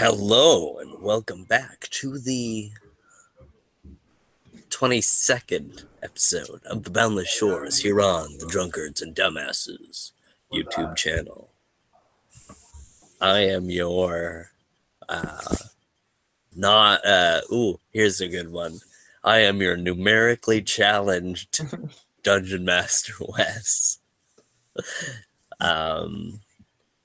Hello and welcome back to the 22nd episode of The Boundless Shores here on the Drunkards and Dumbasses YouTube channel. I am your uh not uh ooh, here's a good one. I am your numerically challenged Dungeon Master Wes. um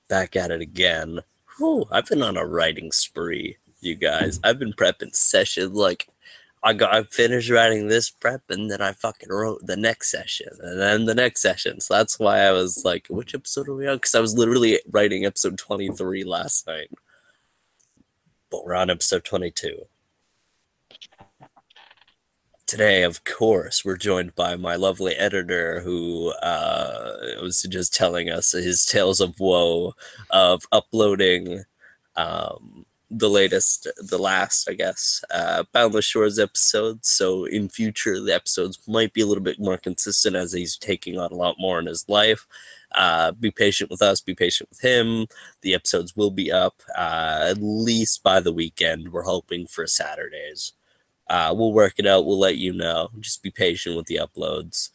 back at it again. Whew, I've been on a writing spree, you guys. I've been prepping session like I got I finished writing this prep and then I fucking wrote the next session and then the next session. So that's why I was like, which episode are we on? Because I was literally writing episode twenty three last night. But we're on episode twenty two. Today, of course, we're joined by my lovely editor who uh, was just telling us his tales of woe of uploading um, the latest, the last, I guess, uh, Boundless Shores episodes. So in future, the episodes might be a little bit more consistent as he's taking on a lot more in his life. Uh, be patient with us, be patient with him. The episodes will be up uh, at least by the weekend. We're hoping for Saturdays. Uh, we'll work it out. We'll let you know. Just be patient with the uploads.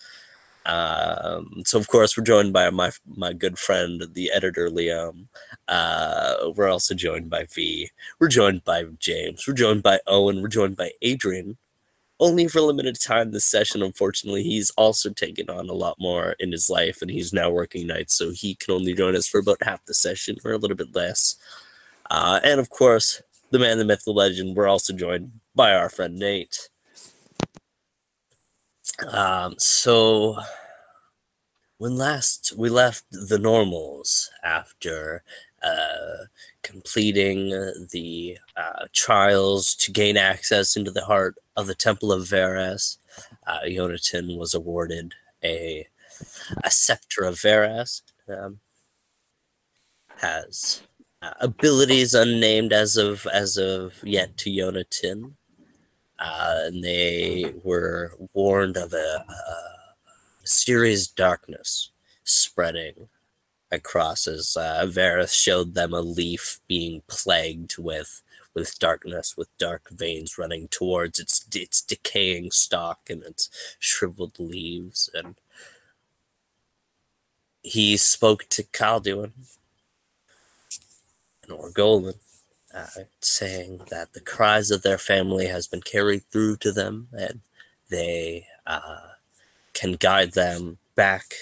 Um, so of course we're joined by my my good friend, the editor Liam. Uh, we're also joined by V. We're joined by James. We're joined by Owen. We're joined by Adrian. Only for a limited time this session. Unfortunately, he's also taken on a lot more in his life, and he's now working nights, so he can only join us for about half the session or a little bit less. Uh, and of course, the man, the myth, the legend. We're also joined by our friend Nate. Um, so when last we left the normals after uh, completing the uh, trials to gain access into the heart of the Temple of Veras, uh, Yonatan was awarded a a scepter of Veras. Um, has uh, abilities unnamed as of as of yet to Yonatan. Uh, and they were warned of a, a mysterious darkness spreading across as uh, showed them a leaf being plagued with with darkness, with dark veins running towards its its decaying stalk and its shriveled leaves. And he spoke to Calduin and Orgolan uh, saying that the cries of their family has been carried through to them and they uh, can guide them back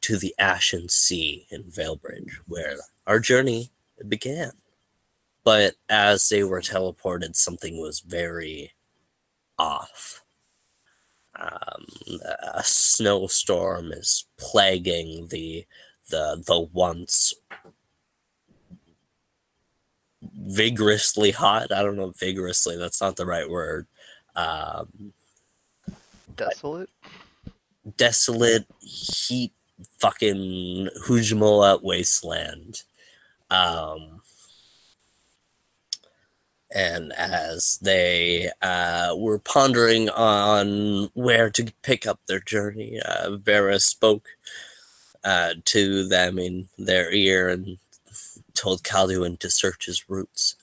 to the Ashen Sea in Veilbridge, where our journey began. But as they were teleported, something was very off. Um, a snowstorm is plaguing the the the once vigorously hot. I don't know, vigorously. That's not the right word. Um, Desolate. desolate heat, fucking Hujmola wasteland. Um, and as they uh, were pondering on where to pick up their journey, uh, Vera spoke uh, to them in their ear and told Calduin to search his roots.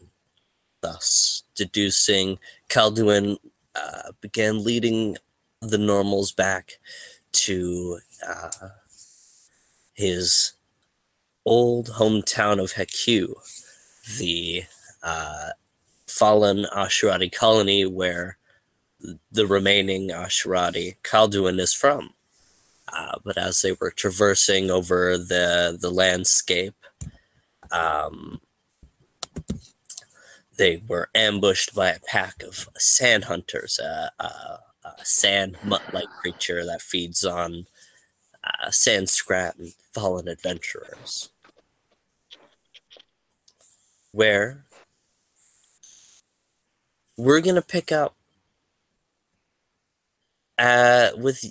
Thus, deducing, Calduin uh, began leading the normals back to uh, his old hometown of Heku, the uh, fallen Asherati colony where the remaining Asherati Calduin is from. Uh, but as they were traversing over the the landscape, um, they were ambushed by a pack of sand hunters, a sand mutt-like creature that feeds on uh, sand scrap and fallen adventurers. Where we're gonna pick up uh, with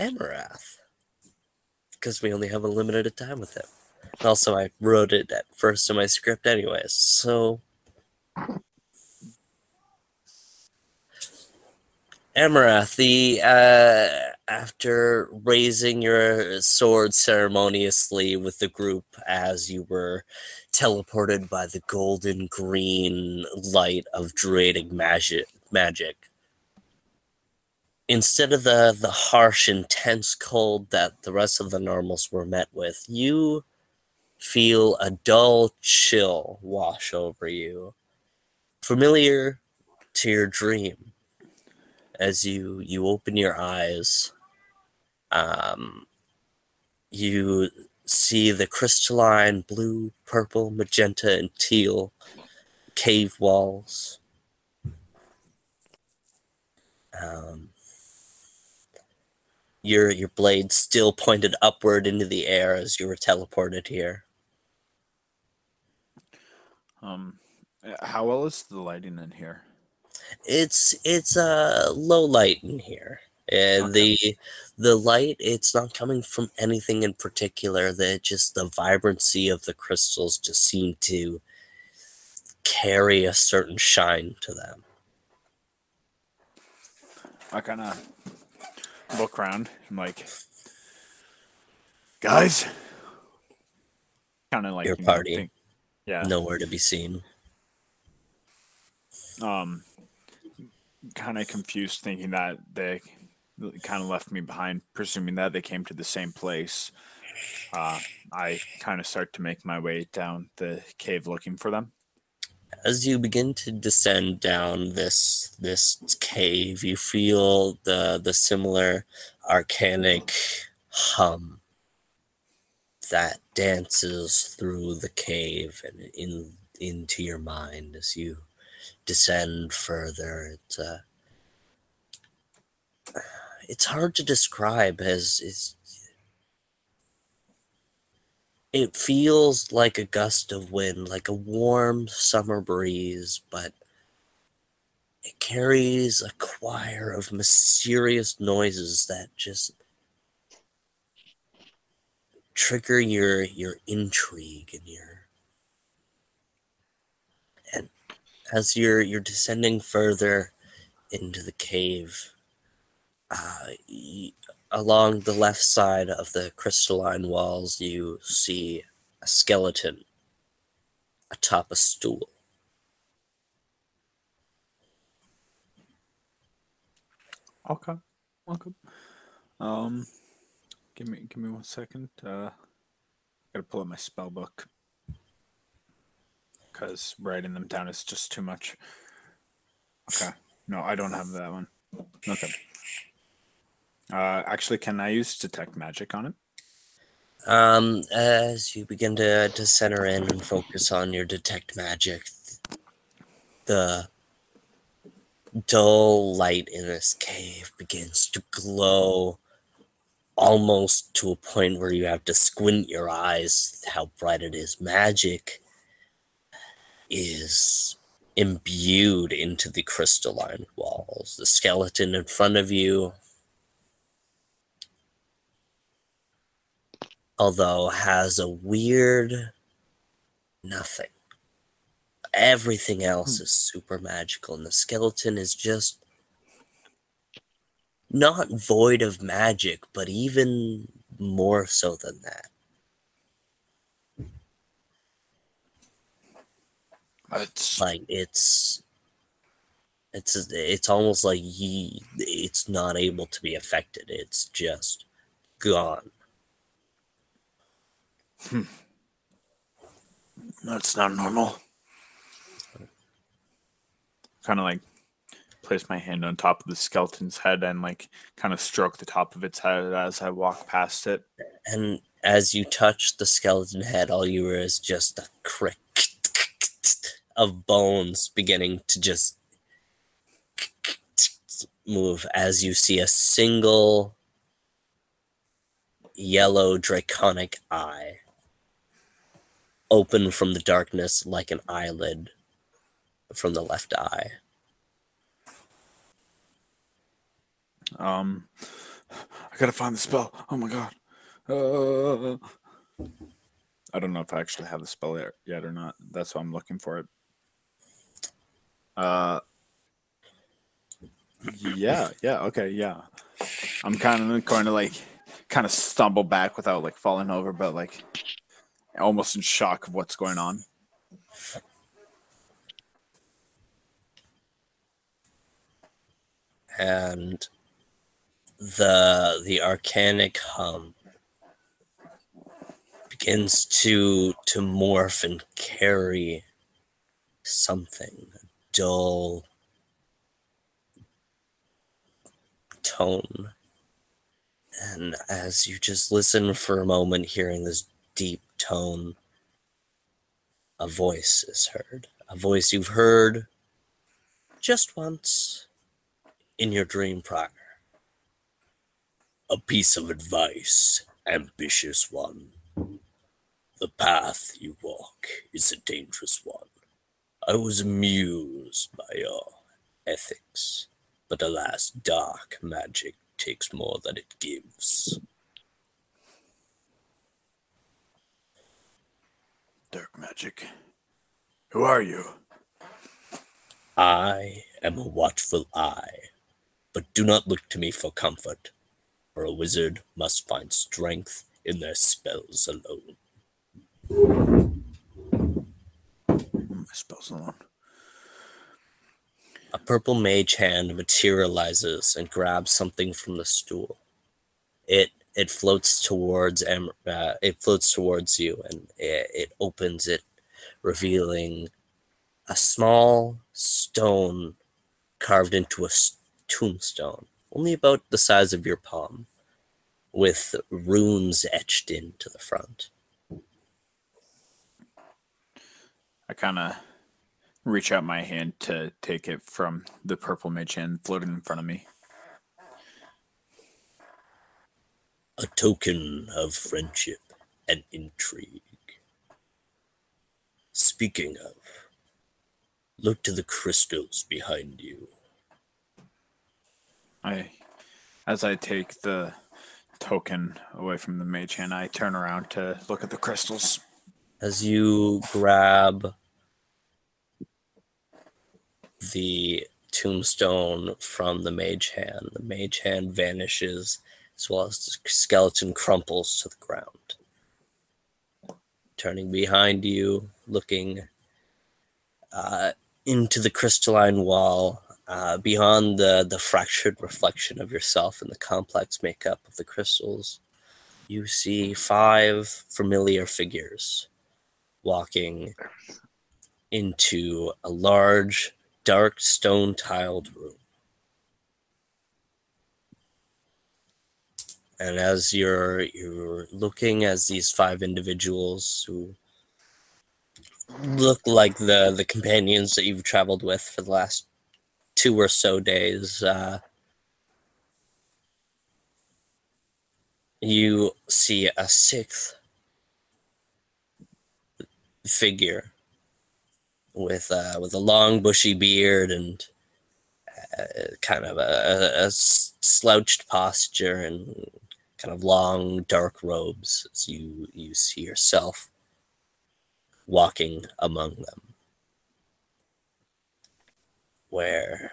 Amarath because we only have a limited time with him. Also, I wrote it at first in my script, anyways. So, Amarath, the uh, after raising your sword ceremoniously with the group as you were teleported by the golden green light of druidic magic, magic instead of the the harsh intense cold that the rest of the normals were met with you feel a dull chill wash over you familiar to your dream as you you open your eyes um you see the crystalline blue purple magenta and teal cave walls. Um your your blade still pointed upward into the air as you were teleported here Um, uh, how well is the lighting in here? it's it's a uh, low light in here and Okay. the the light it's not coming from anything in particular that just the vibrancy of the crystals just seem to carry a certain shine to them I kind of look around. I'm like, guys, kind of like Your you know, party. think- yeah. nowhere to be seen Um, kind of confused, thinking that they kind of left me behind, presuming that they came to the same place. Uh, I kind of start to make my way down the cave looking for them. as you begin to descend down this this cave you feel the the similar arcanic hum that dances through the cave and in into your mind as you descend further. It's uh, it's hard to describe as is it feels like a gust of wind, like a warm summer breeze, but it carries a choir of mysterious noises that just trigger your your intrigue and your and as you're you're descending further into the cave uh, along the left side of the crystalline walls you see a skeleton atop a stool Okay. Okay. Um, give me give me one second. Uh, I gotta pull up my spell book because writing them down is just too much. Okay. No, I don't have that one. Okay. Uh, actually, can I use detect magic on it? Um, as you begin to, to center in and focus on your detect magic, the dull light in this cave begins to glow almost to a point where you have to squint your eyes how bright it is. Magic is imbued into the crystalline walls. The skeleton in front of you although has a weird nothing. Everything else hmm. is super magical, and the skeleton is just not void of magic, but even more so than that. It's Like it's it's it's almost like he it's not able to be affected. It's just gone. Hmm. that's not normal. Kind of like place my hand on top of the skeleton's head and like kind of stroke the top of its head as I walk past it. And as you touch the skeleton head, all you hear is just a crick of bones beginning to just move as you see a single yellow draconic eye open from the darkness like an eyelid from the left eye. Um, I gotta find the spell. Oh my god. Uh, I don't know if I actually have the spell yet, or not. That's why I'm looking for it. Uh, yeah, yeah, okay, yeah. I'm kind of going to like kind of stumble back without like falling over, but like almost in shock of what's going on. and the the arcanic hum begins to to morph and carry something dull tone and as you just listen for a moment hearing this deep tone a voice is heard a voice you've heard just once in your dream prior. A piece of advice, ambitious one. The path you walk is a dangerous one. I was amused by your ethics, but alas, dark magic takes more than it gives. Dark magic. Who are you? I am a watchful eye but do not look to me for comfort, for a wizard must find strength in their spells alone. My spells alone. A purple mage hand materializes and grabs something from the stool. It it floats towards uh, it floats towards you and it, it opens it, revealing a small stone carved into a tombstone, only about the size of your palm, with runes etched into the front. I kind of reach out my hand to take it from the purple mage hand floating in front of me. A token of friendship and intrigue. Speaking of, look to the crystals behind you. I, as I take the token away from the mage hand, I turn around to look at the crystals. As you grab the tombstone from the mage hand, the mage hand vanishes as well as the skeleton crumples to the ground. Turning behind you, looking uh, into the crystalline wall, uh, beyond the, the fractured reflection of yourself and the complex makeup of the crystals, you see five familiar figures walking into a large, dark, stone tiled room. And as you're you're looking as these five individuals who look like the the companions that you've traveled with for the last two or so days, uh, you see a sixth figure with uh, with a long bushy beard and uh, kind of a, a, slouched posture and kind of long dark robes as you you see yourself walking among them where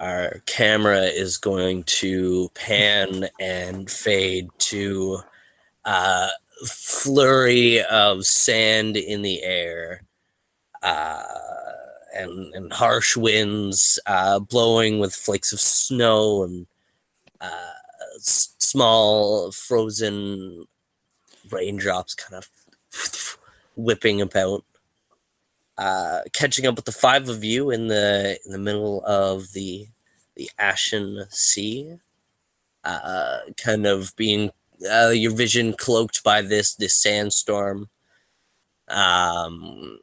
our camera is going to pan and fade to a flurry of sand in the air uh, and, and harsh winds uh, blowing with flakes of snow and uh, s- small frozen raindrops kind of whipping about, uh, catching up with the five of you in the in the middle of the the Ashen Sea, uh, kind of being uh, your vision cloaked by this this sandstorm. Um,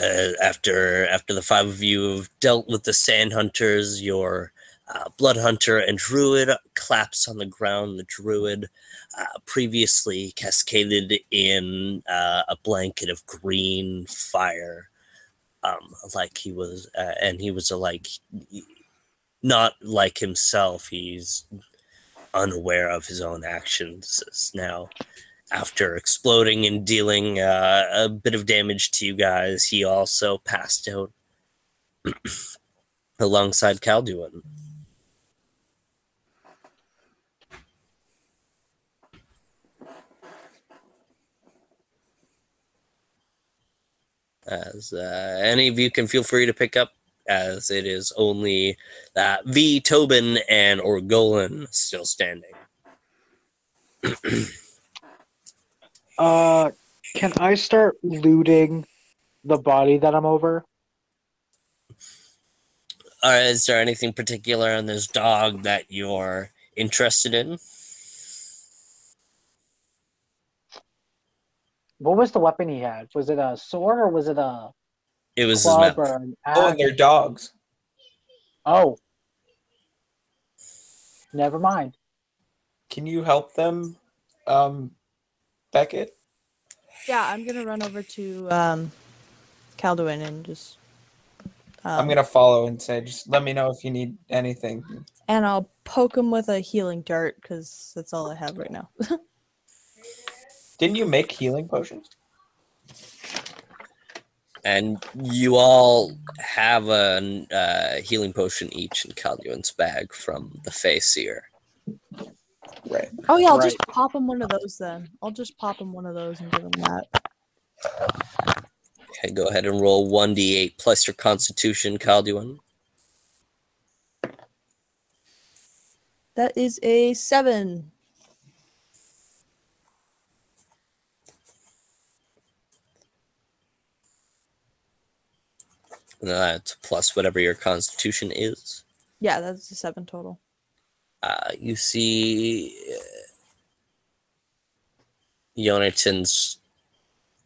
uh, after after the five of you have dealt with the sand hunters, your uh, blood hunter and druid claps on the ground. The druid uh, previously cascaded in uh, a blanket of green fire, um, like he was, uh, and he was like not like himself. He's unaware of his own actions now. after exploding and dealing uh, a bit of damage to you guys, he also passed out alongside Calduin. As uh, any of you can feel free to pick up, as it is only uh, V, Tobin, and Orgolan still standing. Uh, can I start looting the body that I'm over? All right, is there anything particular on this dog that you're interested in? What was the weapon he had? Was it a sword or was it a It was his club mouth. or an Oh, and axe? they're dogs. Oh, never mind. Can you help them, um, Beckett? Yeah, I'm gonna run over to um, Calduin and just. Um, I'm gonna follow and say, just let me know if you need anything. And I'll poke him with a healing dart because that's all I have right now. Didn't you make healing potions? And you all have a uh, healing potion each in Calduin's bag from the Faceer. Right. Oh yeah, I'll Right. just pop him one of those then. I'll just pop him one of those and give him that. Okay, go ahead and roll 1d8 plus your constitution, Calduin. That is a seven. That's plus whatever your constitution is. Yeah, that's a seven total. Uh, you see uh, Jonathan's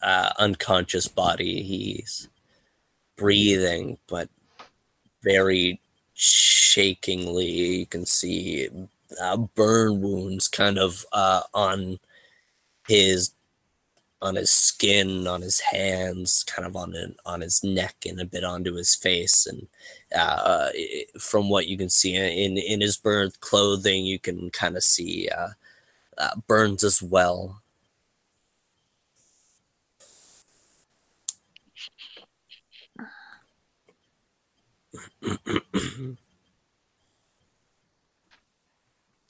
uh, unconscious body. He's breathing, but very shakingly. You can see uh, burn wounds kind of uh, on his on his skin, on his hands, kind of on it, on his neck, and a bit onto his face. And uh, from what you can see in in his burned clothing, you can kind of see uh, uh, burns as well.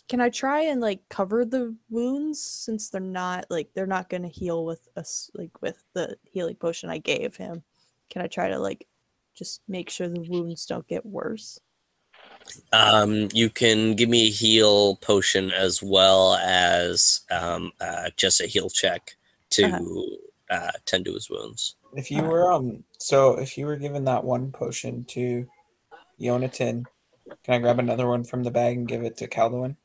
Can I try and like cover the wounds since they're not like they're not gonna heal with us like with the healing potion I gave him? Can I try to like just make sure the wounds don't get worse? Um, you can give me a heal potion as well as um, uh, just a heal check to uh, tend to his wounds. If you were um, so if you were given that one potion to Yonatan, can I grab another one from the bag and give it to Calduin?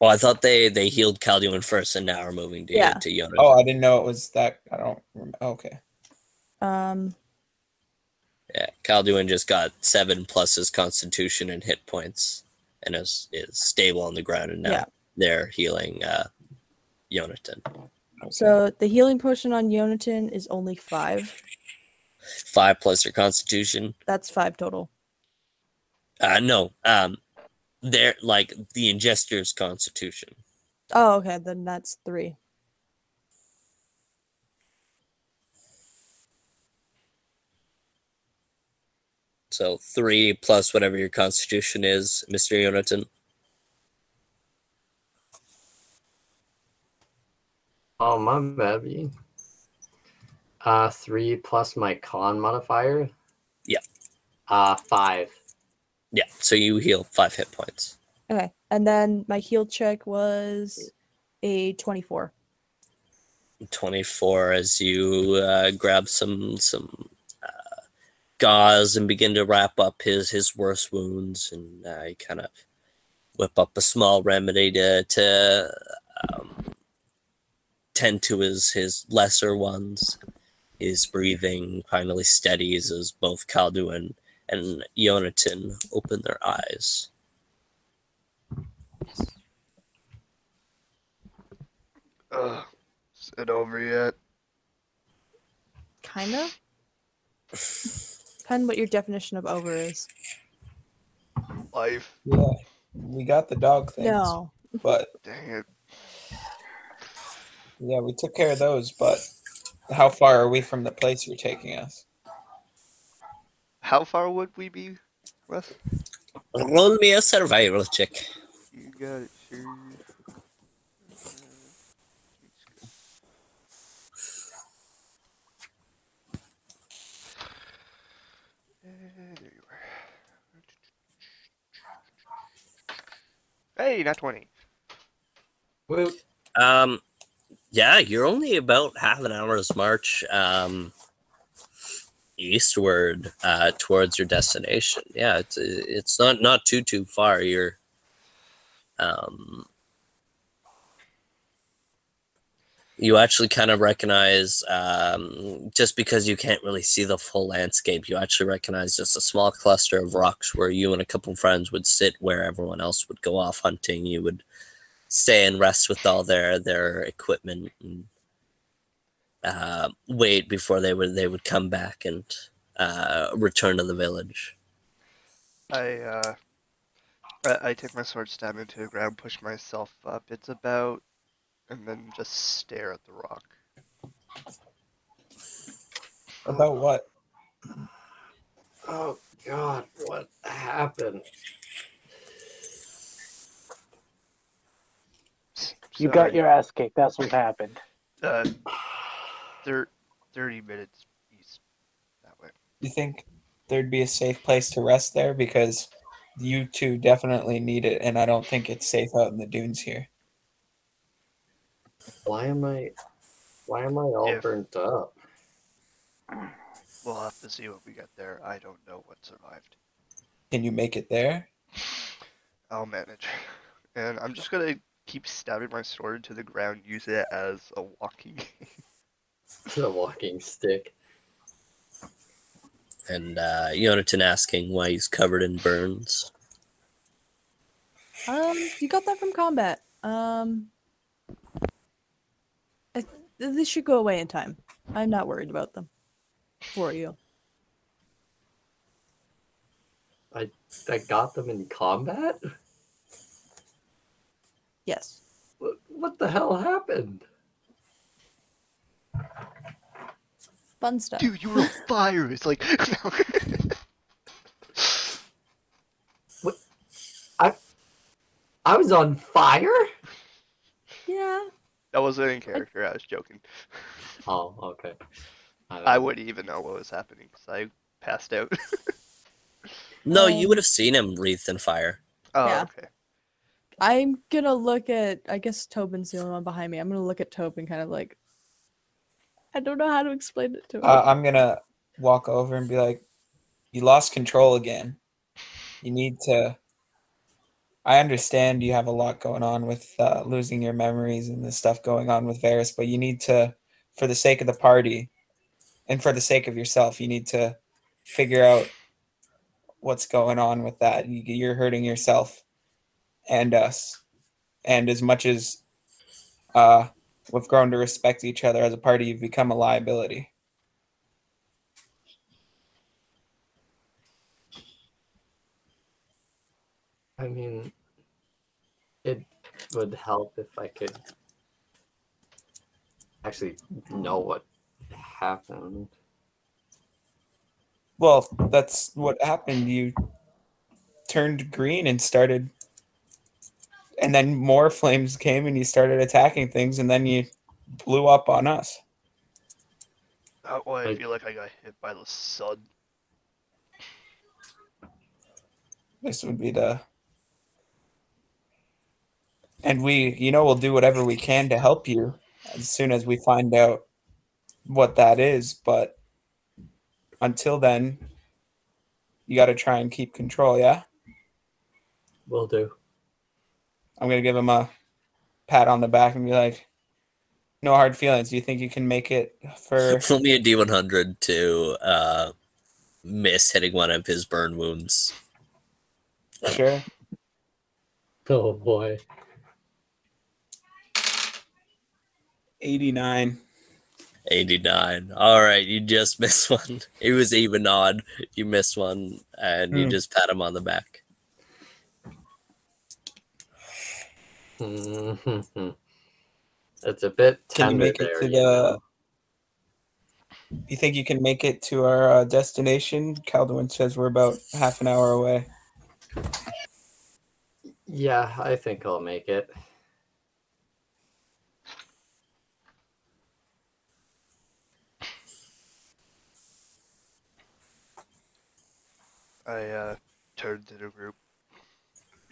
Well, I thought they they healed Calduin first, and now are moving to Yeah. to Yonatan. Oh, I didn't know it was that. I don't. Rem- okay. Um Yeah, Calduin just got seven plus his constitution and hit points, and is is stable on the ground, and now Yeah. they're healing uh, Yonatan. okay. so the healing potion on Yonatan is only five. Five plus your constitution. That's five total. Uh, no, um, they're like the ingester's constitution. Oh, okay, then that's three. So three plus whatever your constitution is, Mister Yonatan. Oh, my baby. B. Uh, three plus my con modifier. Yeah. Uh, five. Yeah, so you heal five hit points. Okay. And then my heal check was a twenty-four. 24 as you uh, grab some some uh, gauze and begin to wrap up his his worst wounds and uh, you kind of whip up a small remedy to to um, tend to his his lesser ones his breathing finally steadies as both Calduin and Yonatan open their eyes Ugh. Is it over yet? Kinda. Depend what your definition of over is. life. Yeah, we got the dog things, No. but Dang it. yeah, we took care of those. But how far are we from the place you're taking us? How far would we be, Russ? Roll me a survival check. You got it, sure. There you are. Hey, not 20. Woo. Um, yeah, you're only about half an hour's march um, eastward uh, towards your destination. Yeah, it's it's not not too too far. You're um, you actually kind of recognize um, just because you can't really see the full landscape. You actually recognize just a small cluster of rocks where you and a couple friends would sit, where everyone else would go off hunting. You would stay and rest with all their their equipment and uh, wait before they would they would come back and uh, return to the village. I, uh, I, I take my sword, stab into the ground, push myself up. It's about, and then just stare at the rock. About what? Oh God, what happened? You got your ass kicked. That's what happened. Uh, thir- 30 minutes east that way. You think there'd be a safe place to rest there? Because you two definitely need it, and I don't think it's safe out in the dunes here. Why am I? Why am I all If- burnt up? We'll have to see what we get there. I don't know what survived. Can you make it there? I'll manage. And I'm just gonna keep stabbing my sword into the ground, use it as a walking. The walking stick. And uh, Yonatan asking why he's covered in burns. Um, you got that from combat. Um, I, they should go away in time. I'm not worried about them. For you. I I got them in combat. Yes. What, what the hell happened? Fun stuff. Dude, you were on fire! It's like. I I was on fire. Yeah. that wasn't in character, I was joking. Oh, okay. don't I wouldn't even know what was happening because I passed out. No, you would have seen him wreathed in fire. oh, Yeah. okay. I'm gonna look at. I guess Tobin's the only one behind me. I'm gonna look at Tobin, kind of like. I don't know how to explain it to him. Uh, I'm gonna walk over and be like, "You lost control again. You need to." I understand you have a lot going on with uh, losing your memories and the stuff going on with Varys, but you need to, for the sake of the party, and for the sake of yourself, you need to figure out what's going on with that. You, you're hurting yourself and us, and as much as uh, we've grown to respect each other as a party, you've become a liability. I mean, it would help if I could actually know what happened. Well, that's what happened. You turned green and started, and then more flames came and you started attacking things, and then you blew up on us. Uh, well, I Like- feel like I got hit by the sun. This would be the. And we, you know, we'll do whatever we can to help you as soon as we find out what that is. But until then, you got to try and keep control, yeah? Will do. I'm gonna give him a pat on the back and be like, "No hard feelings. Do you think you can make it for?" Roll me a D100 to uh, miss hitting one of his burn wounds. sure. Oh boy. 89. 89. All right, you just missed one. It was even odd. You missed one, and you Hmm. just pat him on the back. Mhm. It's a bit Can you make it there. to you the? know. You think you can make it to our uh, destination? Calduin says we're about half an hour away. Yeah, I think I'll make it. I uh, turned to the group.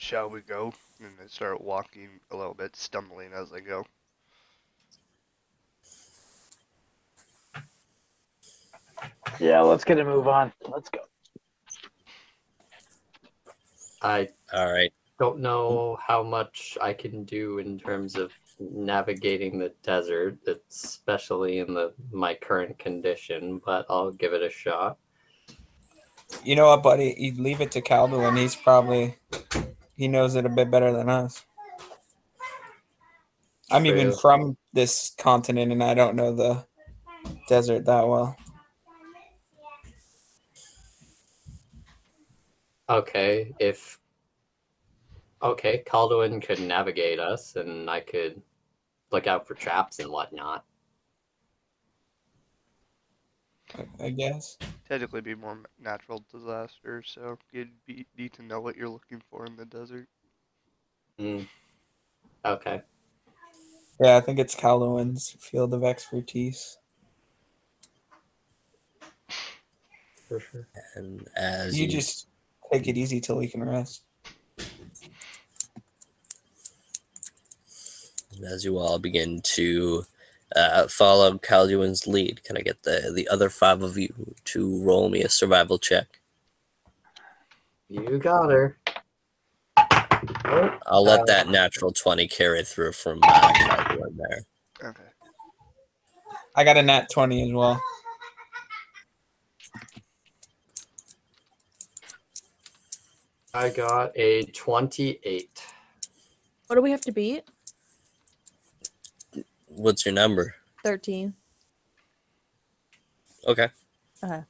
Shall we go? And I start walking a little bit, stumbling as I go. Yeah, let's get a move on. Let's go. I All right. don't know how much I can do in terms of navigating the desert, especially in the my current condition, but I'll give it a shot. You know what, buddy? You leave it to Calduin. He's probably he knows it a bit better than us. I'm even from this continent, and I don't know the desert that well. Okay, if okay, Calduin could navigate us, and I could look out for traps and whatnot. I- I guess. Technically, be more natural disaster, so you'd be, need to know what you're looking for in the desert. Mm. Okay. Yeah, I think it's Calduin's field of expertise. For sure. And as You you, just take it easy till we can rest. as you all begin to uh, follow Calduin's lead, can I get the the other five of you to roll me a survival check? You got her. Oh, I'll let Uh, that natural twenty carry through from uh, Calduin there. Okay. I got a nat 20 as well. I got a 28. What do we have to beat? What's your number? 13. Okay. Okay.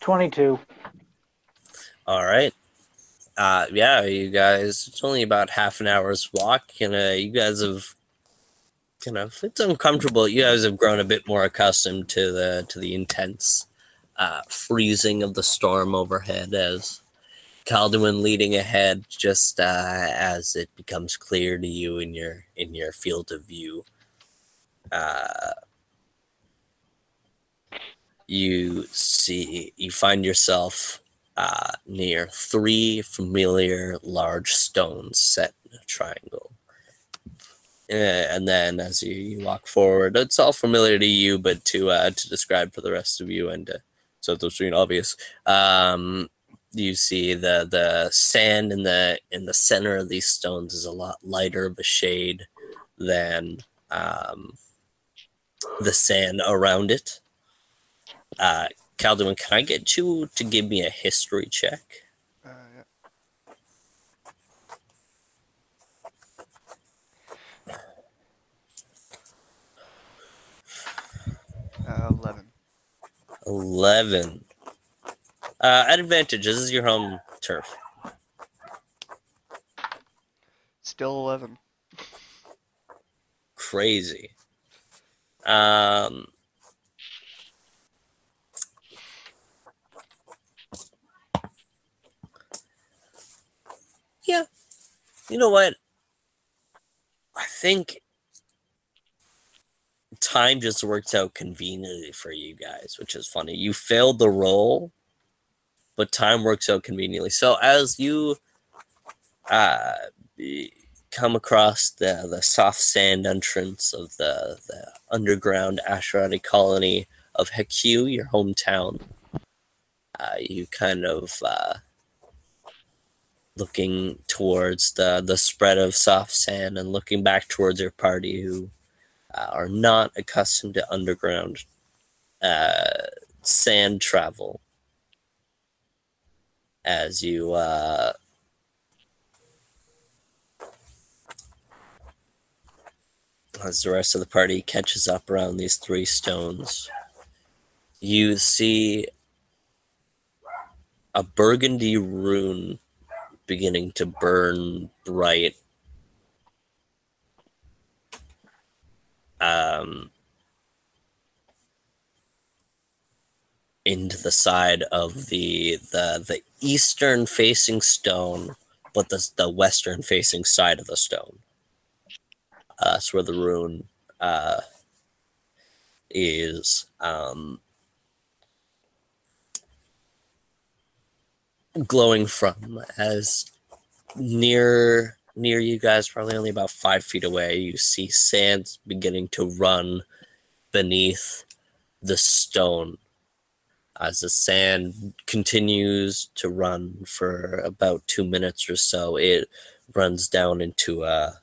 22. All right. Uh, yeah, you guys. It's only about half an hour's walk, and uh, you guys have kind of. It's uncomfortable. You guys have grown a bit more accustomed to the to the intense uh, freezing of the storm overhead. As Calduin leading ahead, just uh, as it becomes clear to you in your in your field of view. Uh, you see, you find yourself uh, near three familiar large stones set in a triangle. Eh, and then as you, you walk forward, it's all familiar to you, but to uh, to describe for the rest of you and to set the screen obvious, um, you see the the sand in the in the center of these stones is a lot lighter of a shade than um, the sand around it. Uh, Calduin, can I get you to give me a history check? Uh, yeah. Uh, 11. 11. Uh, at advantage, this is your home turf. Still 11. Crazy. Um, yeah. You know what? I think time just worked out conveniently for you guys, which is funny. You failed the roll, but time works out conveniently. So as you uh, come across the, the soft sand entrance of the, the underground Asherati colony of Heku, your hometown, uh, you kind of uh, looking towards the, the spread of soft sand and looking back towards your party who uh, are not accustomed to underground uh, sand travel. As you uh, as the rest of the party catches up around these three stones, you see a burgundy rune beginning to burn bright. Um, into the side of the the the eastern facing stone, but the the western facing side of the stone. Uh, that's where the rune uh, is. Um, glowing from as near near you guys probably only about five feet away you see sand beginning to run beneath the stone as the sand continues to run for about two minutes or so it runs down into a,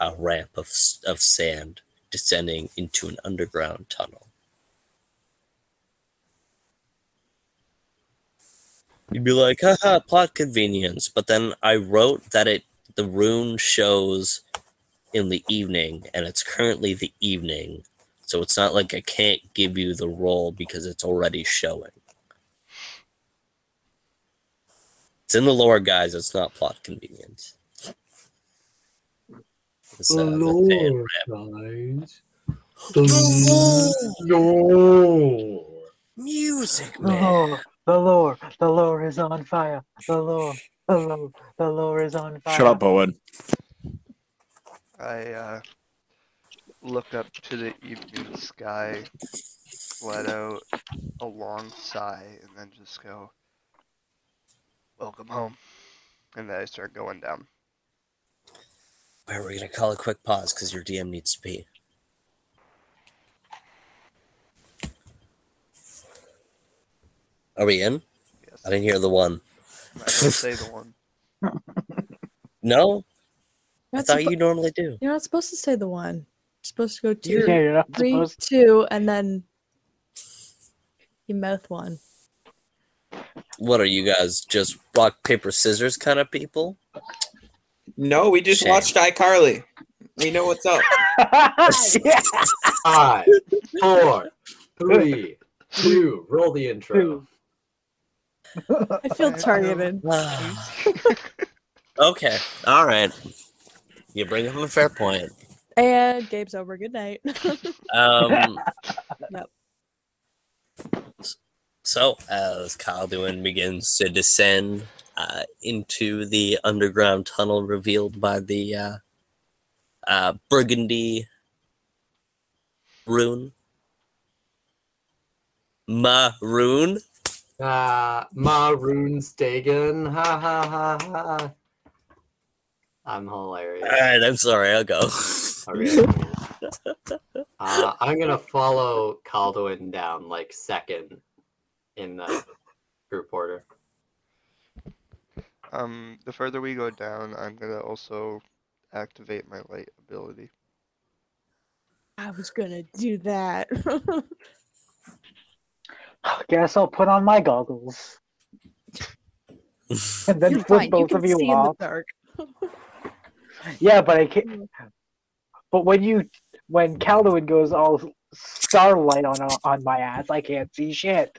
a ramp of, of sand descending into an underground tunnel You'd be like, haha, plot convenience. But then I wrote that it the rune shows in the evening, and it's currently the evening. So it's not like I can't give you the roll because it's already showing. It's in the lore, guys. It's not plot convenience. It's, uh, the fan rap. No. Music, The lore, the lore, the lore is on fire. The lore, the lore, the lore is on fire. Shut up, Owen. I uh, look up to the evening sky, let out a long sigh, and then just go, Welcome home. And then I start going down. Alright, we're gonna call a quick pause because your DM needs to pee. Are we in? Yes. I didn't hear the one. I didn't say the one. No, I You're not, thought suppo- you normally do. you're not supposed to say the one. You're supposed to go Yeah, two, you're three, supposed two, and then you mouth one. What are you guys? Just rock paper scissors kind of people? No, we just Shame. watched iCarly. We know what's up. yeah. Five, four, three, two. Roll the intro. I feel I- I targeted. okay, all right. You bring up a fair point. And game's over. Good night. Um, Yep. So, as Kalduin begins to descend uh, into the underground tunnel revealed by the uh, uh, burgundy rune, maroon. Uh, Maroon Stagan. Ha ha ha ha. I'm hilarious. All right, I'm sorry. I'll go. Okay. uh, I'm gonna follow Calduin down like second in the group order. Um, the further we go down, I'm gonna also activate my light ability. I was gonna do that. Guess I'll put on my goggles and then You're flip fine. You both can of you see in off. the dark. Yeah, but I can't. But when you when Calduin goes all starlight on on my ass, I can't see shit.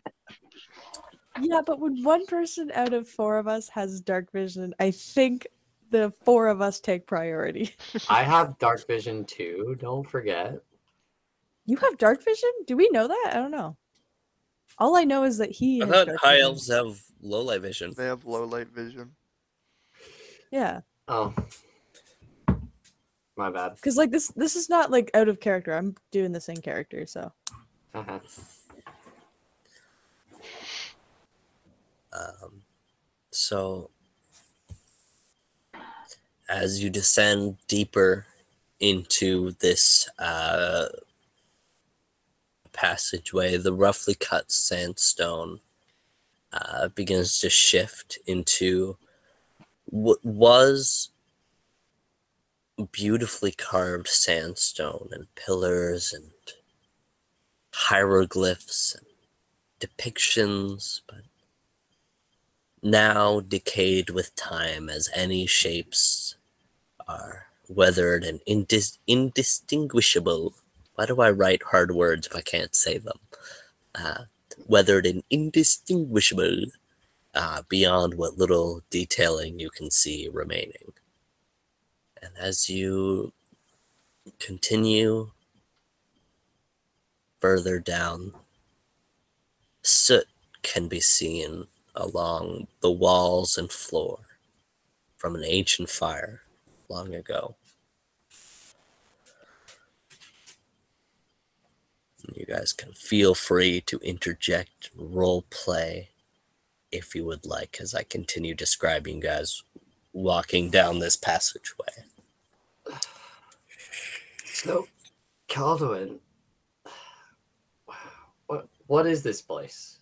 Yeah, but when one person out of four of us has dark vision, I think the four of us take priority. I have dark vision too. Don't forget. You have dark vision? Do we know that? I don't know. All I know is that he. I thought high vision. elves have low light vision. They have low light vision. Yeah, Oh, my bad. because like this, this is not like out of character. I'm doing the same character, so Uh-huh. Um, so, as you descend deeper into this uh, passageway, the roughly cut sandstone uh, begins to shift into what was beautifully carved sandstone and pillars and hieroglyphs and depictions, but now decayed with time as any shapes are weathered and indis- indistinguishable. Why do I write hard words if I can't say them? Uh, weathered and indistinguishable uh, beyond what little detailing you can see remaining. And as you continue further down, soot can be seen along the walls and floor from an ancient fire long ago. You guys can feel free to interject role play if you would like, as I continue describing you guys walking down this passageway. So, Calduin, what what is this place?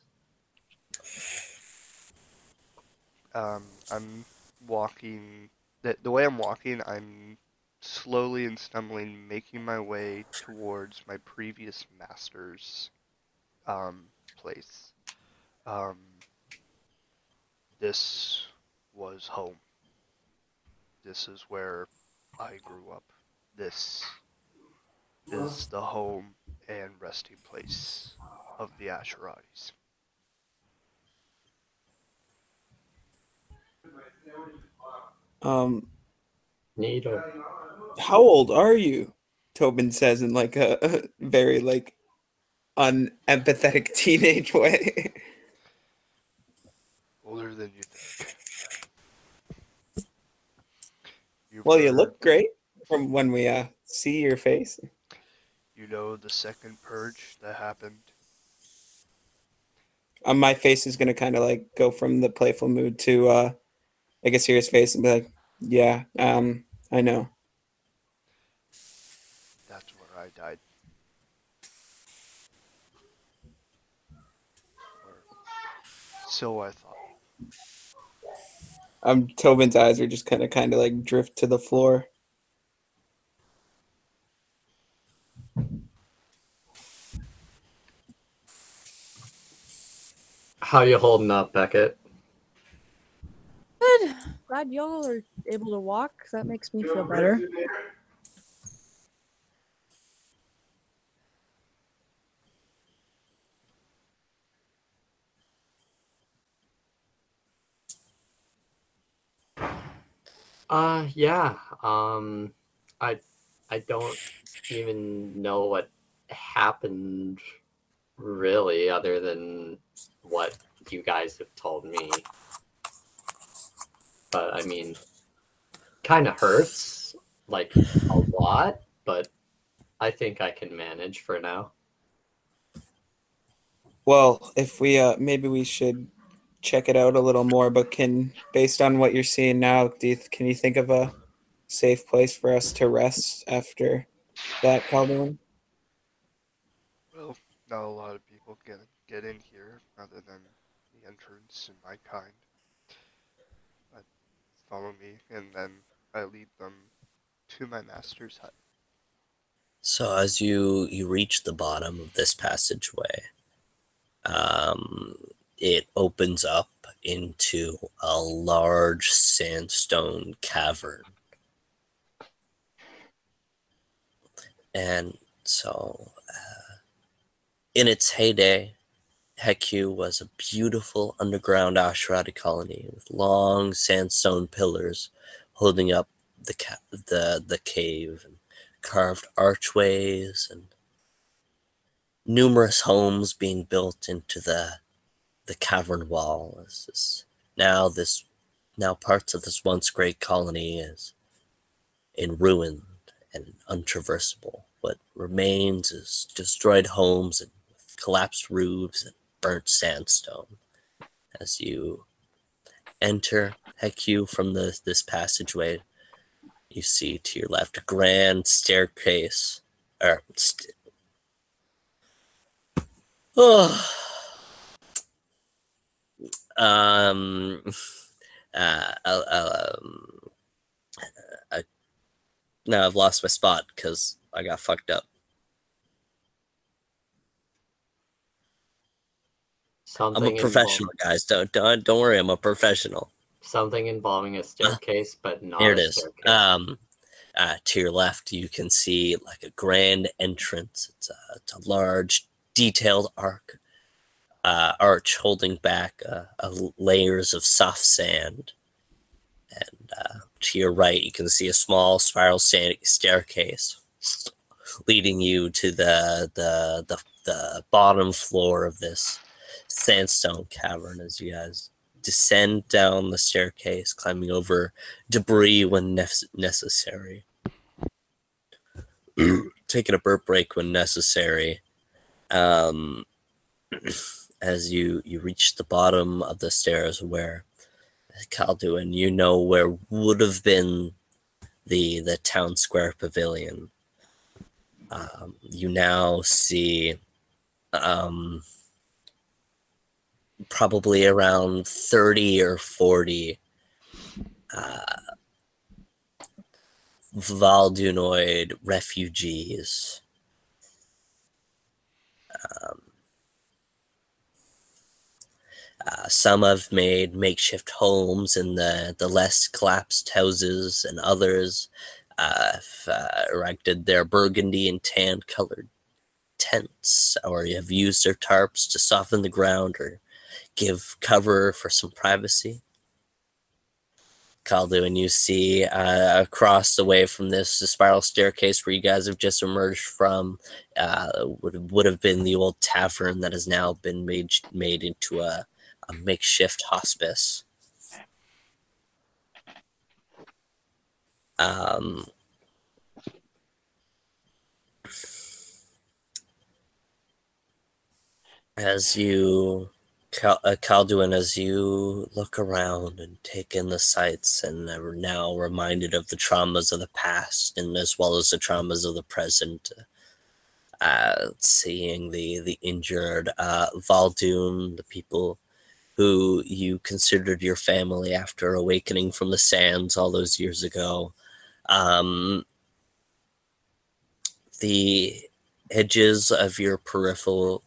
Um, I'm walking. The, the way I'm walking, I'm slowly and stumbling, making my way towards my previous master's um, place. Um, this was home. This is where I grew up. This is the home and resting place of the Asheratis. Um, Needle. how old are you? Tobin says in like a, a very like unempathetic teenage way. Older than you think. You well, you look great from when we uh see your face. You know the second purge that happened? Um, my face is gonna kind of like go from the playful mood to uh, like a serious face and be like, yeah, um, I know. That's where I died. Or so I thought. Um, Tobin's eyes are just kind of kind of like drift to the floor. How you holding up, Beckett? Good. Glad y'all are able to walk. That makes me feel better. Uh, yeah. Um, I, I don't even know what happened, really, other than what you guys have told me. But I mean, kind of hurts, like a lot. But I think I can manage for now. Well, if we uh, maybe we should check it out a little more. But can, based on what you're seeing now, do you, can you think of a safe place for us to rest after that, Calduin? Well, not a lot of people can get in here other than the entrance and my kind. Follow me, and then I lead them to my master's hut. So as you you reach the bottom of this passageway, um, it opens up into a large sandstone cavern, and so uh, in its heyday, Heku was a beautiful underground Asherati colony with long sandstone pillars holding up the ca- the the cave and carved archways and numerous homes being built into the the cavern wall. As this now this now parts of this once great colony is in ruin and untraversable. What remains is destroyed homes and collapsed roofs and burnt sandstone as you enter Heku from the, this passageway you see to your left a grand staircase or st- oh um uh, uh, um I, now I've lost my spot because I got fucked up. Something I'm a professional, guys. Don't don't don't worry. I'm a professional. Something involving a staircase, but not Here a it is. Um, uh, to your left, you can see like a grand entrance. It's a, it's a large, detailed arc. uh, arch holding back uh, uh, layers of soft sand. And uh, to your right, you can see a small spiral sta- staircase leading you to the, the the the bottom floor of this sandstone cavern. As you guys descend down the staircase, climbing over debris when nef- necessary, taking a burp break when necessary. Um, as you you reach the bottom of the stairs where Calduin, you know where would have been the the town square pavilion. Um, you now see um, probably around 30 or 40 uh, Valdunoid refugees. Um, uh, some have made makeshift homes in the, the less collapsed houses, and others uh, have uh, erected their burgundy and tan colored tents, or have used their tarps to soften the ground or give cover for some privacy. Caldo, and you see uh, across the way from this the spiral staircase where you guys have just emerged from uh, would would have been the old tavern that has now been made made into a, a makeshift hospice. Um, as you Cal- uh, Calduin, as you look around and take in the sights and are now reminded of the traumas of the past and as well as the traumas of the present, uh, seeing the, the injured uh, Val'dune, the people who you considered your family after awakening from the sands all those years ago. Um, the edges of your peripheral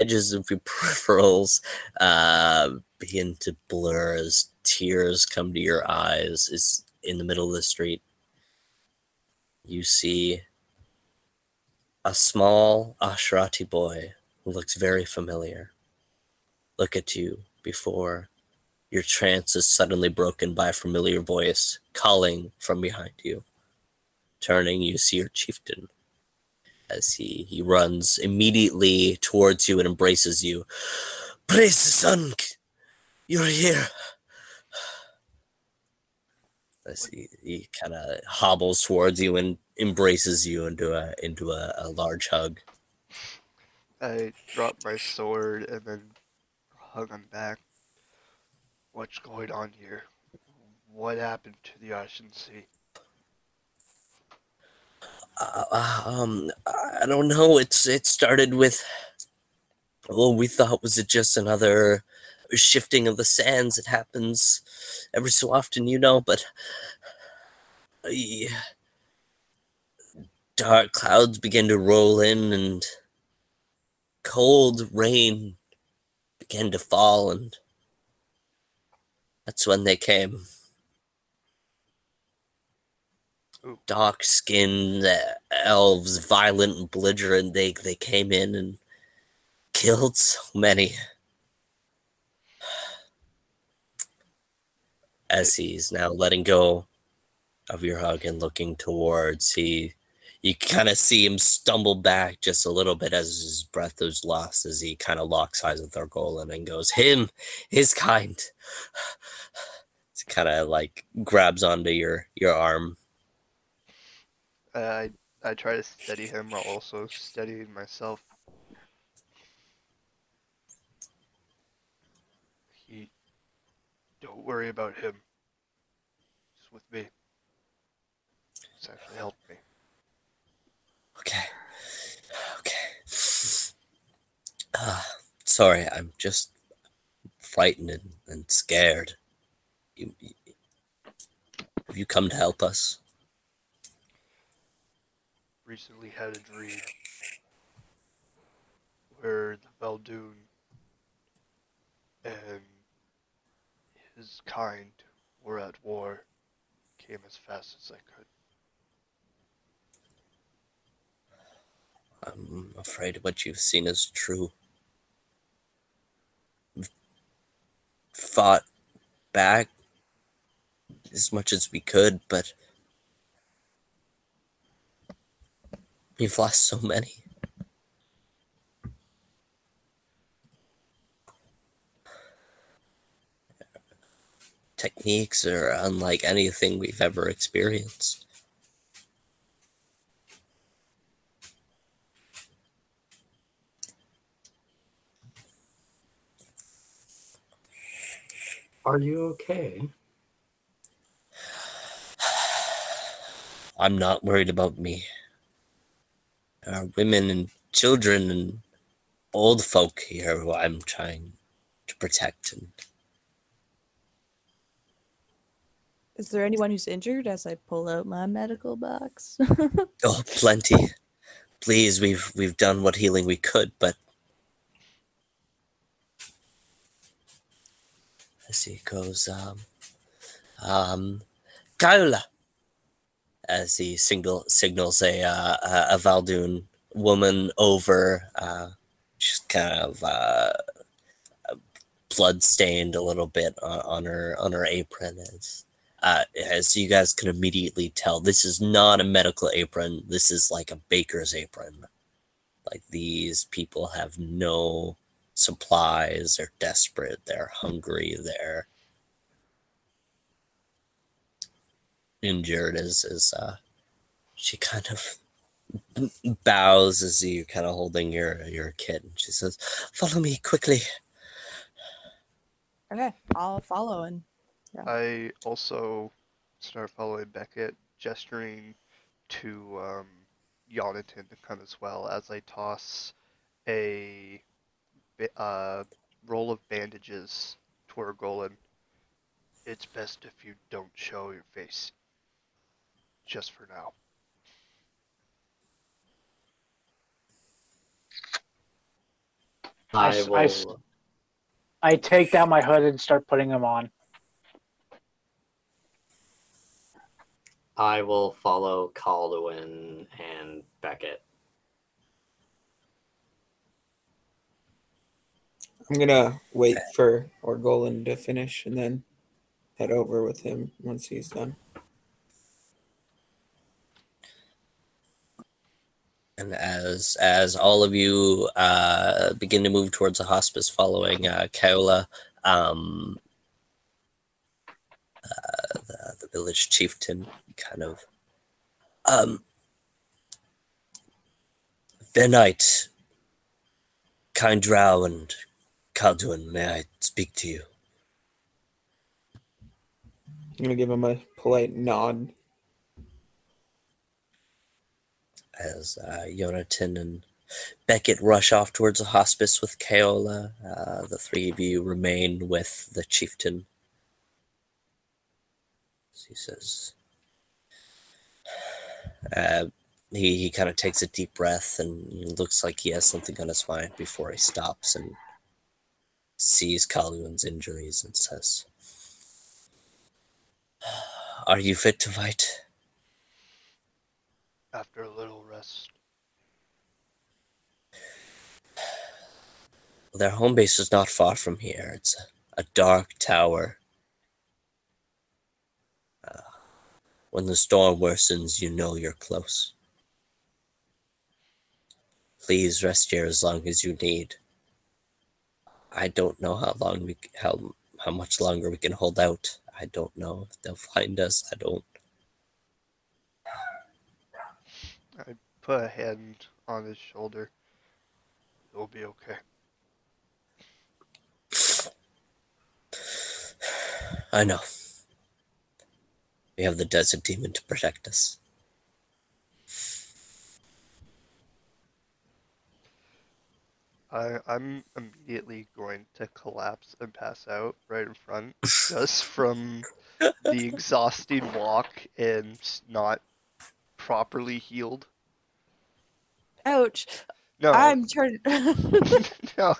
edges of your peripherals uh, begin to blur as tears come to your eyes. Is in the middle of the street. You see a small Asherati boy who looks very familiar look at you before your trance is suddenly broken by a familiar voice calling from behind you. Turning, you see your chieftain as he, he runs immediately towards you and embraces you. Praise the sun! You're here! As he, he kind of hobbles towards you and embraces you into a into a, a large hug. I drop my sword and then hug him back. What's going on here? What happened to the Ocean Sea? Uh, um, I don't know. It's it started with. Well, we thought was it just another shifting of the sands. It happens every so often, you know. But uh, dark clouds began to roll in, and cold rain began to fall, and that's when they came. Ooh. Dark skinned elves, violent and belligerent. They they came in and killed so many. As he's now letting go of your hug and looking towards, he you kind of see him stumble back just a little bit as his breath is lost as he kind of locks eyes with Orgolan and goes, Him, his kind. It's kind of like grabs onto your your arm I I try to steady him while also steadying myself. He, don't worry about him. He's with me. He's actually helped me. Okay. Okay. Uh, sorry, I'm just frightened and, and scared. You, you, have you come to help us? recently had a dream where the Val'dune and his kind were at war, came as fast as I could. I'm afraid what you've seen is true. We've fought back as much as we could, but we've lost so many. Techniques are unlike anything we've ever experienced. Are you okay? I'm not worried about me. There are women and children and old folk here who I'm trying to protect. And Is there anyone who's injured as I pull out my medical box? oh, plenty. Please, we've we've done what healing we could, but as he goes, um, um, Kaula, as he signal signals a uh, a- a Val'dune woman over, uh, she's kind of uh, blood stained a little bit on, on her on her apron as uh, as you guys can immediately tell, this is not a medical apron. This is like a baker's apron. Like these people have no supplies. They're desperate. They're hungry. They're injured. is as uh, she kind of bows as you kind of holding your your kid, and she says, "Follow me quickly." okay, I'll follow and I also start following Beckett, gesturing to um, Jonathan to come as well as I toss a ba- uh, roll of bandages toward Golan. It's best if you don't show your face. Just for now. I, will. s- I take down my hood and start putting them on. I will follow Calduin and Beckett. I'm gonna wait for Orgolan to finish and then head over with him once he's done. And as as all of you uh, begin to move towards the hospice following uh, Kaola, um, uh, the, the village chieftain kind of um, Benite, Kind Drow, and Kalduin, may I speak to you? I'm gonna give him a polite nod. As uh, Jonathan and Beckett rush off towards the hospice with Kaola. Uh, the three of you remain with the chieftain. He says, uh, he, he kind of takes a deep breath and looks like he has something on his mind before he stops and sees Calduin's injuries and says, Are you fit to fight? After a little rest. Their home base is not far from here. It's a, a dark tower. Uh, when the storm worsens, you know you're close. Please rest here as long as you need. I don't know how long we how how much longer we can hold out. I don't know if they'll find us. I don't. Put a hand on his shoulder. It'll be okay. I know. We have the desert demon to protect us. I, I'm immediately going to collapse and pass out right in front, just from the exhausting walk and not properly healed. Ouch. No, I'm trying. no,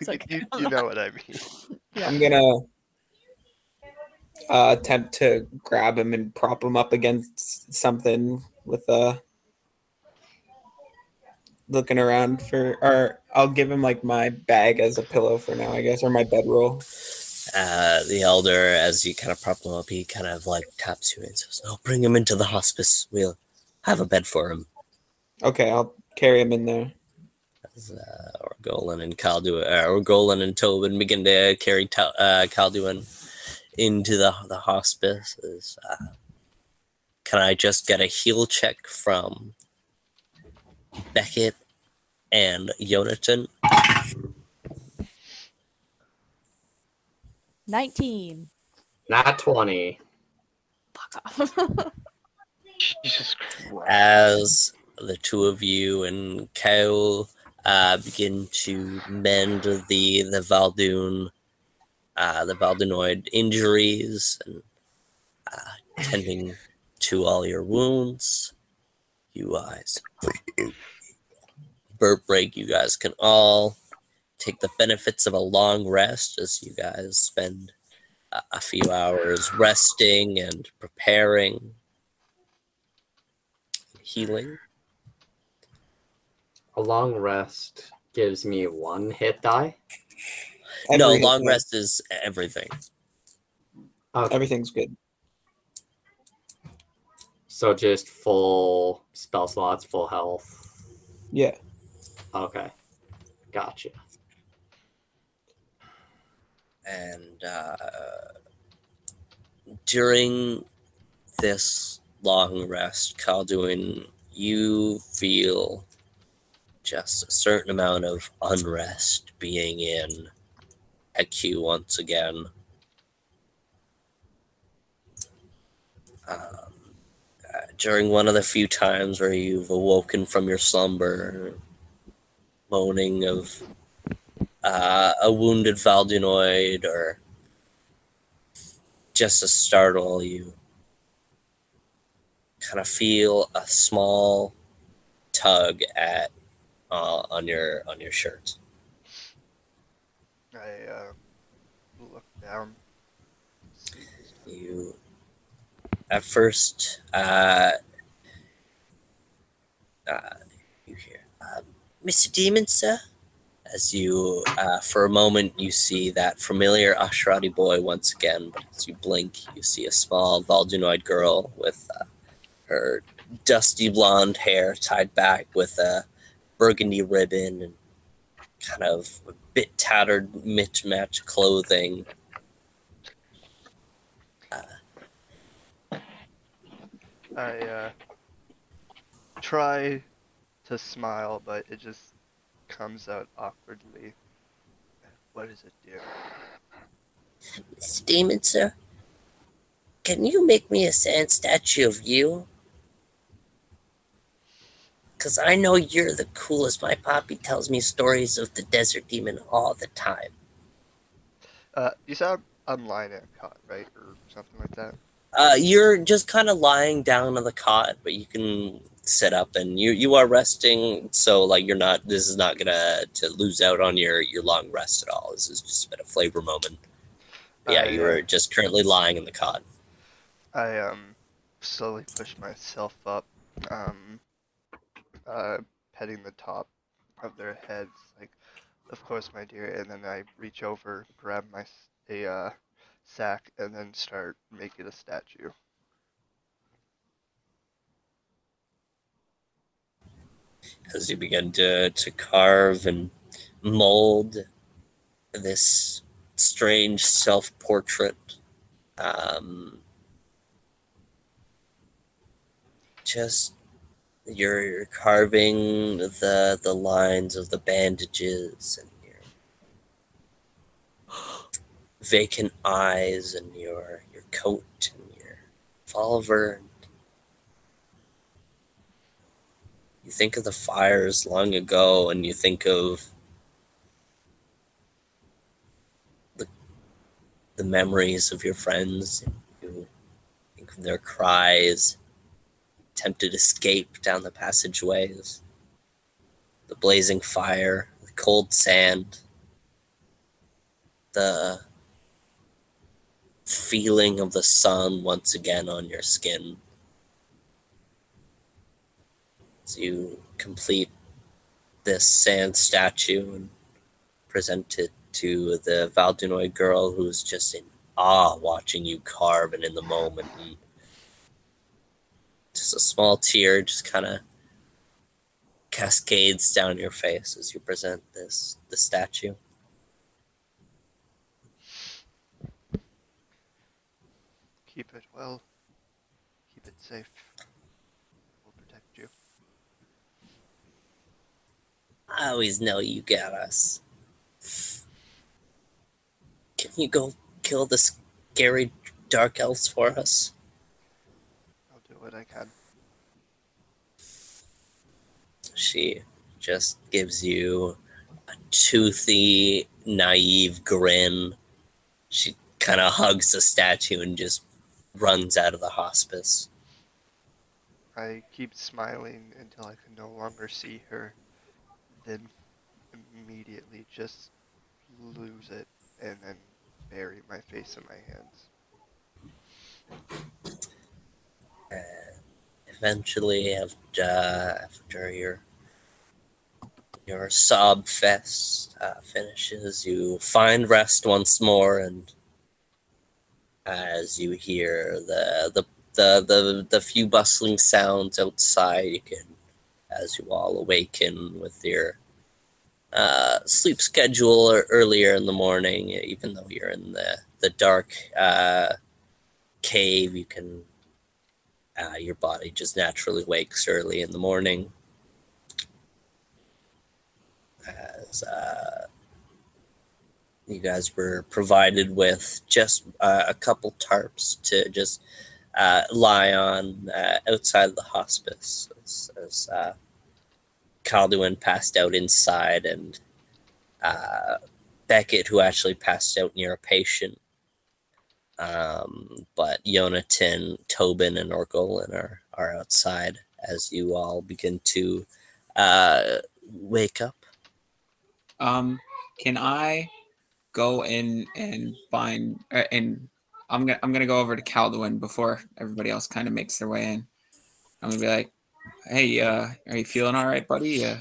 It's you, okay. you, you know what I mean. I'm gonna uh, attempt to grab him and prop him up against something with uh looking around for or I'll give him like my bag as a pillow for now, I guess, or my bedroll. Uh, the elder, as you kind of prop him up, he kind of like taps you and says, "Oh, bring him into the hospice. We'll have a bed for him." Okay, I'll carry him in there. As, uh, Orgolan and Calduin, uh, Orgolan and Tobin begin to carry Ta- uh, Calduin into the the hospice. Is, uh, can I just get a heal check from Beckett and Jonathan? 19. Not 20. Fuck off. Jesus Christ. as the two of you and Kyle uh, begin to mend the the Val'dune, uh, the Valdunoid injuries and uh, tending to all your wounds. You guys, burp break. You guys can all take the benefits of a long rest as you guys spend a, a few hours resting and preparing healing. A long rest gives me one hit die. no, Every- long rest is everything. Okay. Everything's good. So just full spell slots, full health. Yeah. Okay. Gotcha. And uh, during this long rest, Calduin, you feel just a certain amount of unrest being in Heku once again. Um, uh, during one of the few times where you've awoken from your slumber, moaning of uh, a wounded Valdunoid or just to startle you, kind of feel a small tug at uh, on your on your shirt. I uh, look down. You at first uh, uh, you hear Mr. Demon, sir. As you, uh, for a moment, you see that familiar Asherati boy once again, but as you blink, you see a small Valdunoid girl with uh, her dusty blonde hair tied back with a burgundy ribbon and kind of a bit tattered, mismatched clothing. I uh, try to smile, but it just comes out awkwardly. What does it do? Mr. Demon, sir, can you make me a sand statue of you? Because I know you're the coolest. My poppy tells me stories of the desert demon all the time. Uh, you said I'm lying in a cot, right, or something like that. Uh, you're just kind of lying down on the cot, but you can sit up and you you are resting. So like you're not. This is not gonna to lose out on your your long rest at all. This is just a bit of flavor moment. But yeah, I, you uh, are just currently lying in the cot. I um slowly push myself up, um, uh, petting the top of their heads, like, of course, my dear. And then I reach over, grab my a uh, sack, and then start making a statue. as you begin to, to carve and mold this strange self portrait. Um, just you're, carving the the lines of the bandages and your vacant eyes and your your coat and your revolver. You think of the fires long ago and you think of the, the memories of your friends. You think of their cries attempted escape down the passageways the blazing fire the cold sand the feeling of the sun once again on your skin as you complete this sand statue and present it to the Valdunoy girl who's just in awe watching you carve and in the moment. And just a small tear just kind of cascades down your face as you present this the statue. Keep it well. Keep it safe. We'll protect you. I always know you got us. Can you go kill this scary dark elves for us? I'll do what I can. She just gives you a toothy, naive grin. She kind of hugs the statue and just runs out of the hospice. I keep smiling until I can no longer see her, then immediately just lose it and then bury my face in my hands. Eventually, after, after your your sob fest uh, finishes, you find rest once more, and as you hear the the the the, the few bustling sounds outside, you can, as you all awaken with your uh, sleep schedule or earlier in the morning, even though you're in the the dark uh, cave, you can uh, your body just naturally wakes early in the morning. As uh, you guys were provided with just uh, a couple tarps to just uh, lie on uh, outside the hospice as, as uh, Calduin passed out inside, and Beckett, who actually passed out near a patient. Um, but Yonatan, Tobin, and Orgolan are, are outside as you all begin to uh, wake up. Um, can I go in and find uh, and I'm gonna I'm gonna go over to Calduin before everybody else kind of makes their way in. I'm gonna be like, "Hey, uh, are you feeling all right, buddy? Uh,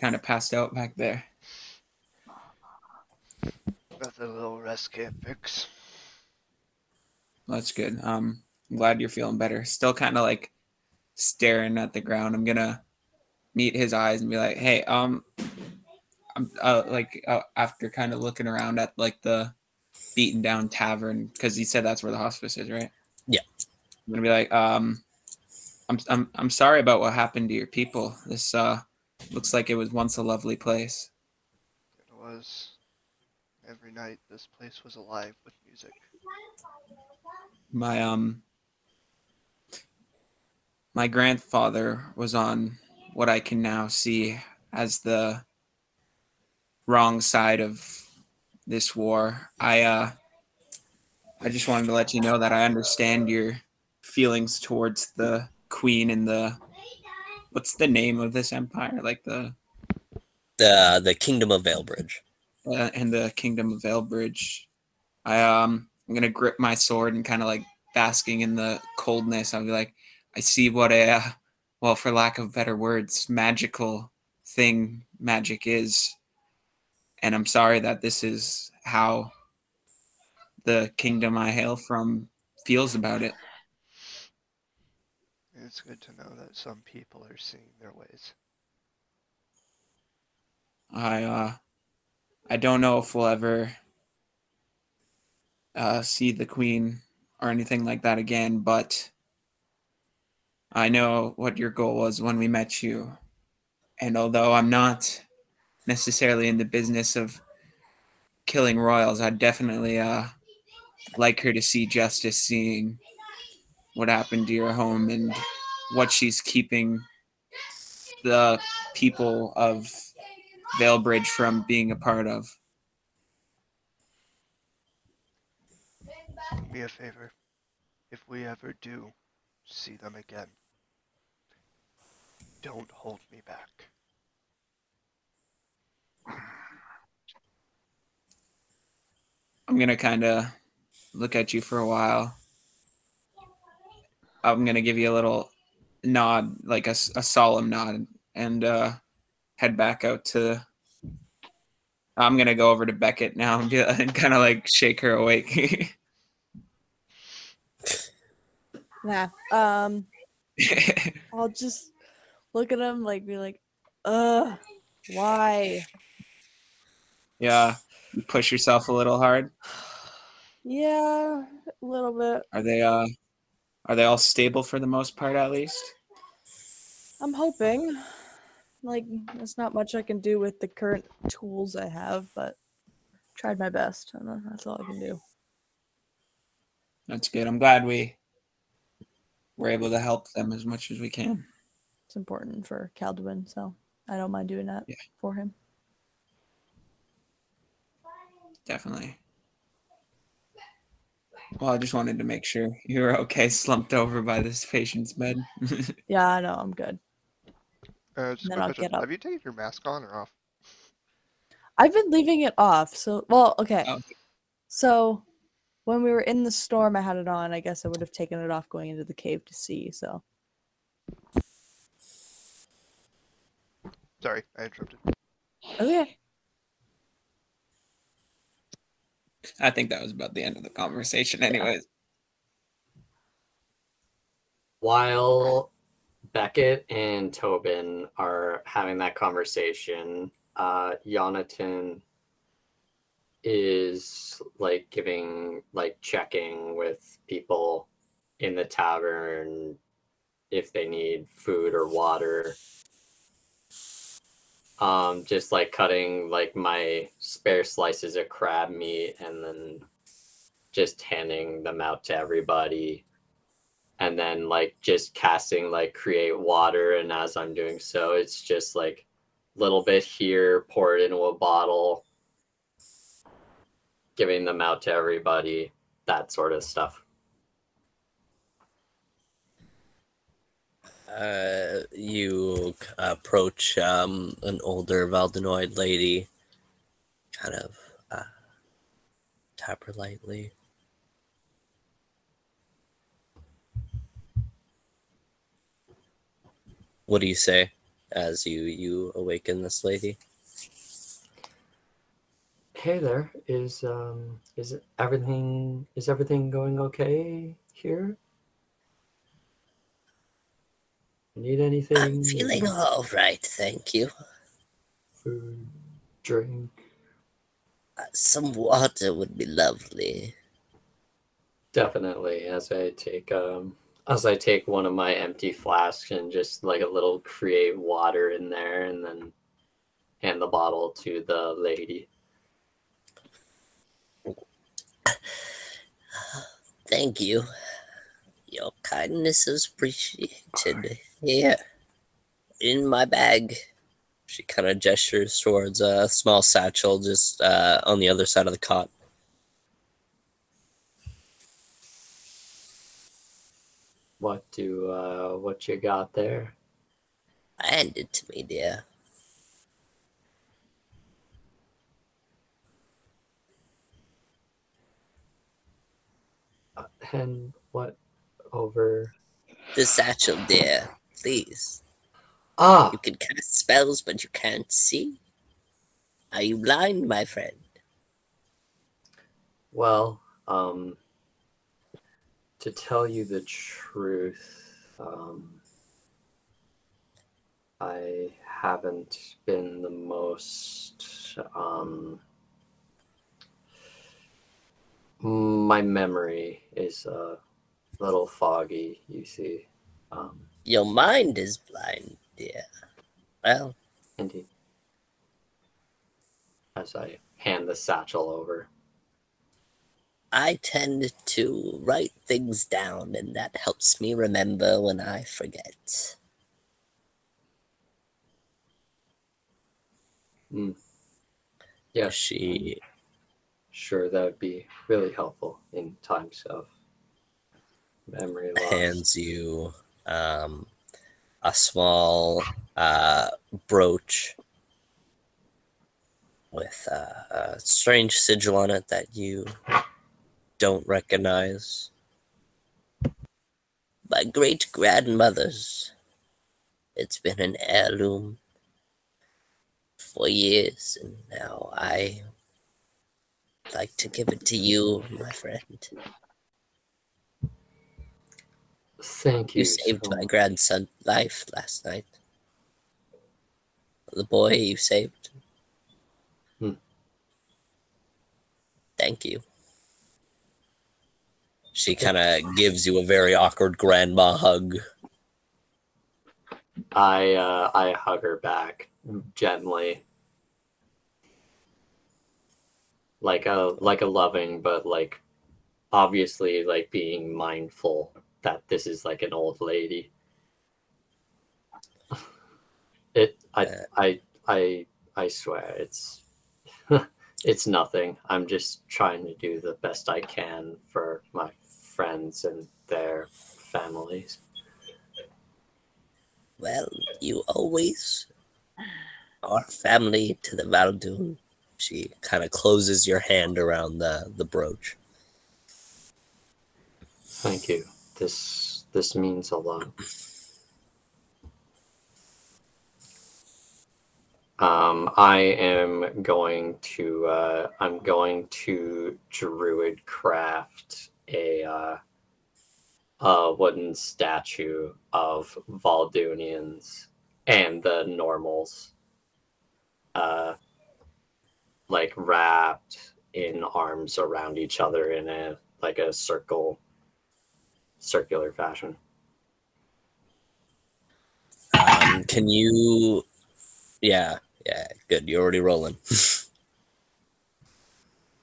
kind of passed out back there." Got a little rest can't fix. That's good. Um, I'm glad you're feeling better. Still kind of like staring at the ground. I'm gonna meet his eyes and be like, "Hey, um, I'm uh, like uh, after kind of looking around at like the beaten down tavern because he said that's where the hospice is, right? Yeah. I'm gonna be like, um, I'm I'm I'm sorry about what happened to your people. This uh looks like it was once a lovely place. It was. Every night this place was alive with music. My um my grandfather was on what I can now see as the wrong side of this war. I uh I just wanted to let you know that I understand your feelings towards the queen and the what's the name of this empire? Like the The the Kingdom of Veilbridge. uh, and the kingdom of Elbridge. I um I'm gonna grip my sword and kind of like basking in the coldness. I'll be like, I see what a uh, well, for lack of better words, magical thing magic is, and I'm sorry that this is how the kingdom I hail from feels about it. It's good to know that some people are seeing their ways. I uh I don't know if we'll ever uh see the queen or anything like that again, but I know what your goal was when we met you. And although I'm not necessarily in the business of killing royals, I'd definitely uh like her to see justice seeing what happened to your home and what she's keeping the people of Veilbridge from being a part of. Do me a favor. If we ever do see them again, don't hold me back. I'm gonna kind of look at you for a while. I'm gonna give you a little nod, like a solemn nod, and uh, head back out to I'm gonna go over to Beckett now and kind of like shake her awake. Nah. Um, I'll just look at him like be like, ugh, why? yeah, you push yourself a little hard. Yeah, a little bit. Are they uh, are they all stable for the most part at least? I'm hoping. Like, there's not much I can do with the current tools I have, but tried my best, and that's all I can do. That's good. I'm glad we were able to help them as much as we can. It's important for Calduin, so I don't mind doing that Yeah. for him. Definitely. Well, I just wanted to make sure you were okay, slumped over by this patient's bed. Yeah, I know, I'm good. Uh, just Then I'll get up. Have you taken your mask on or off? I've been leaving it off, so well, okay. Oh. So when we were in the storm, I had it on. I guess I would have taken it off going into the cave to see. So Sorry, I interrupted. okay, I think that was about the end of the conversation, anyways. While Beckett and Tobin are having that conversation, uh, Jonathan is like giving, like checking with people in the tavern if they need food or water. Um, just like cutting like my spare slices of crab meat and then just handing them out to everybody and then like just casting like create water and as i'm doing so it's just like little bit here pour it into a bottle giving them out to everybody that sort of stuff Uh, you approach um, an older Valdunoid lady, kind of uh, tap her lightly. What do you say as you you awaken this lady? Hey there is um is everything is everything going okay here need anything I'm feeling all right, thank you. food drink Uh, some water would be lovely. Definitely. As I take um as I take one of my empty flasks and just like a little create water in there and then hand the bottle to the lady. Thank you. Your kindness is appreciated. Here, in my bag. She kind of gestures towards a small satchel just uh, on the other side of the cot. What do uh what you got there? Hand it to me, dear. Uh, And what over The satchel, dear. Please. Ah You can cast spells, but you can't see. Are you blind, my friend? well, um to tell you the truth, um I haven't been the most um my memory is a little foggy, you see. Um Your mind is blind, dear. Well, indeed. As I hand the satchel over. I tend to write things down, and that helps me remember when I forget. Yeah, She sure that would be really helpful in times of memory loss. hands you um, a small uh, brooch with uh, a strange sigil on it that you don't recognize. My great grandmother's. It's been an heirloom for years, and now I like to give it to you, my friend. Thank you. You saved so my grandson's life last night. The boy you saved. Hmm. Thank you. She kind of gives you a very awkward grandma hug. I uh, I hug her back gently, like a like a loving, but like obviously like being mindful that this is like an old lady. It I Uh. I I I swear it's it's nothing. I'm just trying to do the best I can for my friends and their families. Well, you always are family to the Val'dune. She kind of closes your hand around the, the brooch. Thank you. This this means a lot. Um, I am going to uh, I'm going to druid craft a uh, a wooden statue of Valdunians and the normals, uh, like wrapped in arms around each other in a like a circle circular fashion. Um, can you. Yeah, yeah, good. You're already rolling.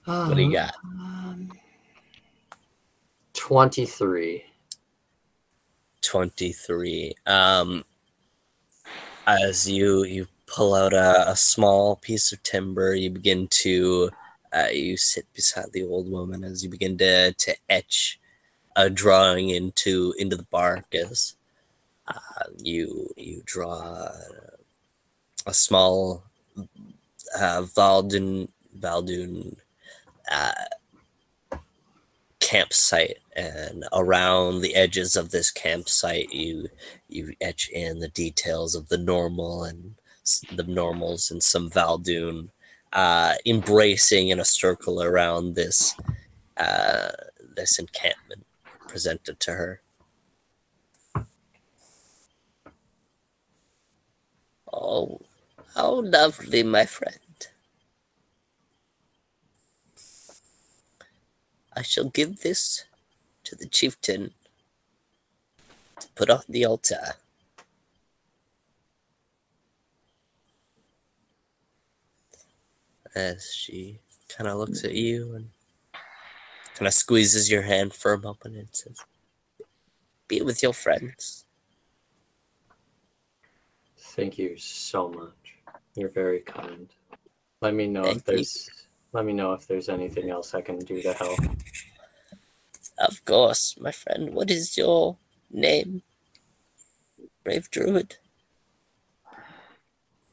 what do you got? Um, 23. 23 um as you you pull out a, a small piece of timber you begin to uh, you sit beside the old woman as you begin to to etch a drawing into into the bark as uh, you you draw a small uh, Val'dune Val'dune uh, campsite and around the edges of this campsite you you etch in the details of the normal and the normals and some Val'dune uh, embracing in a circle around this uh, this encampment presented to her. Oh, how lovely, my friend. I shall give this to the chieftain to put on the altar. As she kind of looks at mm-hmm. you and kind of squeezes your hand for a moment and says, Be with your friends. Thank you so much. You're very kind. Let me know Thank if there's let me know if there's anything else I can do to help. Of course, my friend. What is your name? Brave Druid?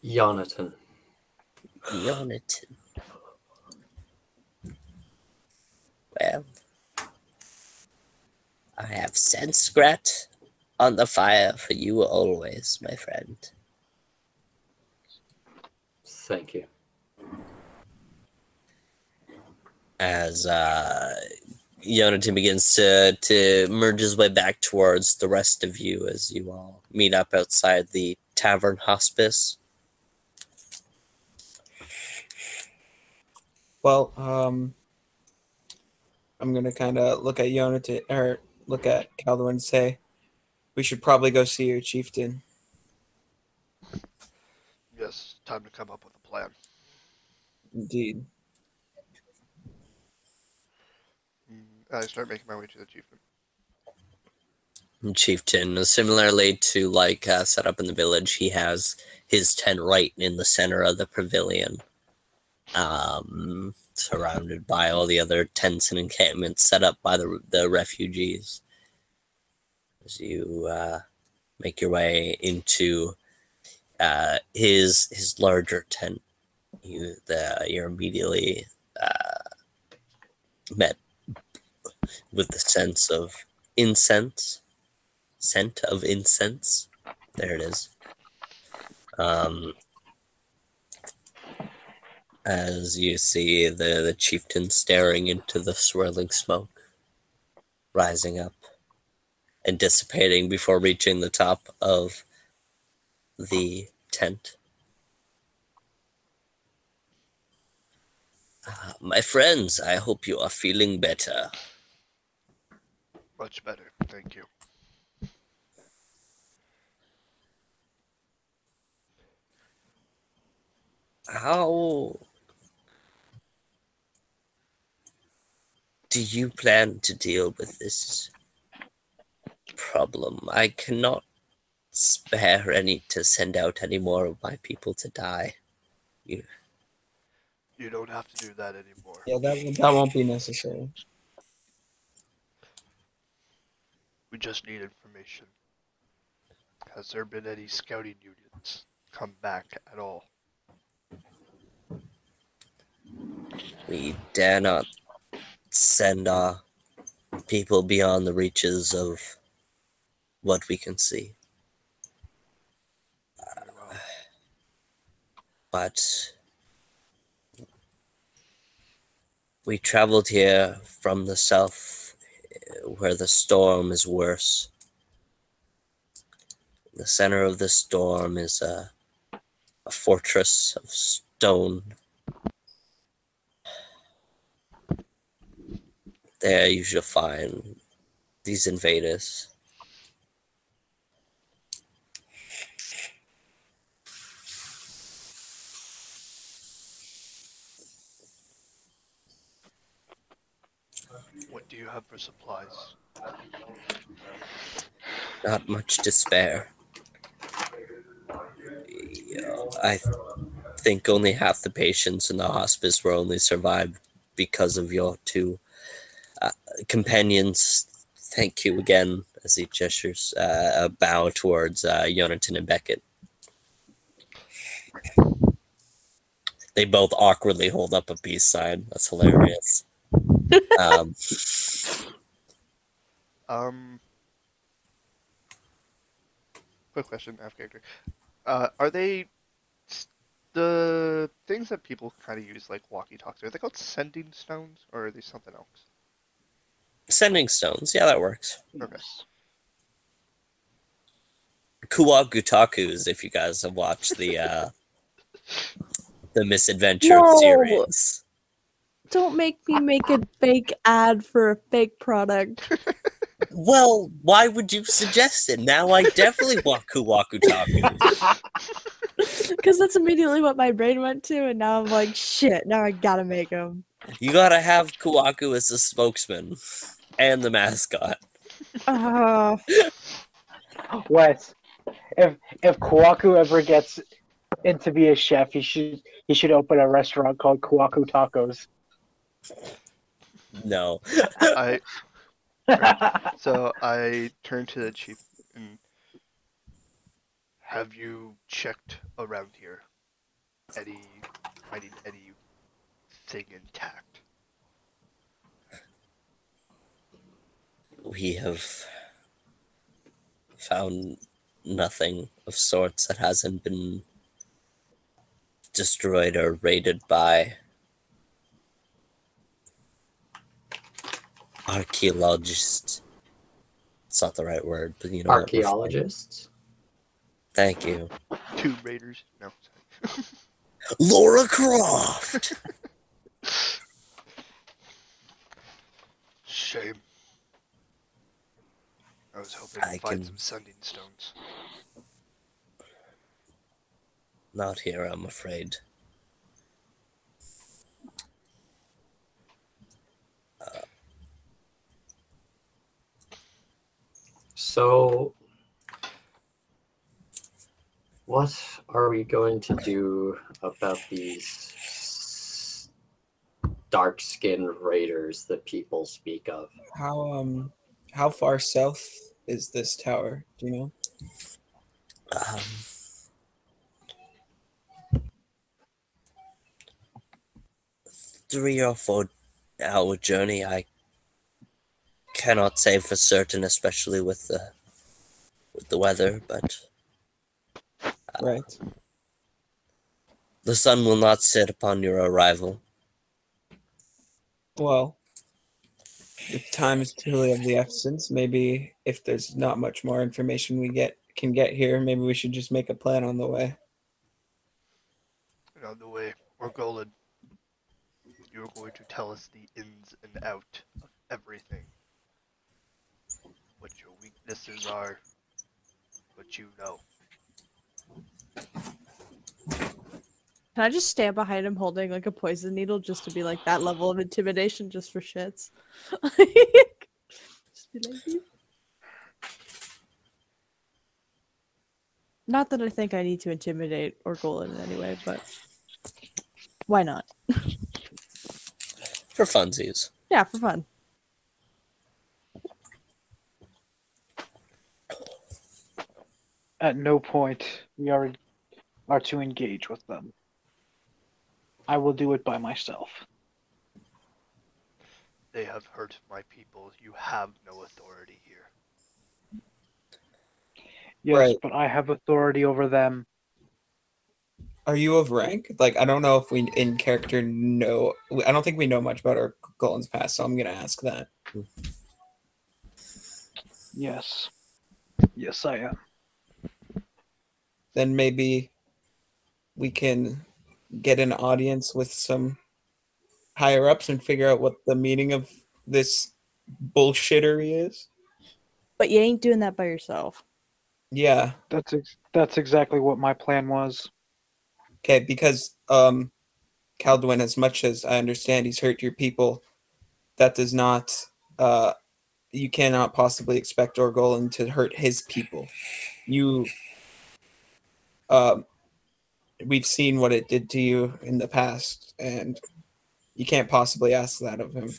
Jonathan. Yonatan. Well, I have Sanskrit on the fire for you always, my friend. Thank you. As uh, Yonatan begins to, to merge his way back towards the rest of you as you all meet up outside the tavern hospice. Well, um, I'm gonna kind of look at Yonatan or look at Calduin and say, we should probably go see your chieftain. Yes, time to come up with a plan. Indeed. I start making my way to the chieftain. chieftain similarly to like uh, set up in the village he has his tent right in the center of the pavilion um surrounded by all the other tents and encampments set up by the the refugees as you uh make your way into uh his his larger tent you the you're immediately uh met with the sense of incense scent of incense. There it is. Um, as you see the, the chieftain staring into the swirling smoke, rising up and dissipating before reaching the top of the tent. Uh, my friends, I hope you are feeling better. Much better, thank you. How do you plan to deal with this problem? I cannot spare any to send out any more of my people to die. You You don't have to do that anymore. Yeah, that that won't be necessary. We just need information. Has there been any scouting units come back at all? we dare not send our people beyond the reaches of what we can see. Well. but we traveled here from the south uh, where the storm is worse. The center of the storm is a, a fortress of stone. There you shall find these invaders. What do you have for supplies? not much to spare. I think only half the patients in the hospice were only survived because of your two uh, companions. Thank you again, as he gestures uh, a bow towards uh, Yonatan and Beckett. They both awkwardly hold up a peace sign. That's hilarious. um, Um. Quick question, F character. Uh, are they the things that people kind of use like walkie-talkies? Are they called sending stones, or are they something else? Sending stones, yeah, that works. Okay. Kuwagutakus, if you guys have watched the uh the Misadventure No! series. Don't make me make a fake ad for a fake product. Well, why would you suggest it? Now I definitely want Kuwakutaku. Because that's immediately what my brain went to, and now I'm like, shit, now I gotta make them. You gotta have Kuwaku as the spokesman and the mascot. Uh, Wes, if if Kwaku ever gets in to be a chef, he should he should open a restaurant called Kwaku Tacos. No. I so I turn to the chief and have you checked around here? Any I finding anything intact? We have found nothing of sorts that hasn't been destroyed or raided by archaeologists. It's not the right word, but you know. Archaeologists. Thank you. Two raiders? No. Laura Croft! Shame. I was hoping to I find can- some sending stones. Not here, I'm afraid. So, what are we going to do about these dark skinned raiders that people speak of? How um how far south is this tower? Do you know? Um, three or four hour journey. I cannot say for certain, especially with the with the weather. But Right. The sun will not set upon your arrival. Well, if time is truly of the essence, maybe if there's not much more information we get can get here, maybe we should just make a plan on the way. On the way, Orgolan. You're going to tell us the ins and out of everything. What your weaknesses are, what you know. Can I just stand behind him holding like a poison needle just to be like that level of intimidation just for shits? Just be like, Not that I think I need to intimidate Orgolan in any way, but why not? For funsies. Yeah, for fun. At no point we are are to engage with them. I will do it by myself. They have hurt my people. You have no authority here. Yes, Right. but I have authority over them. Are you of rank? Like, I don't know if we in character know. I don't think we know much about our Golan's past, so I'm gonna ask that. Yes. Yes, I am. Then maybe we can get an audience with some higher ups and figure out what the meaning of this bullshittery is. But you ain't doing that by yourself. Yeah. That's ex- that's exactly what my plan was. Okay, because um Calduin, as much as I understand he's hurt your people, that does not uh you cannot possibly expect Orgolan to hurt his people. You um we've seen what it did to you in the past, and you can't possibly ask that of him.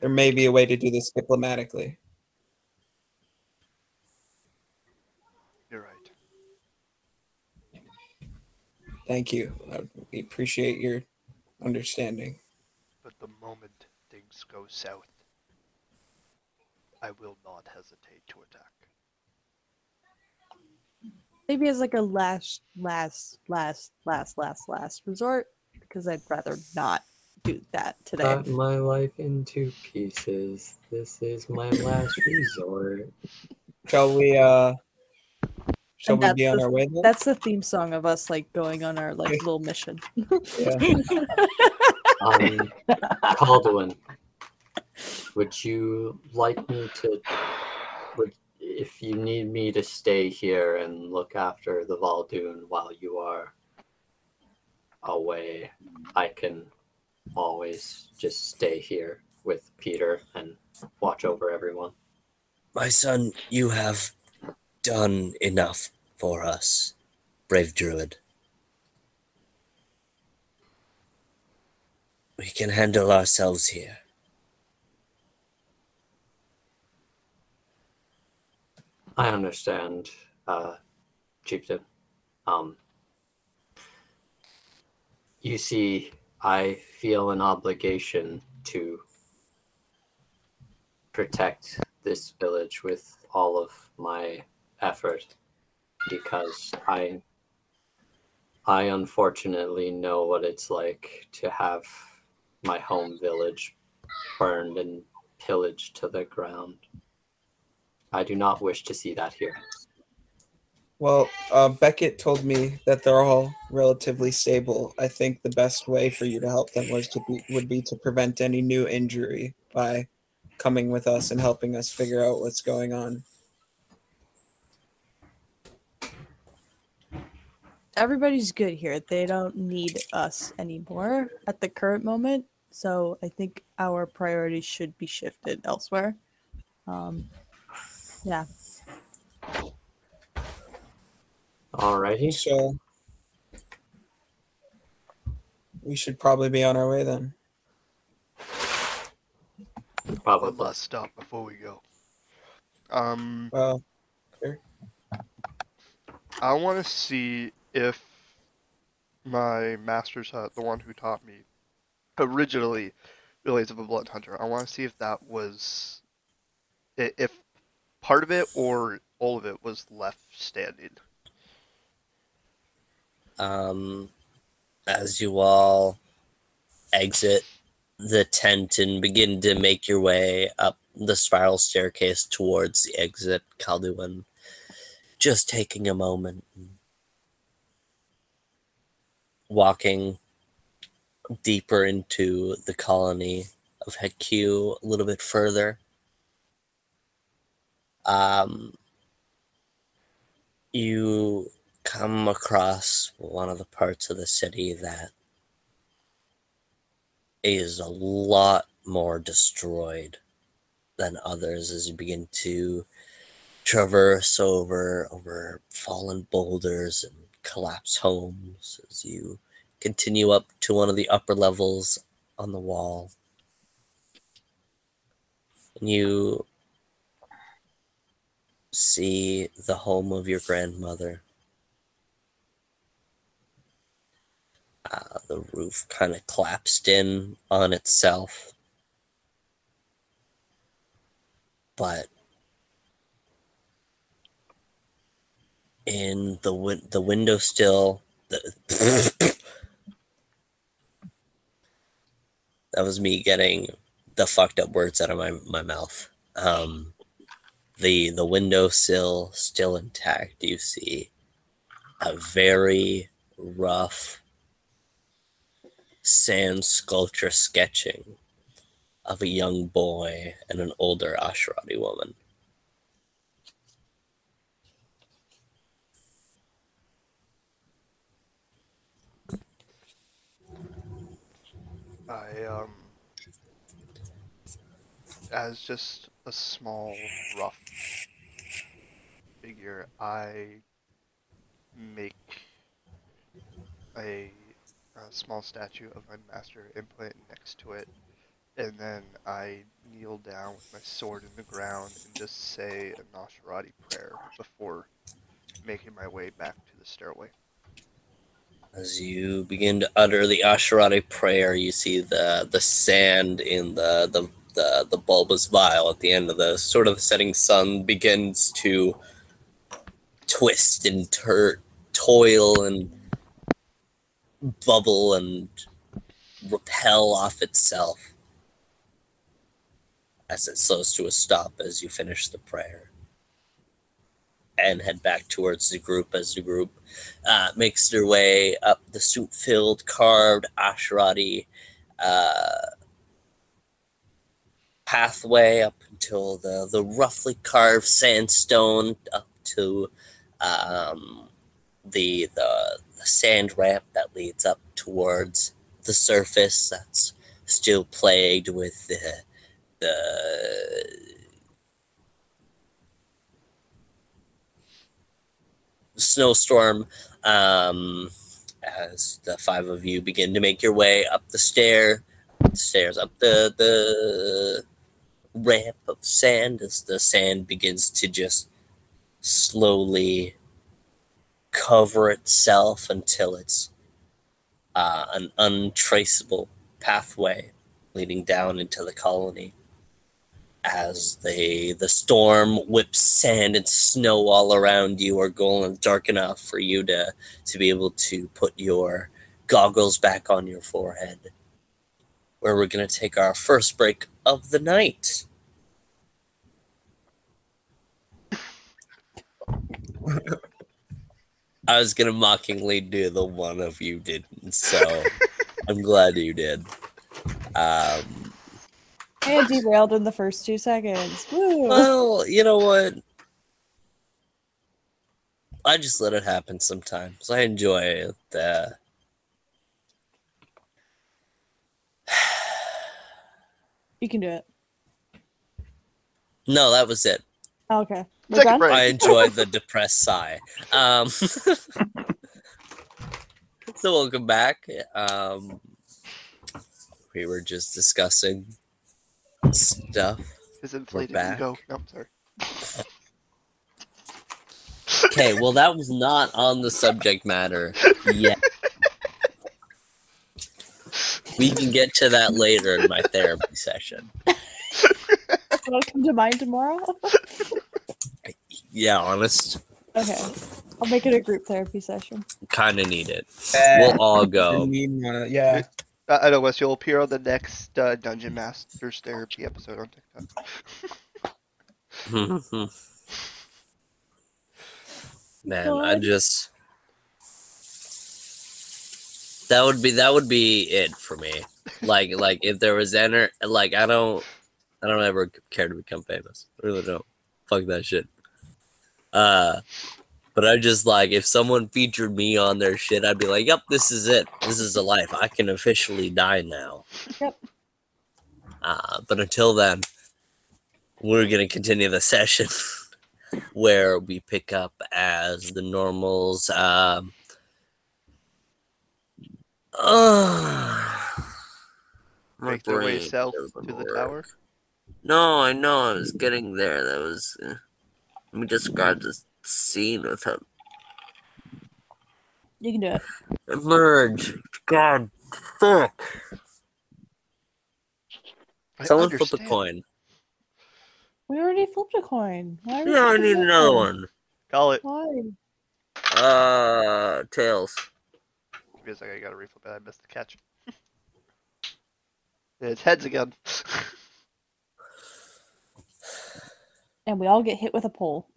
There may be a way to do this diplomatically. You're right. Thank you. I we appreciate your understanding. But the moment things go south, I will not hesitate to attack. Maybe as like a last, last, last, last, last, last resort, because I'd rather not do that today. Cut my life into pieces. This is my last resort. Shall we uh shall And we be on the- our way then? That's the theme song of us like going on our like little mission. Yeah. Um, Calduin, would you like me to? If you need me to stay here and look after the Val'dune while you are away, I can always just stay here with Peter and watch over everyone. My son, you have done enough for us, brave druid. We can handle ourselves here. I understand, uh, Chieftain. Um, you see, I feel an obligation to protect this village with all of my effort because I I unfortunately know what it's like to have my home village burned and pillaged to the ground. I do not wish to see that here. Well, uh, Beckett told me that they're all relatively stable. I think the best way for you to help them was to be would be to prevent any new injury by coming with us and helping us figure out what's going on. Everybody's good here. They don't need us anymore at the current moment. So I think our priorities should be shifted elsewhere. Um, yeah. Alrighty. So we should probably be on our way then. One Probably. last stop before we go. Um, Well, I want to see if my master's hut, the one who taught me originally Relays of a Blood Hunter, I want to see if that was, if part of it or all of it was left standing. um, as you all exit the tent and begin to make your way up the spiral staircase towards the exit, Calduin, just taking a moment, walking deeper into the colony of Heku a little bit further. Um, you come across one of the parts of the city that is a lot more destroyed than others as you begin to traverse over over fallen boulders and collapsed homes as you continue up to one of the upper levels on the wall. And you see the home of your grandmother. Uh, the roof kind of collapsed in on itself. But in the the window still the that was me getting the fucked up words out of my, my mouth. Um the the windowsill still intact you see a very rough sand sculpture sketching of a young boy and an older Asherati woman. I um as just a small rough figure, I make a, a small statue of my master it next to it, and then I kneel down with my sword in the ground and just say a Nosferatu prayer before making my way back to the stairway. As you begin to utter the Asherati prayer, you see the the sand in the the the, the bulbous vial at the end of the sort of setting sun begins to twist and tur- toil and bubble and repel off itself as it slows to a stop as you finish the prayer and head back towards the group as the group uh, makes their way up the soup filled carved Asherati uh, pathway up until the, the roughly carved sandstone up to um, the, the the sand ramp that leads up towards the surface that's still plagued with the the snowstorm um, as the five of you begin to make your way up the stair stairs up the the ramp of sand as the sand begins to just slowly cover itself until it's uh, an untraceable pathway leading down into the colony. As the the storm whips sand and snow all around you are going dark enough for you to to be able to put your goggles back on your forehead. Where we're going to take our first break of the night I was gonna mockingly do the one of you didn't, so I'm glad you did. Um, And derailed in the first two seconds. Woo! well, you know what? I just let it happen sometimes. I enjoy the. You can do it. No, that was it. Okay. We're Take a break. I enjoyed the depressed sigh. Um, so welcome back. Um, we were just discussing stuff. His inflated back. ego. No, I'm sorry. Okay, well, that was not on the subject matter yet. We can get to that later in my therapy session. That'll come to mine tomorrow. Yeah, honest. okay. I'll make it a group therapy session. Kind of need it. Yeah. We'll all go. mean, uh, yeah. Uh, I know, Wes. You'll appear on the next uh, Dungeon Masters Therapy episode on TikTok. Man, I just that would be that would be it for me. Like like if there was enter like I don't I don't ever care to become famous. I really don't. Fuck that shit. Uh but I just like if someone featured me on their shit, I'd be like, Yep, this is it. This is the life. I can officially die now. Yep. Uh but until then, we're gonna continue the session. where we pick up as the normals. Um, uh, Make their way south to the work. tower. No, I know. I was getting there. That was. Uh, let me describe this scene with him. You can do it. Emerge. God, fuck. I Someone flip a coin. We already flipped a coin. Why are Yeah, I need another another one? one. Call it. Why? Uh, tails. Because I gotta reflip it. I missed the catch. it's heads again. And we all get hit with a pole.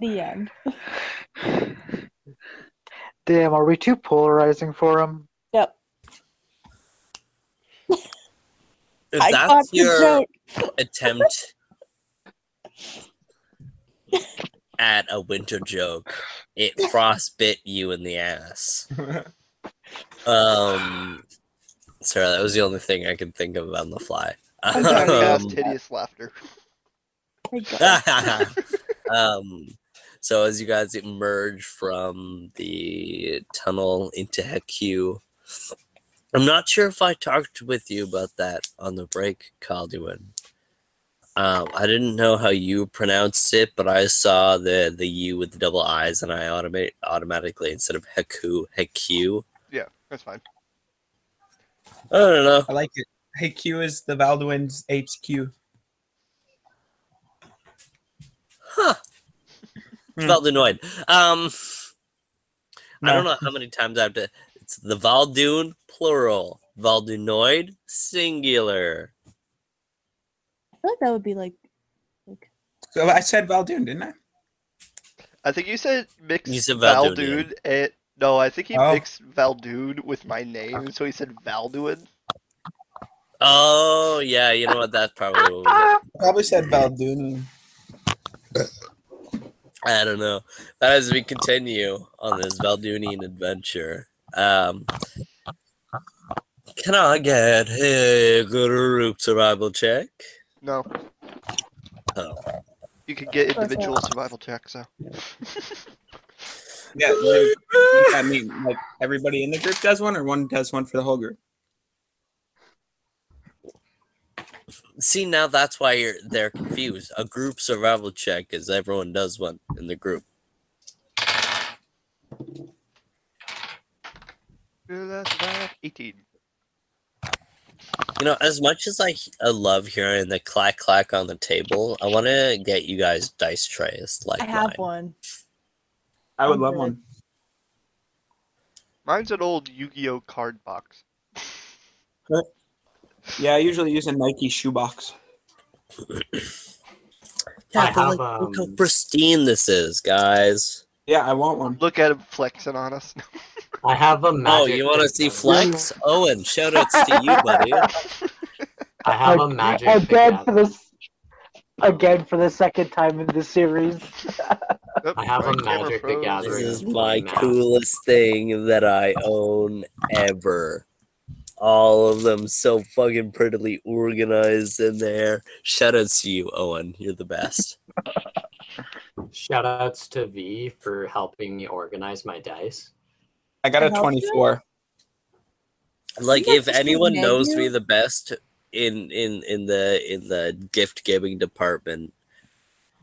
the end. Damn, are we too polarizing for him? Yep. If I that's your attempt at a winter joke, it frostbit you in the ass. Um, sorry, that was the only thing I could think of on the fly. I'm sorry. Um, hideous laughter. Um, so as you guys emerge from the tunnel into Heku, I'm not sure if I talked with you about that on the break, Calduin. Um, I didn't know how you pronounced it, but I saw the the U with the double I's, and I automate automatically instead of Heku, Heku. Yeah, that's fine. I don't know. I like it. Hey, Q is the Valduin's HQ. Huh. Hmm. Felt annoyed. Um, I don't know how many times I have to. It's the Val'dune plural, Valdunoid singular. I feel like that would be like, like So I said Val'dune, didn't I? I think you said mix You said Valduin, yeah. Valdude. And, no, I think he Oh. mixed Valdude with my name, so he said Valduin. Oh yeah, you know what? That's probably what was it. Probably said Val'dune. I don't know. But as we continue on this Valdunian adventure, um, can I get a group survival check? No. Oh. You could get individual survival checks, so. Yeah, like, I mean, like everybody in the group does one, or one does one for the whole group. See now that's why you're they're confused. A group survival check is everyone does one in the group. Do that, survive. 18. You know, as much as I, I love hearing the clack clack on the table, I want to get you guys dice trays like I have mine. one. I would love one. Mine's an old Yu-Gi-Oh card box. Yeah, I usually use a Nike shoebox. Yeah, I but have, like, look how um, pristine this is, guys. Yeah, I want one. Look at him flexing on us. I have a Oh, you want to see flex? Owen, shout outs to you, buddy. I have a Ag- magic. again pick for this. Again for the second time in the series. Oop, I have a Magic the froze. This is my that. coolest thing that I own ever. All of them so fucking prettily organized in there. Shout outs to you, Owen. You're the best. Shout outs to V for helping me organize my dice. I got a 24. Like if anyone knows menu? me the best in in in the in the gift giving department,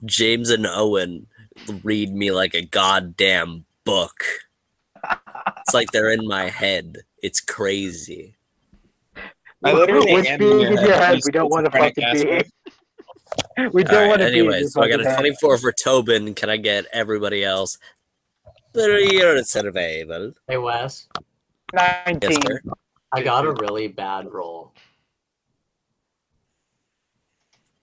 James and Owen read me like a goddamn book. It's like they're in my head. It's crazy. I literally Which am being in your head You we don't want to fucking be. We don't All want right, to be. anyway, so I got a fucking 24 for Tobin. Can I get everybody else? Three uh, survival. Hey Wes, band. Yes, Nineteen. I got a really bad roll.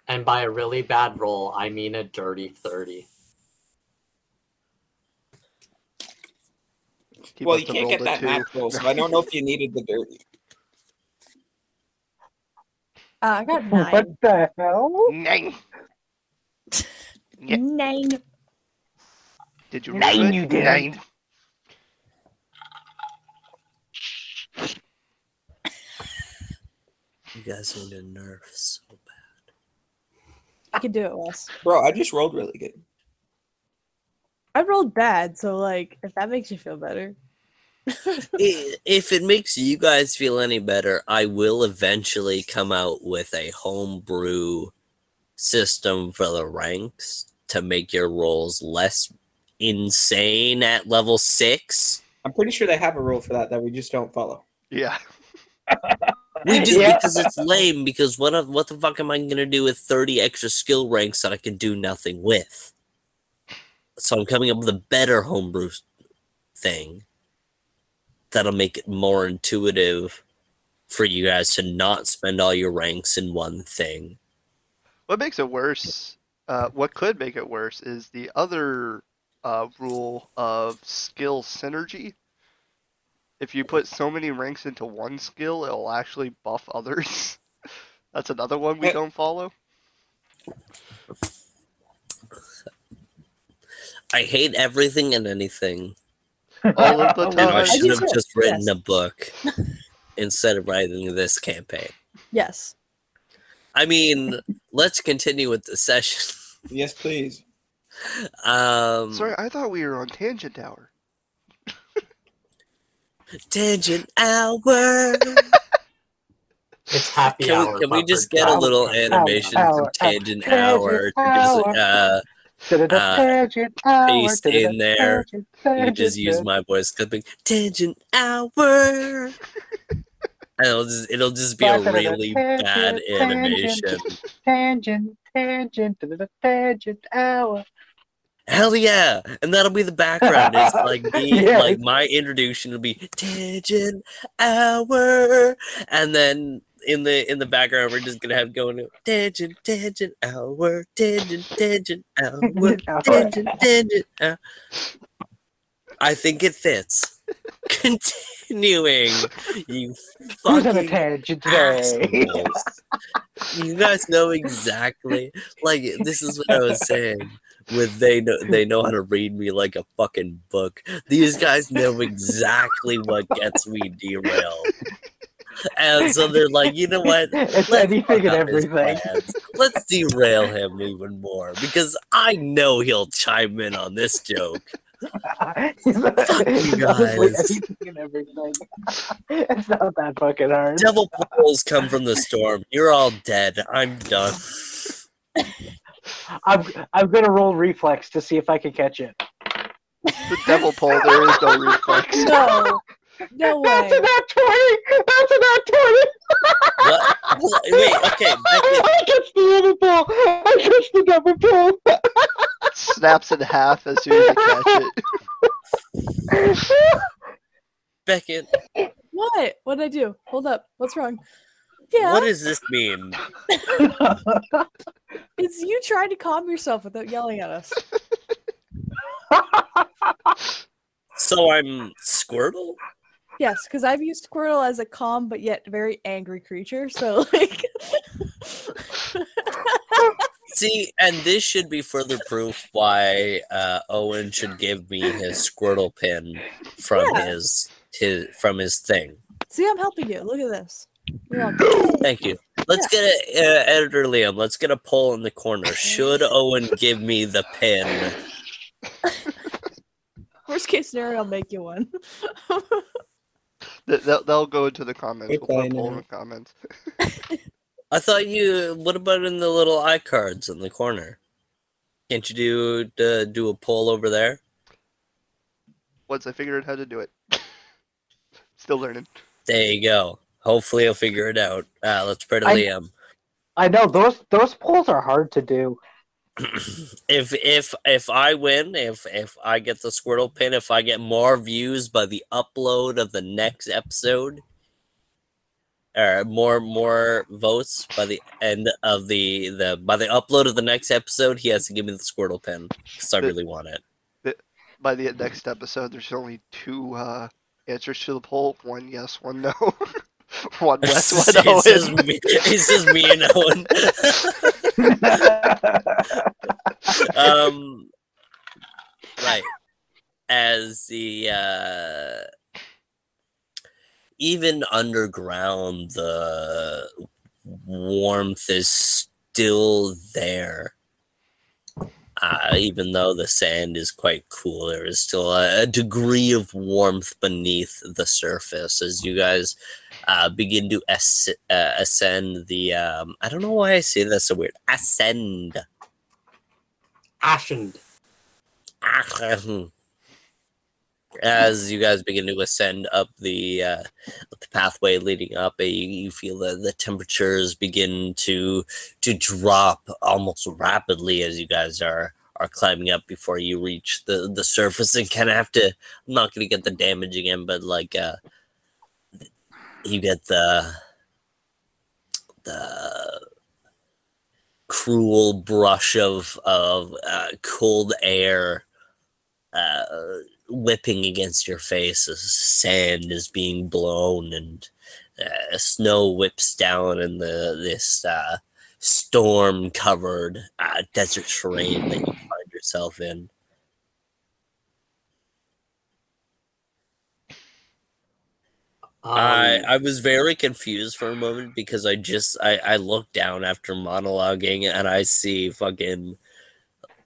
And by a really bad roll, I mean a dirty 30. He well, must you have can't get that two. max roll, so I don't know if you needed the dirty. Uh, I got nine. What the hell? Nine. Yeah. Nine. Did you roll Nine, it? you didn't. Nine. You guys need a nerf so bad. I can do it, Wes. Bro, I just rolled really good. I rolled bad, so like, if that makes you feel better. I- If it makes you guys feel any better, I will eventually come out with a homebrew system for the ranks to make your rolls less insane at level six. I'm pretty sure they have a rule for that that we just don't follow. Yeah. We do Yeah. because it's lame. Because what what the fuck am I gonna do with thirty extra skill ranks that I can do nothing with? So I'm coming up with a better homebrew thing that'll make it more intuitive for you guys to not spend all your ranks in one thing. What makes it worse? Uh, what could make it worse is the other uh, rule of skill synergy. If you put so many ranks into one skill, it'll actually buff others. That's another one we don't follow. I hate everything and anything. All of the And I should do have just written yes. a book instead of writing this campaign. Yes. I mean, let's continue with the session. Yes, please. Um, Sorry, I thought we were on Tangent Hour. tangent hour. It's happy Can hour. we, can we just for get a little animation hour, from tangent tangent hour? to just, uh, Uh, tangent hour, in there. tangent, You just use my voice clipping tangent hour. And it'll just it'll just be a really bad animation. Tangent, tangent, tangent hour. Hell yeah! And that'll be the background. It's like me, Yeah. like my introduction will be tangent hour, and then in the in the background we're just gonna have going tangent tangent hour, tangent tangent hour, tangent tangent. Hour. I think it fits. Continuing, you Who's on a fucking tangent assholes. you guys know exactly. Like this is what I was saying. With they know they know how to read me like a fucking book. These guys know exactly what gets me derailed. And so they're like, you know what? It's Let's anything and everything. Let's derail him even more because I know he'll chime in on this joke. It's honestly guys. anything and. It's not that fucking hard. Devil poles come from the storm. You're all dead. I'm done. I'm I'm gonna roll reflex to see if I can catch it. The devil pole, there is no reflex. No. No That's way. a nat twenty. That's a nat twenty. What? Wait, okay. I catch the other ball. I catch the double ball. Snaps in half as soon as you catch it. Beckett, What? What did I do? Hold up. What's wrong? Yeah. what does this mean? It's you trying to calm yourself without yelling at us. So I'm Squirtle? Yes, because I've used Squirtle as a calm but yet very angry creature. So like, See, and this should be further proof why uh, Owen should give me his Squirtle pin from Yeah. his his from his thing. see, I'm helping you. Look at this. Thank you. Let's get a uh, editor Liam. Let's get a poll in the corner. Should Owen give me the pin? Worst case scenario, I'll make you one. Th- They'll, they'll go into the comments. We'll put till a I poll in the comments. I thought you. What about in the little iCards in the corner? Can't you do uh, do a poll over there? Once I figure out how to do it. Still learning. There you go. Hopefully, I'll figure it out. Uh, let's pray to I- Liam. I know those those polls are hard to do. if if if I win, if if I get the Squirtle pin, if I get more views by the upload of the next episode, or more more votes by the end of the the by the upload of the next episode, he has to give me the Squirtle pin because I The- really want it. By the next episode, there's only two uh, answers to the poll: one yes, one no. one Wes, one it's, just me, it's just me and Owen. um, right. As the uh, even underground, the warmth is still there. Uh, even though the sand is quite cool, there is still a, a degree of warmth beneath the surface as you guys uh, begin to as- uh, ascend the. Um, I don't know why I say that so weird. Ascend. Ascend. As you guys begin to ascend up the uh, up the pathway leading up, you, you feel that the temperatures begin to to drop almost rapidly as you guys are are climbing up before you reach the the surface and kind of have to. I'm not going to get the damage again, but like uh, you get the the cruel brush of of uh, cold air uh, whipping against your face as sand is being blown and uh, snow whips down in the this uh, storm covered uh, desert terrain that you find yourself in. Um, I was very confused for a moment because I just I I look down after monologuing and I see fucking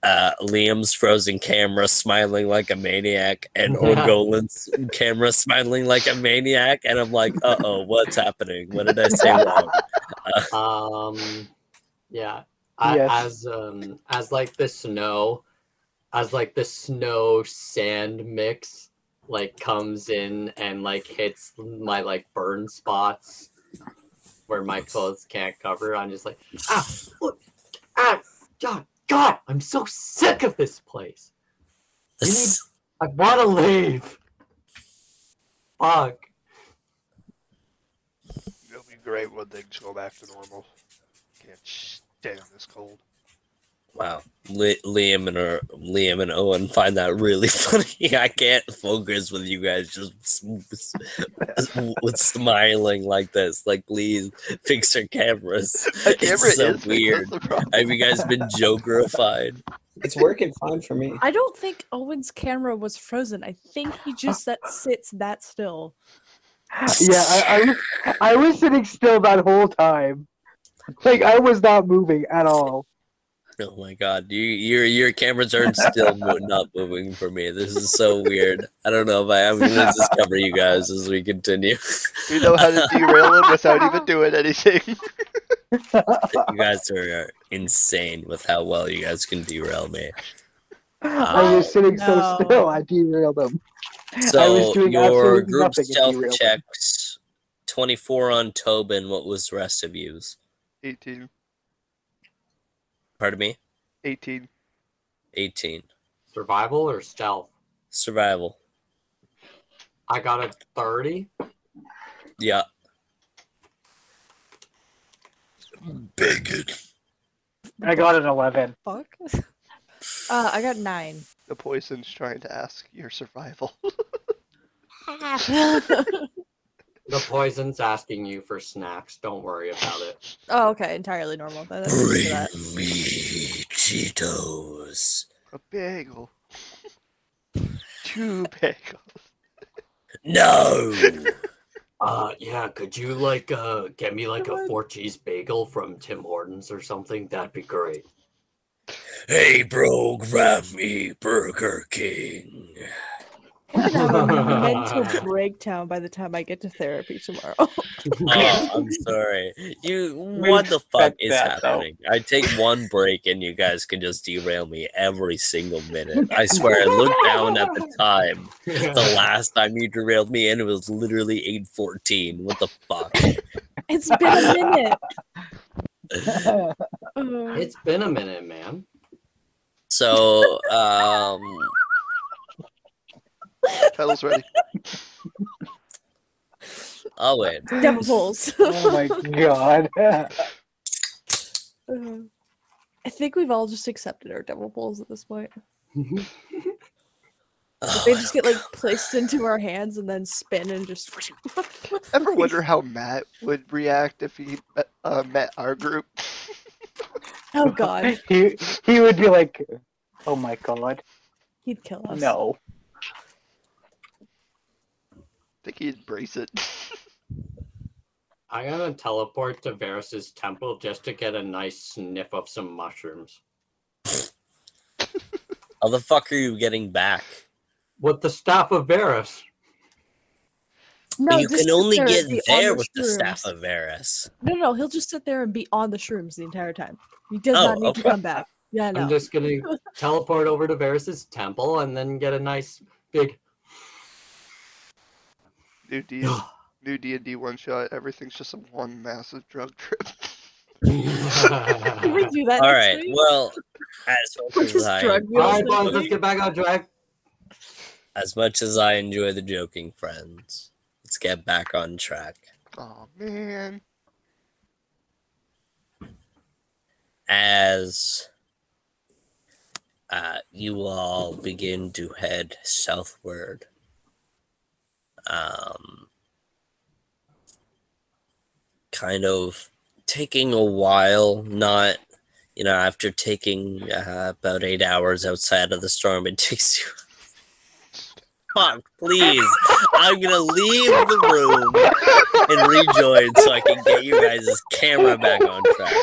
uh Liam's frozen camera smiling like a maniac and Orgolan's camera smiling like a maniac and I'm like, uh oh, what's happening? What did I say wrong? um yeah I, Yes. as um as like the snow as like the snow sand mix like comes in and like hits my like burn spots where my clothes can't cover. I'm just like ah look ah god god i'm so sick of this place. This- i want to leave. Fuck. It'll be great when things go back to normal. Can't stand this cold. Wow, Li- Liam and uh, Liam and Owen find that really funny. I can't focus with you guys just s- s- with smiling like this. Like, please fix your cameras. Camera It's so is weird. That's the problem. Have you guys been jokerified? It's working fine for me. I don't think Owen's camera was frozen. I think he just that sits that still. Yeah, I, I was I was sitting still that whole time. Like I was not moving at all. Oh my god, you, your your cameras are still not moving for me. This is so weird. I don't know if I am going to discover you guys as we continue. We know how to derail him without even doing anything. you guys are insane with how well you guys can derail me. I was um, sitting no. so still. I derailed them. So your group nothing stealth derailed him. checks, twenty four on Tobin. What was the rest of yous? 18. Pardon me. 18. Eighteen. survival or stealth Survival. i got a 30 Yeah. Bacon. I got an eleven. Fuck. Uh, I got nine. The poison's trying to ask your survival. The poison's asking you for snacks. Don't worry about it. oh, okay, entirely normal. That's used that. Bring me Cheetos. A bagel. Two bagels. No. Uh, yeah. Could you like uh get me like a four cheese bagel from Tim Hortons or something? That'd be great. hey, bro, grab me Burger King. I'm gonna have a mental breakdown by the time I get to therapy tomorrow. Oh, I'm sorry. You, what the fuck is that, though. happening? I take one break and you guys can just derail me every single minute. I swear, I looked down at the time. The last time you derailed me, and it was literally 8:14. What the fuck? it's been a minute. Uh, It's been a minute, man. So, um, Title's ready. I'll wait. devil pulls. oh my god. Uh, I think we've all just accepted our devil pulls at this point. Oh, They just get like placed into our hands and then spin and just. Ever wonder how Matt would react if he met, uh, met our group? Oh god, he he would be like, "Oh my god, he'd kill us. no." Think he'd embrace it. I'm gonna teleport to Varus's temple just to get a nice sniff of some mushrooms. How the fuck are you getting back? With the staff of Varus. No, you can only there get be on there the with the staff of Varus. No, no, he'll just sit there and be on the shrooms the entire time. He does Oh, not need to come back. Yeah, no. I'm just gonna teleport over to Varus's temple and then get a nice big. New D new D and D one shot. Everything's just a one massive drug trip. Can we do that? All next right. week? Well, as much as I, Alright, boys, let's get back on track. as much as I enjoy the joking friends, let's get back on track. Oh man. As uh, you all begin to head southward, um, kind of taking a while, not you know, after taking uh, about eight hours outside of the storm, it takes you. Fuck, please. I'm gonna leave the room and rejoin so I can get you guys' camera back on track.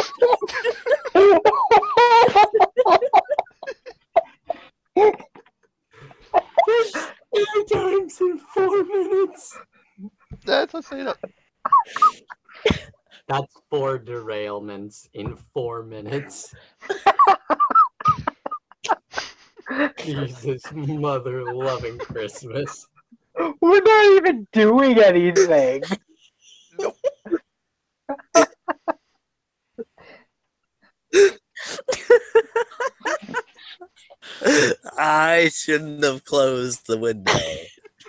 Three times in four minutes. That's I say that. That's four derailments in four minutes. Jesus, mother loving Christmas. We're not even doing anything. I shouldn't have closed the window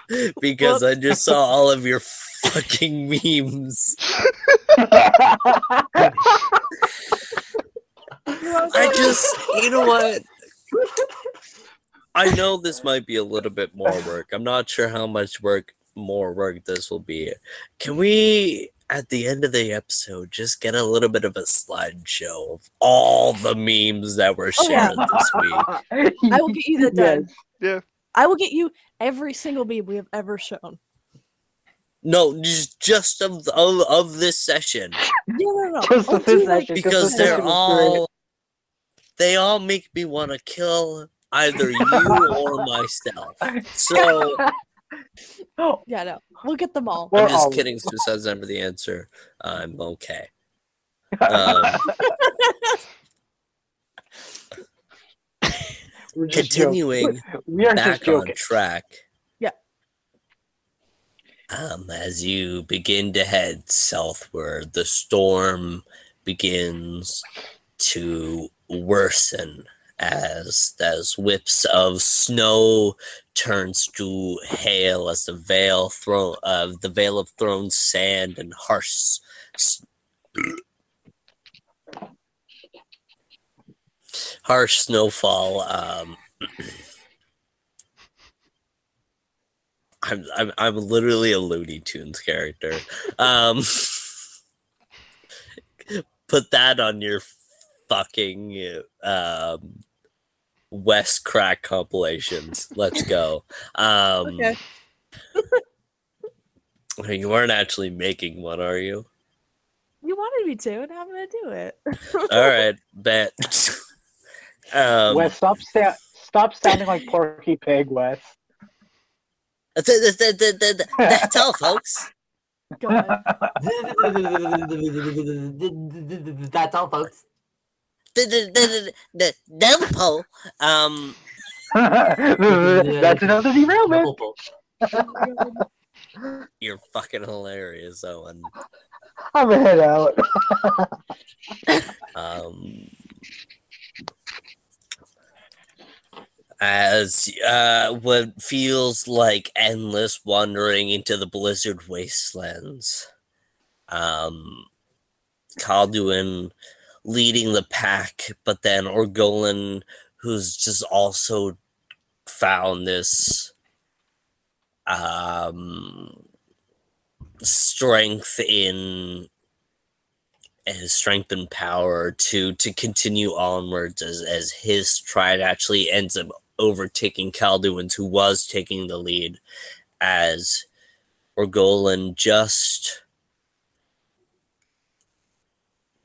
because I just saw all of your fucking memes. I just, you know what? I know this might be a little bit more work. I'm not sure how much work, more work this will be. Can we, at the end of the episode, just get a little bit of a slideshow of all the memes that were Oh, yeah. shared this week? I will get you that done. Yeah. I will get you every single meme we have ever shown. No, just just of of, of this session No, no, no. Just I'll of this do, like, session, because they're session all they all make me want to kill either you or myself. So Oh yeah, no. We'll get them all. I'm just all- kidding. Stu says under the answer. I'm okay. Um, we're just joking. continuing We are back just on track. Yeah. Um, as you begin to head southward, the storm begins to worsen as as whips of snow turns to hail as the veil thrown uh, the veil of thrown sand and harsh harsh snowfall um, I'm, I'm I'm literally a Looney Tunes character. Um, put that on your fucking um, West Crack compilations. Let's go. Um, Okay. You aren't actually making one, are you? You wanted me to, and I'm gonna do it. All right, bet. um, Wes, stop sta- stop sounding like Porky Pig, Wes. th- th- th- th- th- that's all, folks. That's all, folks. The, the, the, the, the Delpo, um, That's another derailment. you're fucking hilarious, Owen. I'm gonna head out. Um, as uh, what feels like endless wandering into the blizzard wastelands. Um, Calduin leading the pack, but then Orgolan, who's just also found this um, strength in his strength and power to to continue onwards as as his stride actually ends up overtaking Calduin's, who was taking the lead, as Orgolan just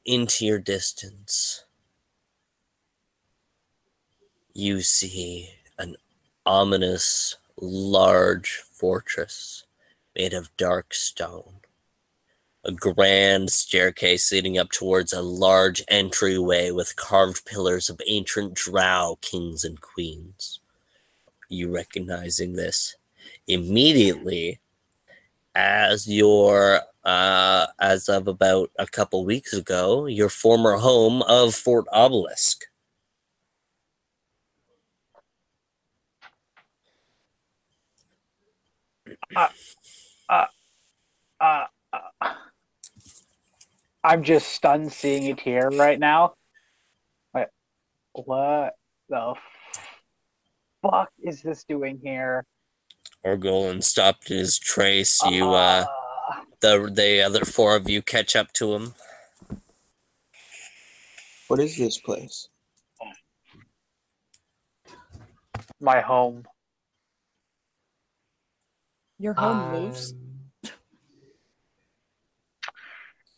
into your distance. You see an ominous, large fortress made of dark stone. A grand staircase leading up towards a large entryway with carved pillars of ancient drow kings and queens. You recognizing this immediately as your uh, as of about a couple weeks ago, your former home of Fort Obelisk. Uh, uh, I'm just stunned seeing it here right now. Like, what the fuck is this doing here? Orgolan stopped in his trace. You, uh, the the other four of you catch up to him. What is this place? my home. Your home moves. Um,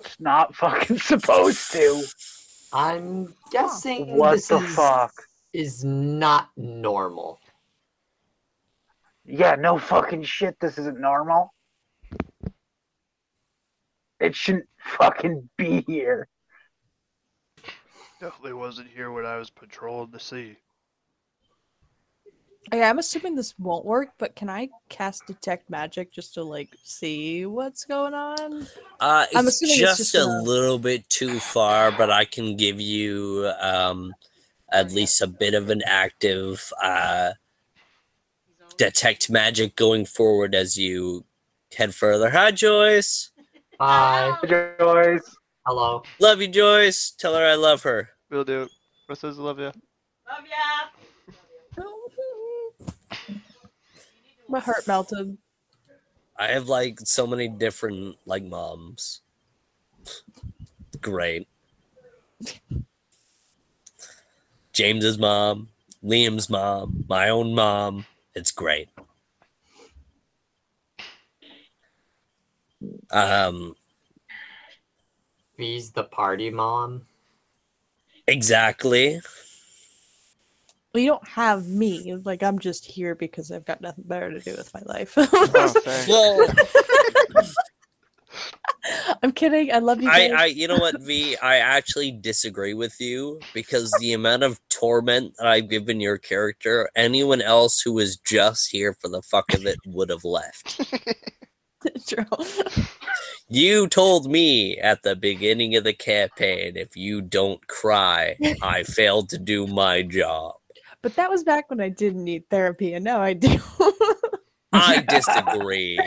It's not fucking supposed to. I'm guessing What this the is, fuck? is not normal. Yeah, no fucking shit. This isn't normal. It shouldn't fucking be here. Definitely wasn't here when I was patrolling the sea. Yeah, I'm assuming this won't work, but can I cast detect magic just to like see what's going on? Uh, I'm it's assuming just, it's just a gonna- little bit too far, but I can give you um, at least a bit of an active uh, detect magic going forward as you head further. Hi, Joyce. Bye. Joyce. Hello. Love you, Joyce. Tell her I love her. Will do. What says love ya. love ya? My heart melted. I have like so many different like moms. Great. James's mom, Liam's mom, my own mom. It's great. Um, V's the party mom. exactly. Well, you don't have me. Like I'm just here because I've got nothing better to do with my life. Oh, thanks. Well, I'm kidding. I love you. I. I, you know what, V? I actually disagree with you because the amount of torment that I've given your character, anyone else who was just here for the fuck of it would have left. True. You told me at the beginning of the campaign, if you don't cry, I failed to do my job. But that was back when I didn't need therapy, and now I do. I disagree.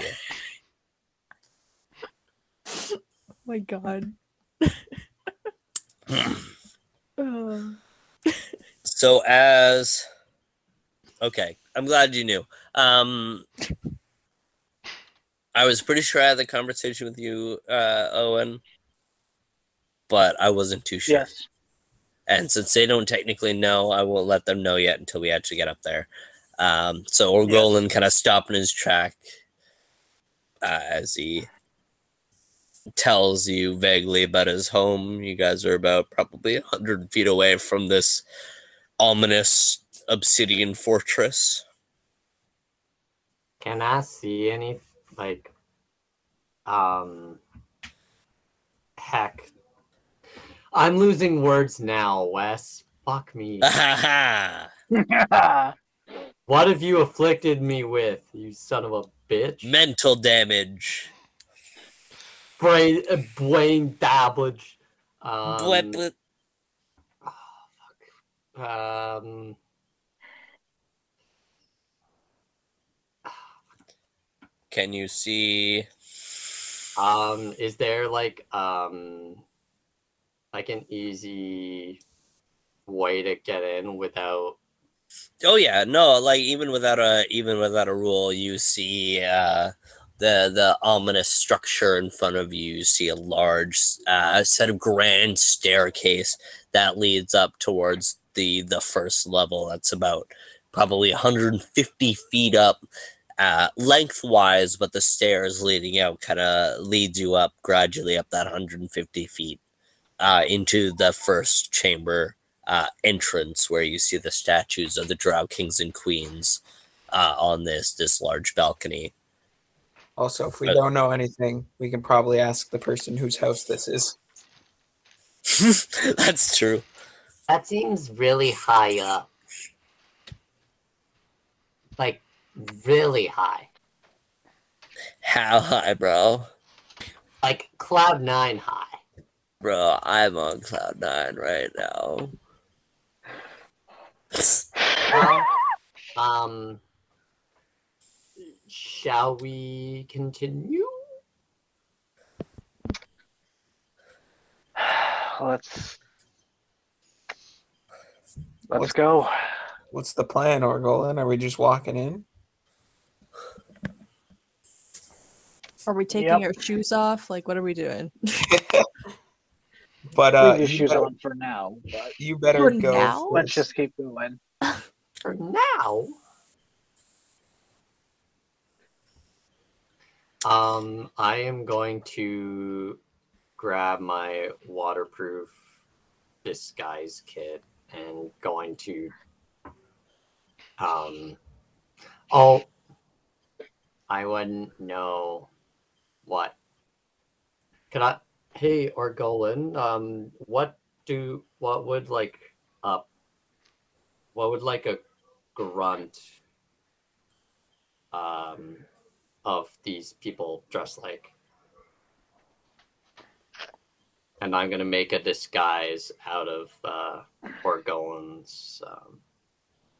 oh my God. Oh. So as okay, I'm glad you knew. Um I was pretty sure I had the conversation with you, uh, Owen, but I wasn't too sure. Yes. And since they don't technically know, I won't let them know yet until we actually get up there. Um, so Orgolan kind of stopped in his track uh, as he tells you vaguely about his home. You guys are about probably a hundred feet away from this ominous obsidian fortress. Can I see any like um heck. I'm losing words now, Wes. Fuck me. What have you afflicted me with, you son of a bitch? Mental damage. Brain uh, brain damage. Um, Blip, blip. Um. Can you see? Um. Is there like um, like an easy way to get in without? Oh yeah, no, like even without a even without a rule, you see uh, the the ominous structure in front of you. You see a large uh, set of grand staircase that leads up towards the the first level. That's about probably 150 feet up uh, lengthwise, but the stairs leading out kind of leads you up gradually up that 150 feet uh, into the first chamber uh, entrance where you see the statues of the Drow kings and queens uh, on this this large balcony. Also, if we Uh, don't know anything, we can probably ask the person whose house this is. That's true. That seems really high up. Like really high. How high, bro? Like cloud nine high. Bro, I'm on cloud nine right now. Well, um shall we continue? Let's let's What's- go. What's the plan, Orgolan? Are we just walking in? Are we taking Yep. our shoes off? Like, what are we doing? But uh, Leave your shoes better, on for now, but you better For go. now? let's just keep going. For now. Um, I am going to grab my waterproof disguise kit and going to um oh I wouldn't know what? Can I hey Orgolan, um what do what would like what would like a grunt um of these people dress like? And i'm gonna make a disguise out of uh orgolan's um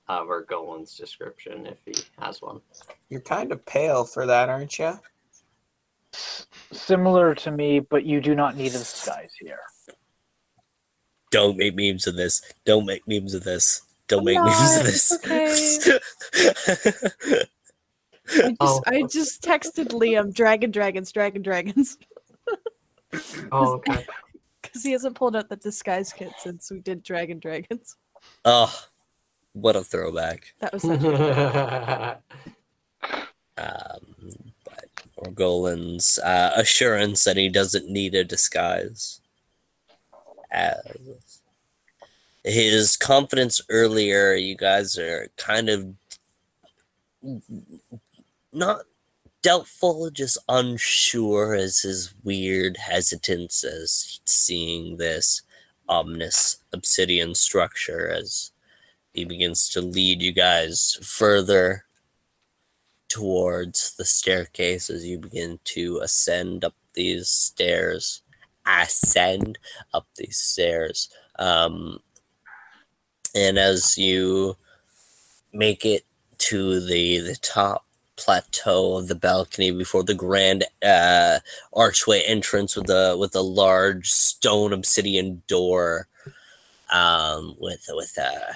uh orgolan's description if he has one. You're kind of pale for that, aren't you? Similar to me, but you do not need a disguise here. Don't make memes of this. Don't make memes of this. Don't I'm make memes of this. it's I just, Oh. I just texted Liam, Dragon Dragons, Dragon Dragons. oh okay Because he hasn't pulled out the disguise kit since we did Dragon Dragons. oh, what a throwback. That was such a Um, but Orgolan's uh, assurance that he doesn't need a disguise. As his confidence earlier, you guys are kind of not doubtful, just unsure as his weird hesitance as seeing this ominous obsidian structure as he begins to lead you guys further towards the staircase as you begin to ascend up these stairs. Ascend up these stairs. Um, and as you make it to the the top plateau of the balcony before the grand uh, archway entrance with a with a large stone obsidian door um, with with a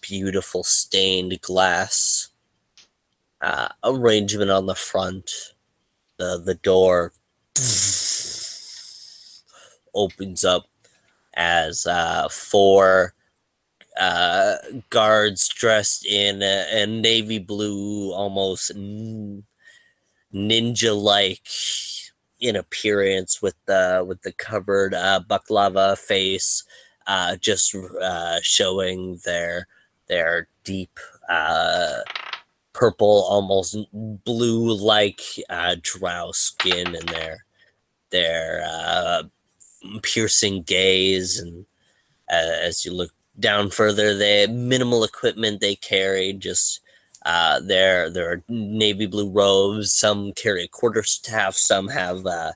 beautiful stained glass uh, arrangement on the front. The the door opens up as uh, four uh, guards dressed in a, navy blue, almost n- ninja-like in appearance, with the with the covered uh, balaclava face, uh, just uh, showing their their deep. Purple, almost blue like uh, drow skin and their their uh, piercing gaze. And uh, as you look down further, the minimal equipment they carry, just uh, their their navy blue robes. Some carry a quarter staff. Some have uh,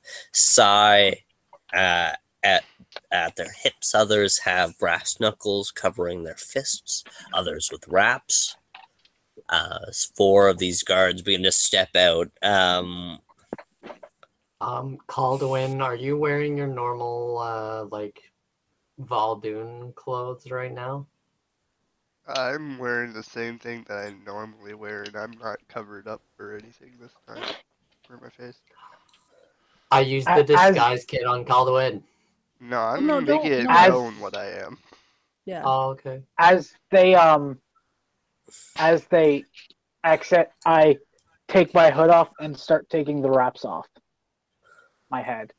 uh, at at their hips. Others have brass knuckles covering their fists. Others with wraps. Uh, four of these guards begin to step out. Um, Um, Calduin, are you wearing your normal uh like Val'dune clothes right now? I'm wearing the same thing that I normally wear, and I'm not covered up or anything this time for my face. I used A- the as- disguise kit on Calduin. No, I'm no, don't- making it no. As- what I am. Yeah. Oh, okay. As they um, as they exit, I take my hood off and start taking the wraps off my head.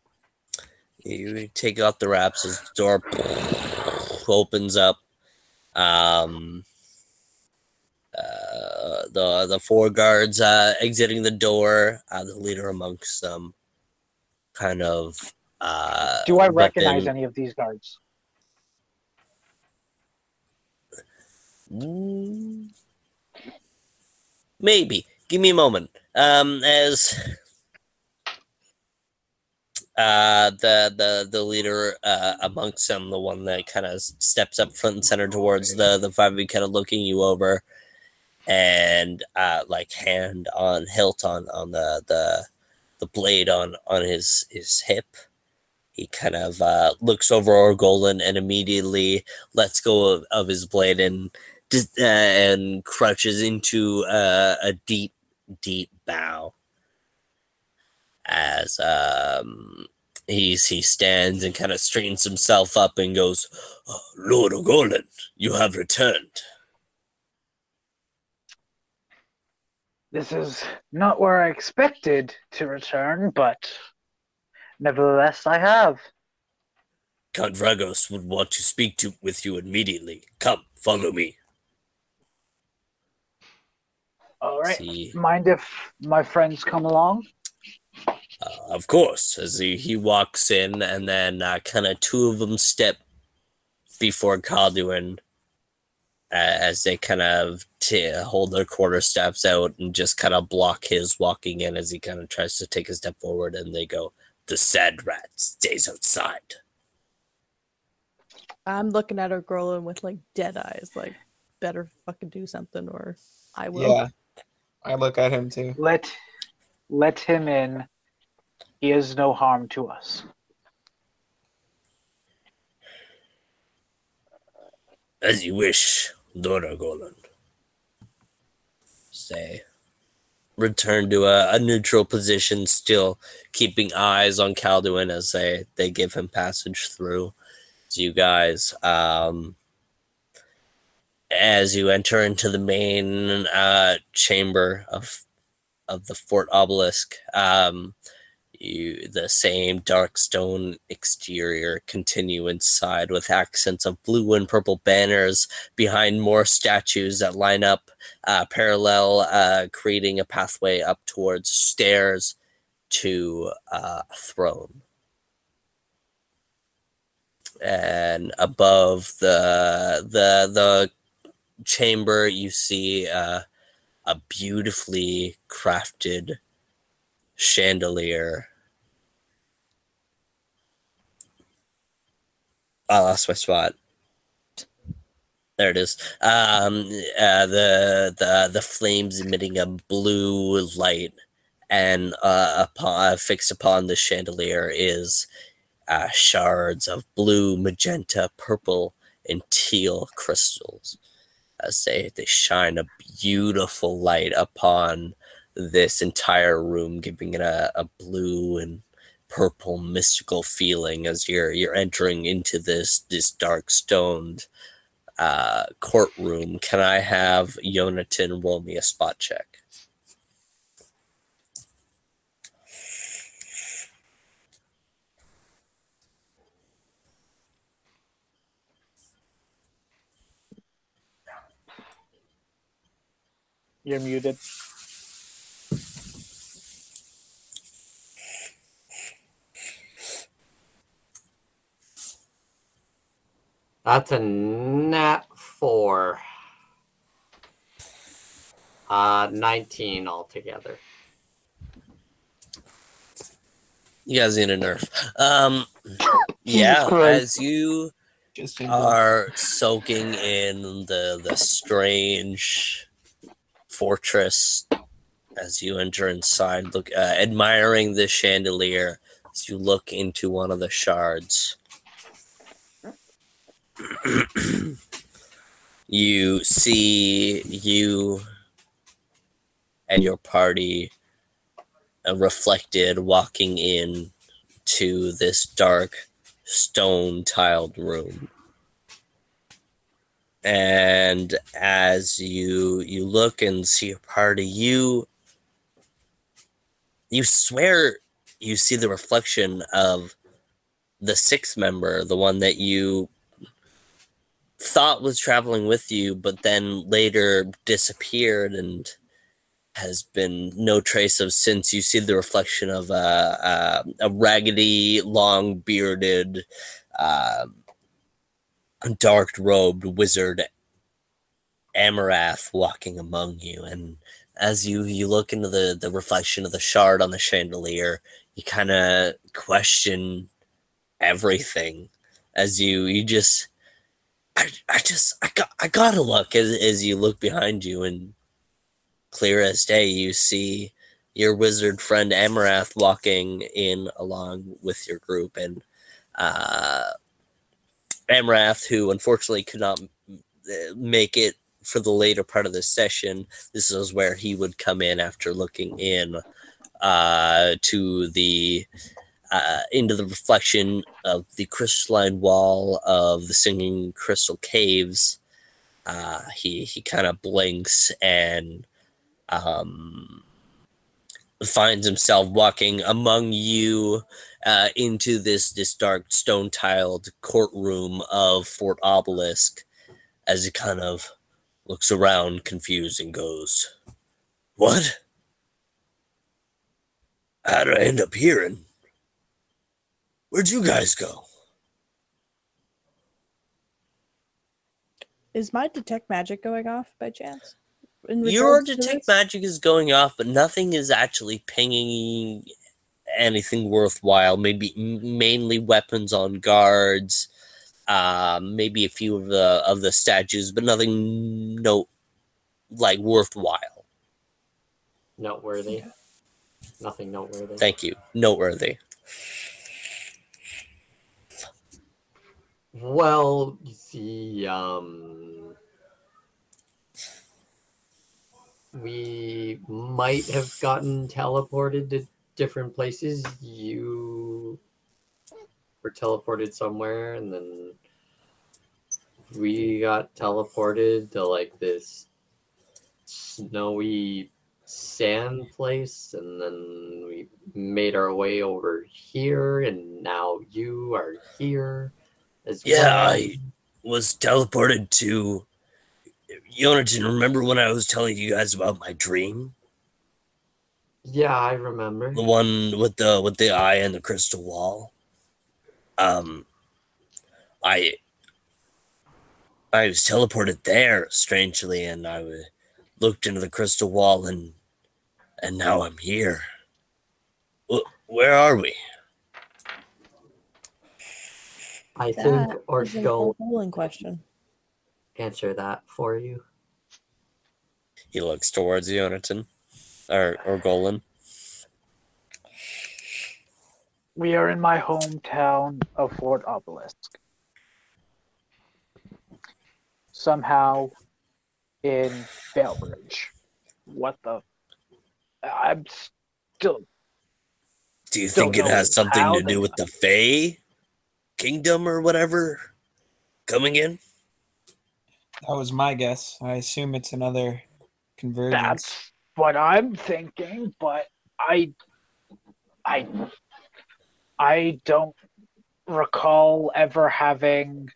You take off the wraps as the door opens up. Um, uh, the the four guards uh, exiting the door. Uh, the leader amongst them, kind of. Uh, Do I recognize any of these guards? Mm, Maybe. Give me a moment. Um, as uh, the the the leader uh, amongst them, the one that kind of steps up front and center towards the the five of you, kind of looking you over, and uh, like hand on hilt on on the the the blade on on his his hip. He kind of uh, looks over Orgolan and immediately lets go of, of his blade and uh, and crouches into uh, a deep, deep bow as um, he's he stands and kind of straightens himself up and goes, "Oh, "Lord Orgolan, you have returned." This is not where I expected to return, but nevertheless, I have. Count Vragos would want to speak to with you immediately. Come, follow me. All right. See, Mind if my friends come along? uh, of course, as he, he walks in, and then uh, kind of two of them step before Calduin uh, as they kind of t- hold their quarter steps out and just kind of block his walking in as he kind of tries to take a step forward, and they go, "The sad rat stays outside." I'm looking at Orgolan with like dead eyes, like better fucking do something or I will. Yeah. I look at him too. Let let him in. He is no harm to us. As you wish, Dora Golan. Say. Return to a, a neutral position, still keeping eyes on Calduin as they, they give him passage through. So you guys, um, as you enter into the main uh, chamber of of the Fort Obelisk, um, you the same dark stone exterior continue inside with accents of blue and purple banners behind more statues that line up uh, parallel, uh, creating a pathway up towards stairs to uh, a throne. And above the the the chamber, you see uh, a beautifully crafted chandelier. I lost my spot. There it is. Um, uh, the the the flames emitting a blue light, and uh, upon fixed upon the chandelier is uh, shards of blue, magenta, purple, and teal crystals. As they they shine a beautiful light upon this entire room, giving it a, a blue and purple mystical feeling as you're you're entering into this this dark stoned uh, courtroom. Can I have Yonatan roll me a spot check? You're muted. That's a nat four. Uh, 19 altogether. You guys need a nerf. Um, yeah, Christ. as you Just are soaking in the the strange fortress as you enter inside. Look uh, admiring the chandelier as you look into one of the shards. You see you and your party uh, reflected walking in to this dark stone tiled room and as you you look and see your party you you swear you see the reflection of the sixth member the one that you thought was traveling with you but then later disappeared and has been no trace of since. You see the reflection of uh, uh, a raggedy long bearded uh, dark robed wizard Amarath walking among you and as you you look into the the reflection of the shard on the chandelier you kind of question everything as you you just I, I just I got I gotta look as as you look behind you and clear as day you see your wizard friend Amarath walking in along with your group and uh Amrath, who unfortunately could not uh, make it for the later part of the session, this is where he would come in after looking in uh, to the uh, into the reflection of the crystalline wall of the singing crystal caves. Uh, he he kind of blinks and um, finds himself walking among you uh, into this this dark stone tiled courtroom of Fort Obelisk as he kind of looks around confused and goes, What? How did I end up here? And where'd you guys go? Is my detect magic going off by chance? Your detect magic is going off, but nothing is actually pinging anything worthwhile. Maybe m- mainly weapons on guards, uh, maybe a few of the of the statues, but nothing no like worthwhile. Noteworthy. Nothing noteworthy. Thank you, noteworthy. Well, you see, um, we might have gotten teleported to different places. You were teleported somewhere, and then we got teleported to like this snowy sand place, and then we made our way over here, and now you are here as Yeah, well. I was teleported to Yonatan. Remember when I was telling you guys about my dream? Yeah, I remember. the one with the with the eye and the crystal wall um i i was teleported there strangely and i w- looked into the crystal wall and and now i'm here Wh- where are we I think That or is an go Orgolan question. answer that for you. he looks towards Yonatan or or Golan. We are in my hometown of Fort Obelisk. Somehow in Bailbridge. What the? I'm still. Do you think it has something to do with the Fae kingdom or whatever coming in? That was my guess. I assume it's another convergence. That's what I'm thinking, but I. I. I don't recall ever having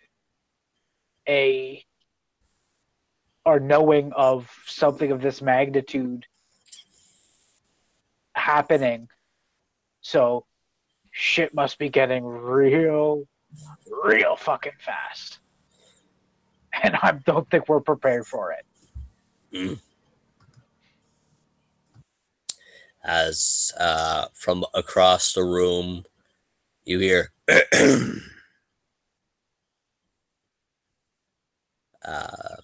a. or knowing of something of this magnitude happening. So shit must be getting real, real fucking fast. And I don't think we're prepared for it. Mm. as uh, from across the room you hear um,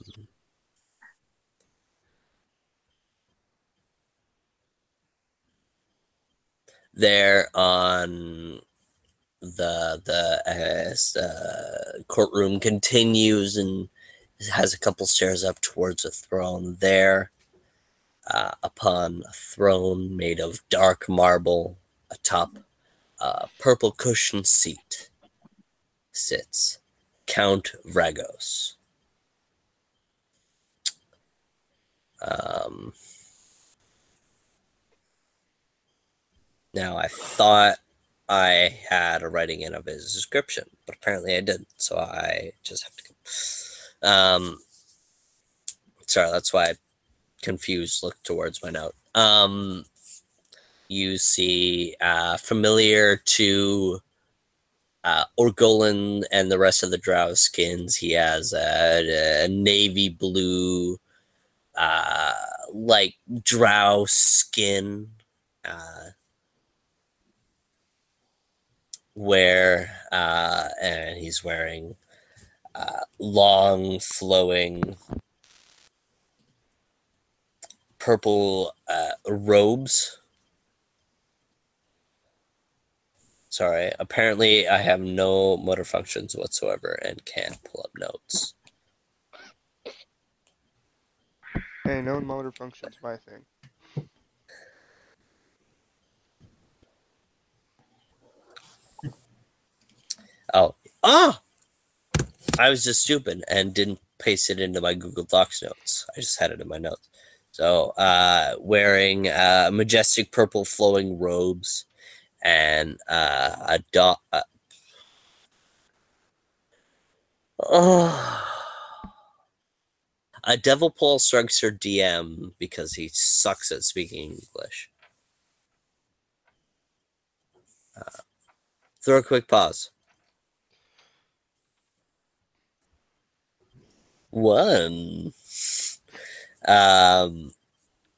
there on the the as the courtroom continues and has a couple stairs up towards the throne there. Uh, upon a throne made of dark marble atop a purple cushion seat sits Count Vragos. Um, now I thought I had a writing in of his description, but apparently I didn't. So I just have to. Um, sorry, that's why I confused. Look towards my note. Um, you see, uh, familiar to uh, Orgolan and the rest of the Drow skins. He has a, a navy blue, uh, like Drow skin. Uh, where uh, and he's wearing uh, long flowing purple uh, robes. Sorry apparently i have no motor functions whatsoever and can't pull up notes. Hey, no motor function's my thing. oh ah! I was just stupid and didn't paste it into my google docs notes. I just had it in my notes so uh wearing uh majestic purple flowing robes and uh a dot uh, oh a devil paul strikes her dm because he sucks at speaking english uh, throw a quick pause one. Um,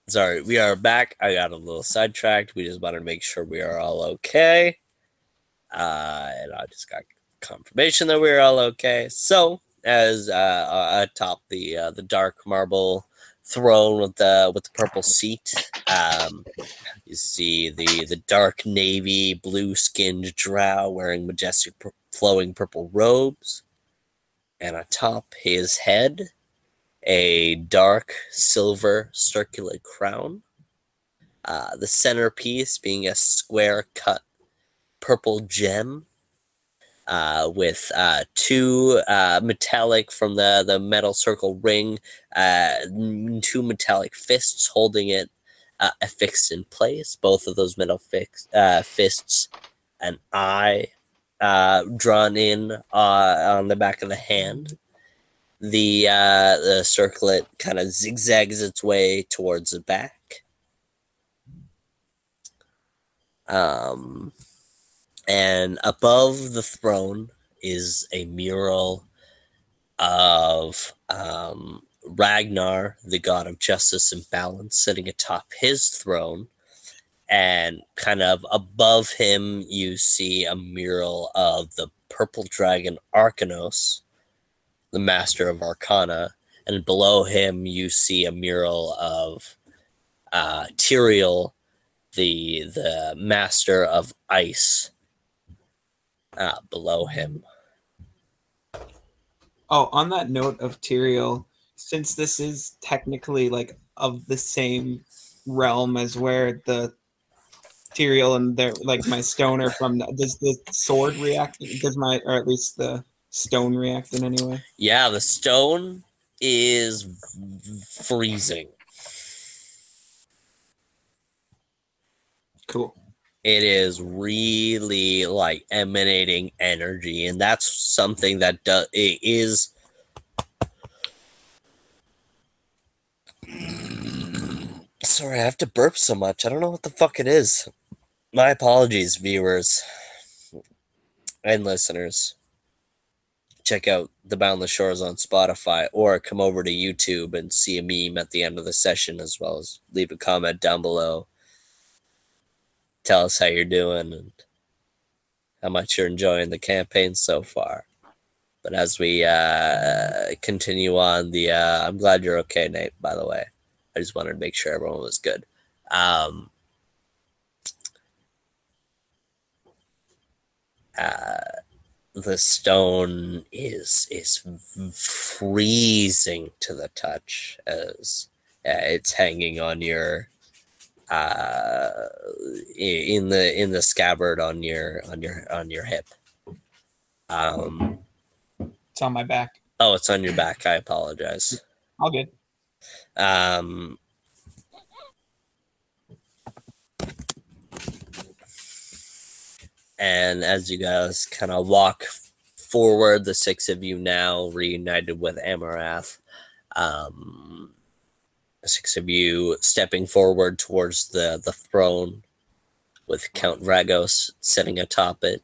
sorry, we are back. I got a little sidetracked. We just wanted to make sure we are all okay. Uh, and I just got confirmation that we are all okay. So, as uh, atop the uh, the dark marble throne with the with the purple seat, um, you see the the dark navy blue skinned drow wearing majestic pur- flowing purple robes and atop his head a dark silver circular crown. Uh, the centerpiece being a square cut purple gem uh, with uh, two uh, metallic from the, the metal circle ring, uh, two metallic fists holding it uh, affixed in place. Both of those metal fix, fists, an eye drawn in on the back of the hand. The uh, the circlet kind of zigzags its way towards the back. Um, and above the throne is a mural of um, Ragnar, the god of justice and balance, sitting atop his throne and kind of above him you see a mural of the purple dragon arcanos the master of arcana and below him you see a mural of uh, tyrael the the master of ice uh, below him Oh, on that note of Tyrael, since this is technically like of the same realm as where the Tyrael and their like my stone are from, does the sword react? Does my or at least the stone react in any way? yeah the stone is freezing Cool. it is really like emanating energy and that's something that does it is sorry i have to burp so much i don't know what the fuck it is my apologies viewers and listeners check out the boundless shores on spotify or come over to youtube and see a meme at the end of the session as well as leave a comment down below tell us how you're doing and how much you're enjoying the campaign so far. But as we uh, continue on, the uh, I'm glad you're okay, Nate. By the way, I just wanted to make sure everyone was good. Um, uh, the stone is is freezing to the touch as uh, it's hanging on your uh in the in the scabbard on your on your on your hip um It's on my back. oh it's on your back i apologize All good. um and as you guys kind of walk forward the six of you now reunited with amarath um the six of you stepping forward towards the the throne with count Vragos sitting atop it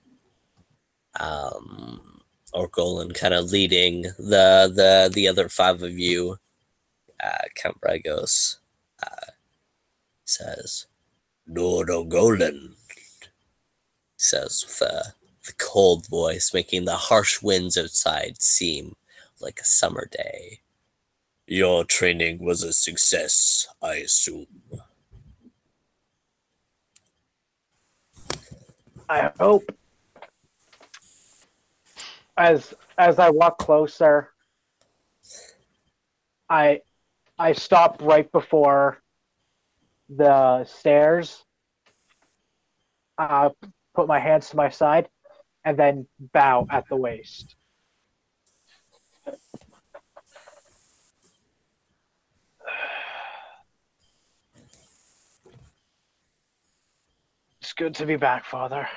um orgolan kind of leading the the the other five of you. Uh, Count Vragos uh, says, Lord Orgolan, says with a, the cold voice, making the harsh winds outside seem like a summer day. Your training was a success, I assume. I hope. As as I walk closer, I I stop right before the stairs. Uh, put my hands to my side, and then bow at the waist. It's good to be back, Father.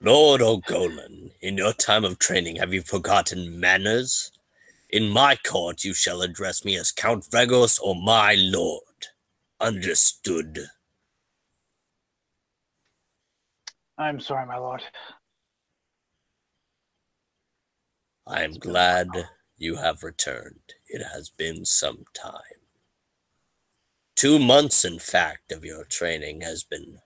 Lord Orgolan, in your time of training, have you forgotten manners? In my court, you shall address me as Count Vragos or my lord. Understood. I'm sorry, my lord. I am glad you have returned. It has been some time. Two months, in fact, of your training has been.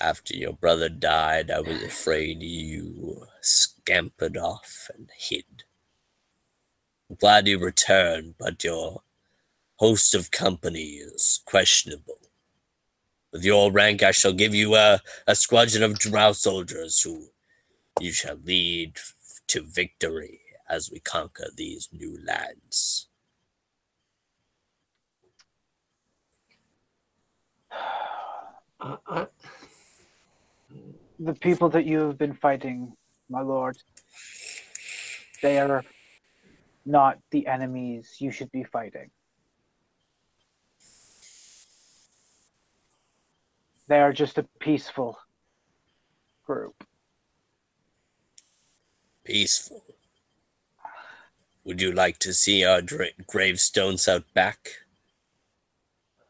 After your brother died, I was afraid you scampered off and hid. I'm glad you returned, but your host of company is questionable. With your rank, I shall give you a, a squadron of drow soldiers who you shall lead to victory as we conquer these new lands. Uh, I, the people that you have been fighting, my lord, they are not the enemies you should be fighting. They are just a peaceful group. Peaceful. Would you like to see our dra- gravestones out back?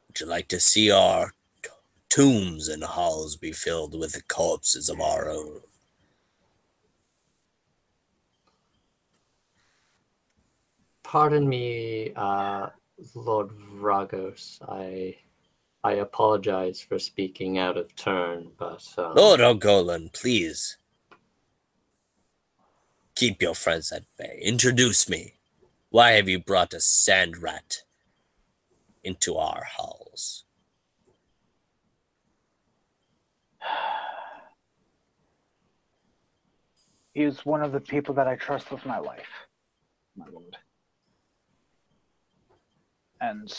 Would you like to see our t- tombs and halls be filled with the corpses of our own? pardon me, uh, Lord Vragos. I I apologize for speaking out of turn, but um, Lord Orgolan, please. Keep your friends at bay. Introduce me. Why have you brought a sand rat into our halls? He is one of the people that I trust with my life, my lord. And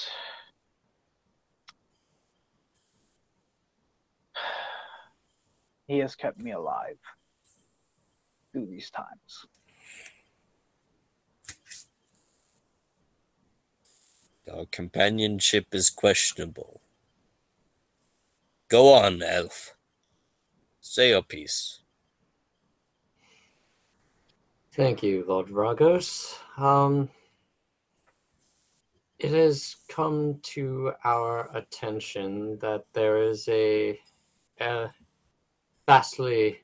he has kept me alive through these times. Our companionship is questionable. Go on, elf. Say your piece. Thank you, Lord Vragos. Um, it has come to our attention that there is a, a vastly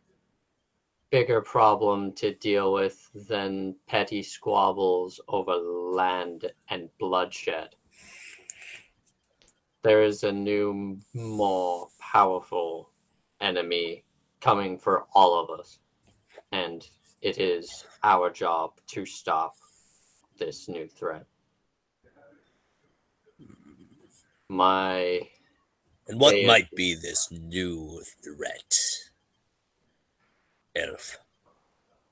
bigger problem to deal with than petty squabbles over land and bloodshed. There is a new, more powerful enemy coming for all of us. And it is our job to stop this new threat. My And what Yeah. might be this new threat? Elf.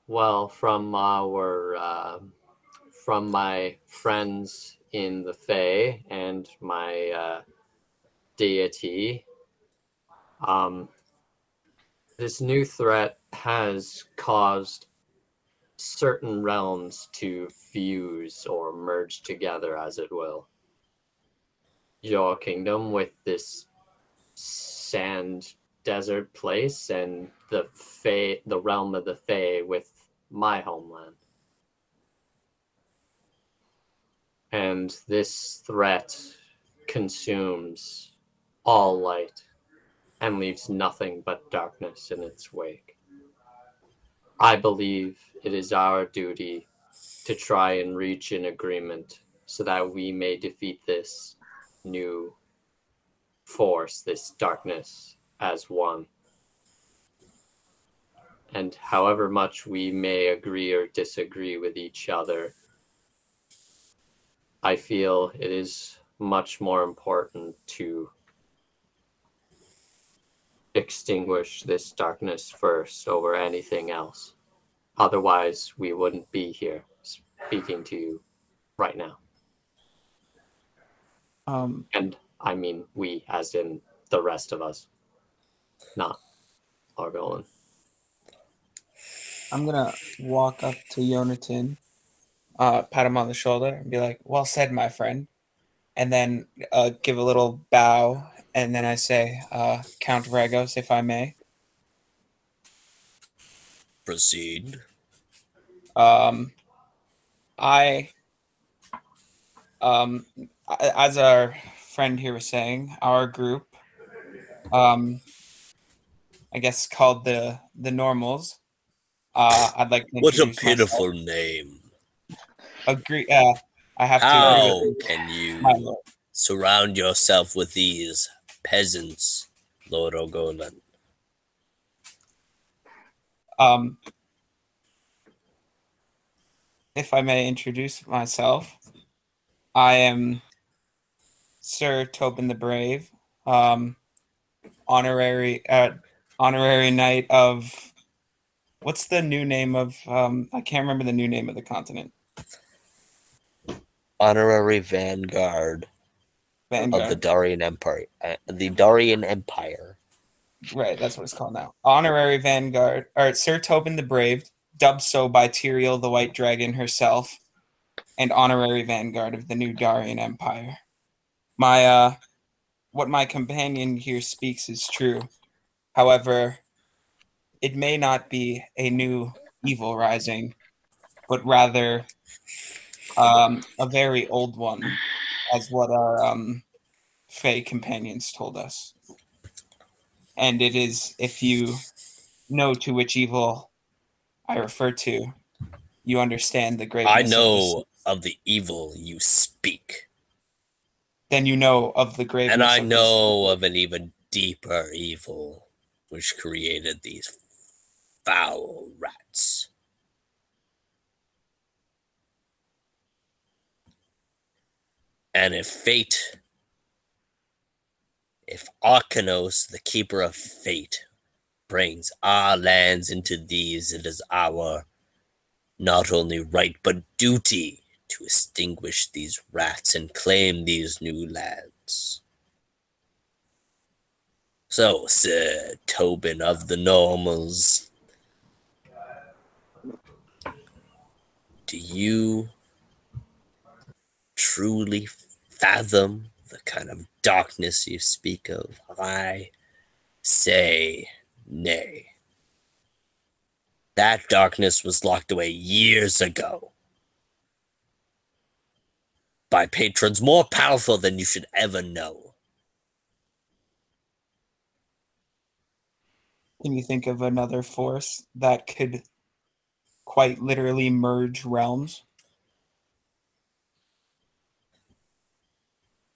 Well, from our uh, from my friends in the Fae and my uh, deity, um, this new threat has caused certain realms to fuse or merge together, as it will. Your kingdom with this sand desert place and the Fae, the realm of the Fae with my homeland. And this threat consumes all light and leaves nothing but darkness in its wake. I believe it is our duty to try and reach an agreement so that we may defeat this new force, this darkness, as one. And however much we may agree or disagree with each other, I feel it is much more important to extinguish this darkness first over anything else. Otherwise, we wouldn't be here speaking to you right now. Um, And I mean we, as in the rest of us, not Orgolan. I'm gonna walk up to Yonatan, uh, pat him on the shoulder, and be like, "Well said, my friend," and then uh, give a little bow, and then I say, uh, "Count Vragos, if I may." Proceed. Um, I, um, as our friend here was saying, our group, um, I guess called the the Normals. Uh, I'd like to What a introduce myself. pitiful name. Agree. Uh, I have to How can you my surround yourself with these peasants, Lord Orgolan? Um, if I may introduce myself, I am Sir Tobin the Brave, um, honorary uh, honorary knight of. What's the new name of? Um, I can't remember the new name of the continent. Honorary Vanguard Vanguard. of the Darian Empire. Uh, the Darian Empire. Right, that's what it's called now. Honorary Vanguard, or Sir Tobin the Brave, dubbed so by Tyrael the White Dragon herself, and honorary Vanguard of the New Darian Empire. My, uh, what my companion here speaks is true. However, it may not be a new evil rising, but rather um, a very old one, as what our um, Fae companions told us and it is if you know to which evil I refer to, you understand the greatness. I know of the evil you speak, then you know of the greatness. and I know of an even deeper evil which created these foul rats. And if fate, if Arcanos, the keeper of fate, brings our lands into these, it is our not only right but duty to extinguish these rats and claim these new lands. So, Sir Tobin of the Normals, do you truly fathom the kind of darkness you speak of? I say nay. That darkness was locked away years ago by patrons more powerful than you should ever know. Can you think of another force that could quite literally merge realms?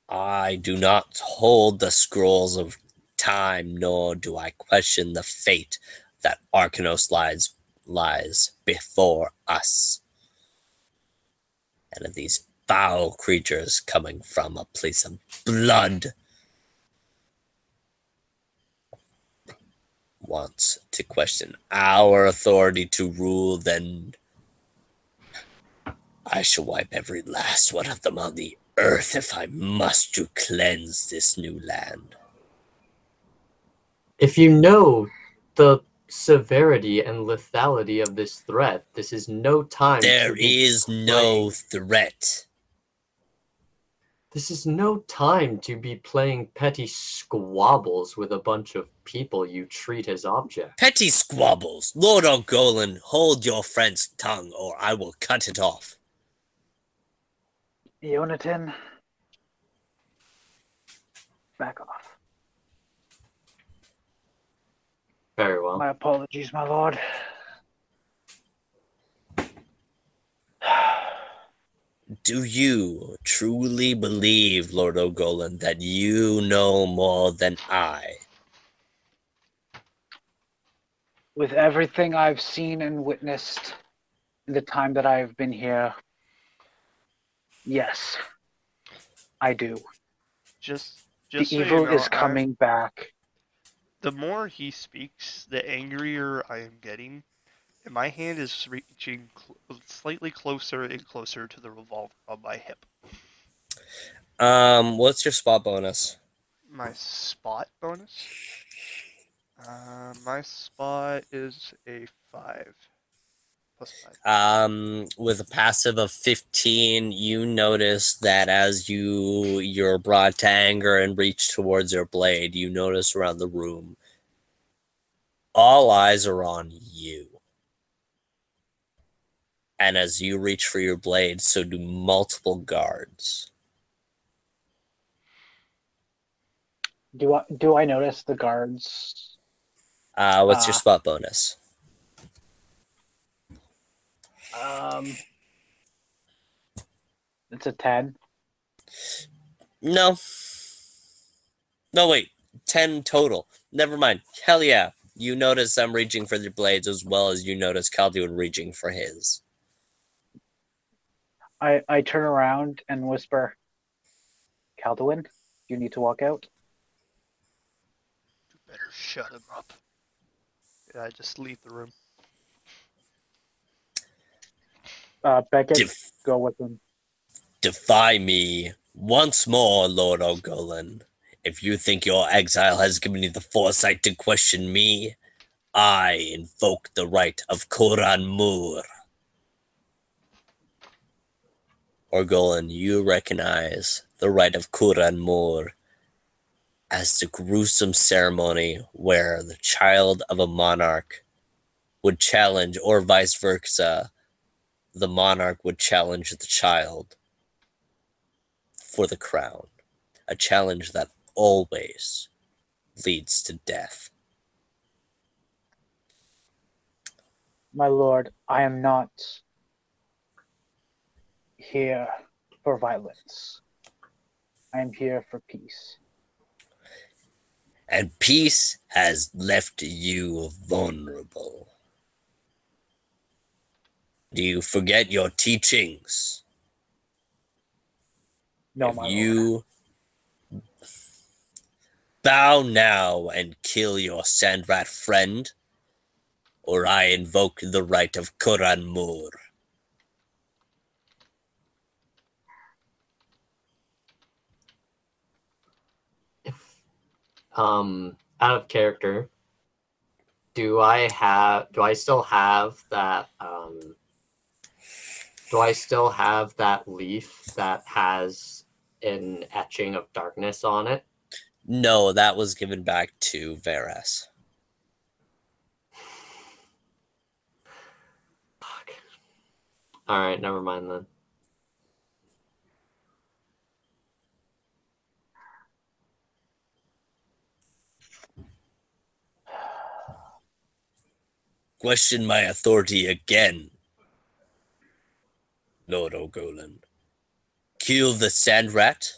I do not hold the scrolls of time, nor do I question the fate that Arcanos lies lies before us. And of these foul creatures coming from a place of blood wants to question our authority to rule, then I shall wipe every last one of them on the earth if I must to cleanse this new land. If you know the severity and lethality of this threat, this is no time. There is no threat. This is no time to be playing petty squabbles with a bunch of people you treat as objects. Petty squabbles. Lord Orgolan, hold your friend's tongue or I will cut it off. Yonatan, back off. Very well. My apologies, my lord. Do you truly believe, Lord Orgolan, that you know more than I? With everything I've seen and witnessed in the time that I've been here, yes, I do. Just, The just so you evil know, is I- coming back. the more he speaks, the angrier I am getting, and my hand is reaching cl- slightly closer and closer to the revolver on my hip. Um, what's your spot bonus? My spot bonus. Uh, my spot is a five. Plus five. Um, with a passive of 15, you notice that as you you're brought to anger and reach towards your blade, you notice around the room all eyes are on you. And as you reach for your blade, so do multiple guards. Do I do I notice the guards? Uh, what's your Ah. spot bonus? Um, it's a ten. No. No, wait. 10 total. Never mind. Hell yeah. You notice them reaching for their blades as well as you notice Calduin reaching for his. I I turn around and whisper, Calduin, you need to walk out? You better shut him up. Yeah, I just leave the room. Uh, Beckett, Def- go with him. defy me once more, Lord Orgolan. If you think your exile has given you the foresight to question me, I invoke the right of Koran Mur. Orgolan, you recognize the rite of Kuran Mur as the gruesome ceremony where the child of a monarch would challenge, or vice versa, the monarch would challenge the child for the crown. A challenge that always leads to death. My lord, I am not here for violence. I am here for peace. And peace has left you vulnerable. Do you forget your teachings? No, if my lord. you bow now and kill your sandrat friend, or I invoke the right of Koran um, out of character, do I have? Do I still have that? Um, do I still have that leaf that has an etching of darkness on it? No, that was given back to Veras. Fuck. All right, never mind then. Question my authority again, Lord Orgolan. Kill the sand rat?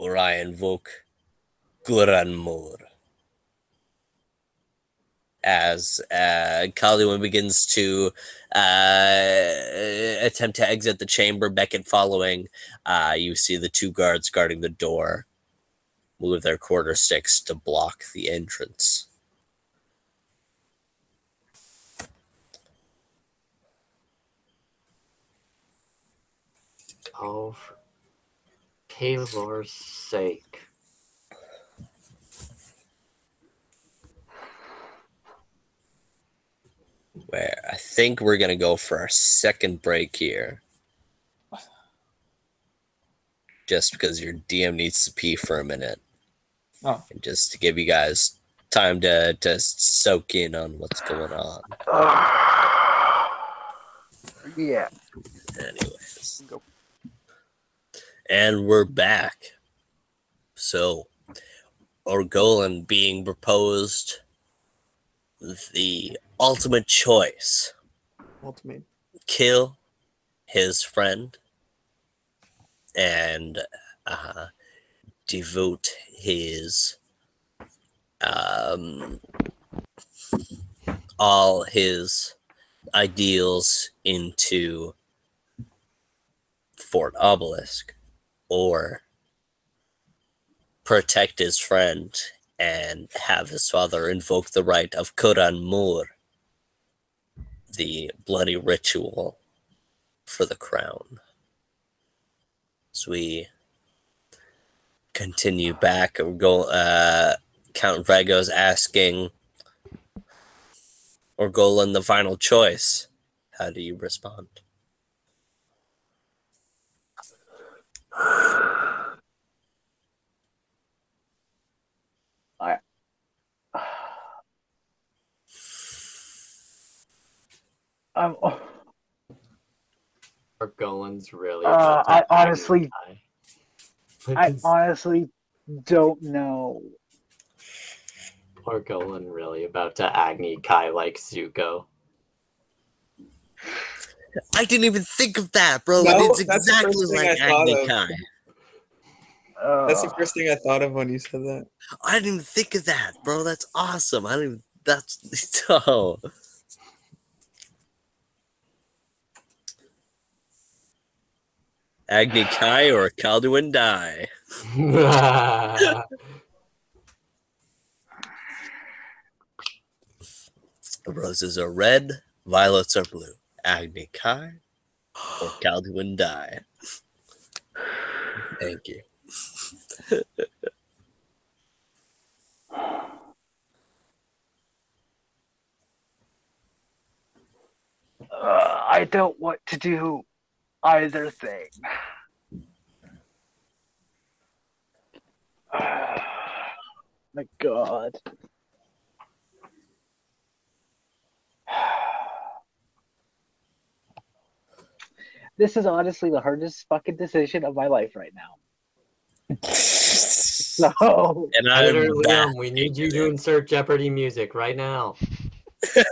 or I invoke Guranmur. As uh, begins to uh, attempt to exit the chamber, Beckett following, uh, you see the two guards guarding the door move their quarter sticks to block the entrance. Oh, for Kaylor's sake. Where I think we're gonna go for our second break here. Just because your DM needs to pee for a minute. Oh. And just to give you guys time to, to soak in on what's going on. yeah. Anyways. Go. And we're back. So, Orgolan being proposed the ultimate choice Ultimate. kill his friend and uh, devote his um, all his ideals into Fort Obelisk or protect his friend and have his father invoke the right of Kuran Mur, the bloody ritual for the crown. As we continue back, we're go, uh, Count Vrago's asking Orgolan the final choice. How do you respond? I'm, Orgolan's really. Uh, I honestly- I honestly don't know. Orgolan really about to Agni Kai like Zuko. I didn't even think of that, bro. No, it's that's the exactly first thing like I thought Agni of. Kai. Uh, That's the first thing I thought of when you said that. I didn't even think of that, bro. That's awesome. I didn't even, that's oh. Agni Kai or Calduin die. The roses are red, violets are blue. Agni Kai or Calduin die. Thank you. uh, I don't want to do either thing. My God. This is honestly the hardest fucking decision of my life right now. So And I'm Editor. Liam, we need you to insert Jeopardy music right now. uh,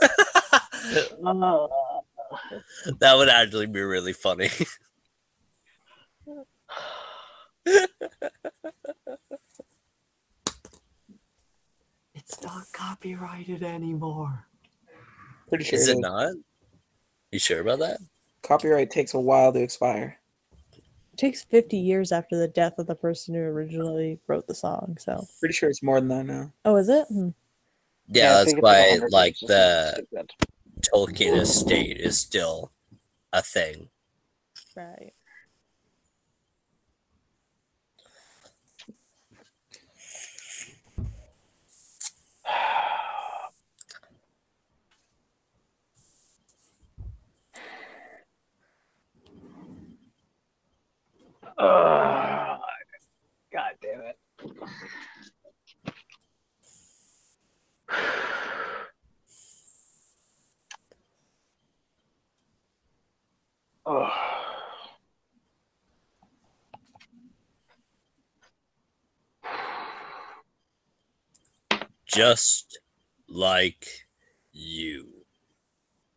that would actually be really funny. It's not copyrighted anymore. Pretty sure Is it it is. not? You sure about that? Copyright takes a while to expire. It takes 50 years after the death of the person who originally wrote the song. So, Pretty sure it's more than that now. oh, is it? Hmm. Yeah, I that's think it's why 100 like the something like that. Tolkien estate is still a thing. Right. Ugh. God damn it. Ugh. Just like you,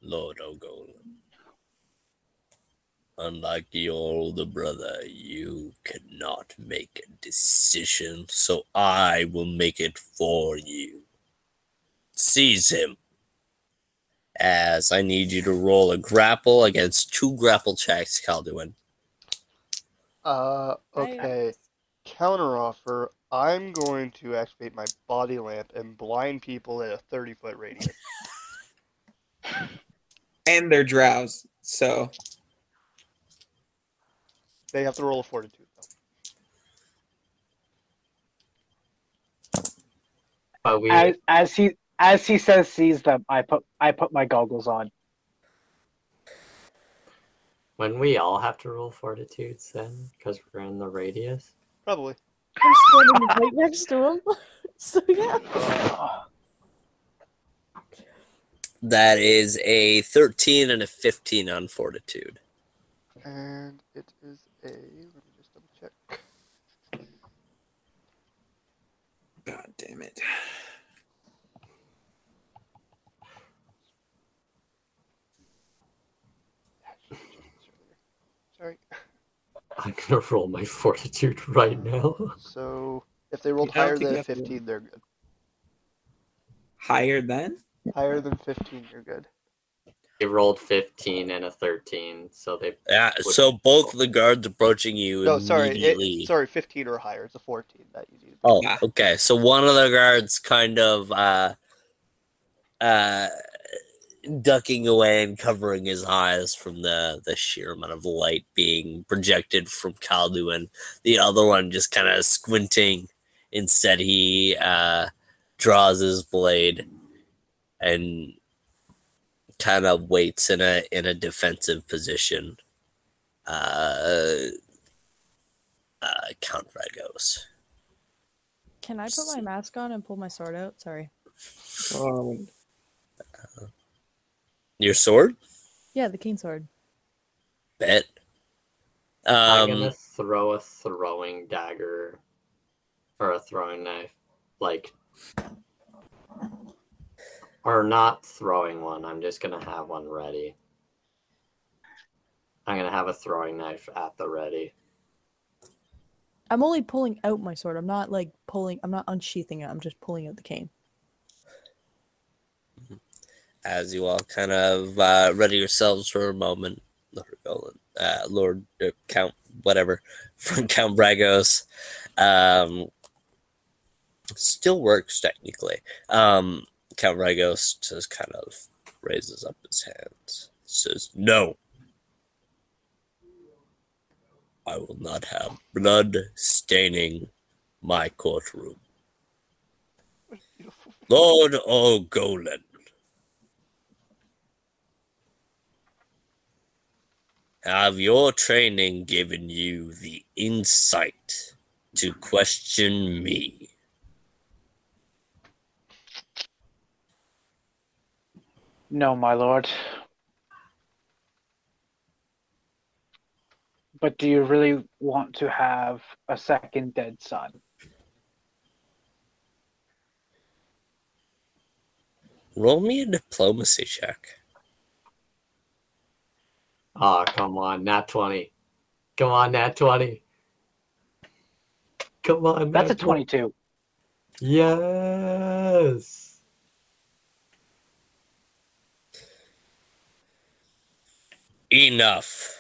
Lord Orgolan. Unlike your older brother, you cannot make a decision, so I will make it for you. Seize him. As I need you to roll a grapple against two grapple checks, Calduin. Uh, okay. Counteroffer. I'm going to activate my body lamp and blind people at a 30 foot radius. And they're drowse. So They have to roll a fortitude. Though. But we As as he as he says sees them, I put I put my goggles on. when we all have to roll fortitudes then, because we're in the radius. Probably. I'm standing right next to him. So yeah. That is a 13 and a 15 on fortitude. And it is a. Let me just double check. God damn it. Sorry. I'm gonna roll my fortitude right now. So if they rolled higher than have to- 15, they're good. Higher than? Higher than 15, you're good. They rolled 15 and a 13, so they Yeah, so both the guards approaching you No, sorry. It, sorry, 15 or higher. It's a 14 that you need. Oh, Yeah. okay. So one of the guards kind of uh uh ducking away and covering his eyes from the the sheer amount of light being projected from Calduin. The other one just kind of squinting. Instead, he uh draws his blade and kind of waits in a in a defensive position. Uh, uh Count Vragos. Can I put my mask on and pull my sword out? Sorry. Oh, Your sword? Yeah, the cane sword. Bet. I'm Um, gonna throw a throwing dagger or a throwing knife, like, or not throwing one. I'm just gonna have one ready. I'm gonna have a throwing knife at the ready. I'm only pulling out my sword. I'm not like pulling. I'm not unsheathing it. I'm just pulling out the cane. as you all kind of uh, ready yourselves for a moment, Lord Golan, uh, Lord uh, Count, whatever, from Count Vragos, um, still works technically. Um, Count Vragos just kind of raises up his hands, says, "No, I will not have blood staining my courtroom." Lord Orgolan. Have your training given you the insight to question me? No, my lord. But do you really want to have a second dead son? Roll me a diplomacy check. Oh, come on, not 20. Come on, not 20. Come on, That's a nat 20. 22. Yes. Enough.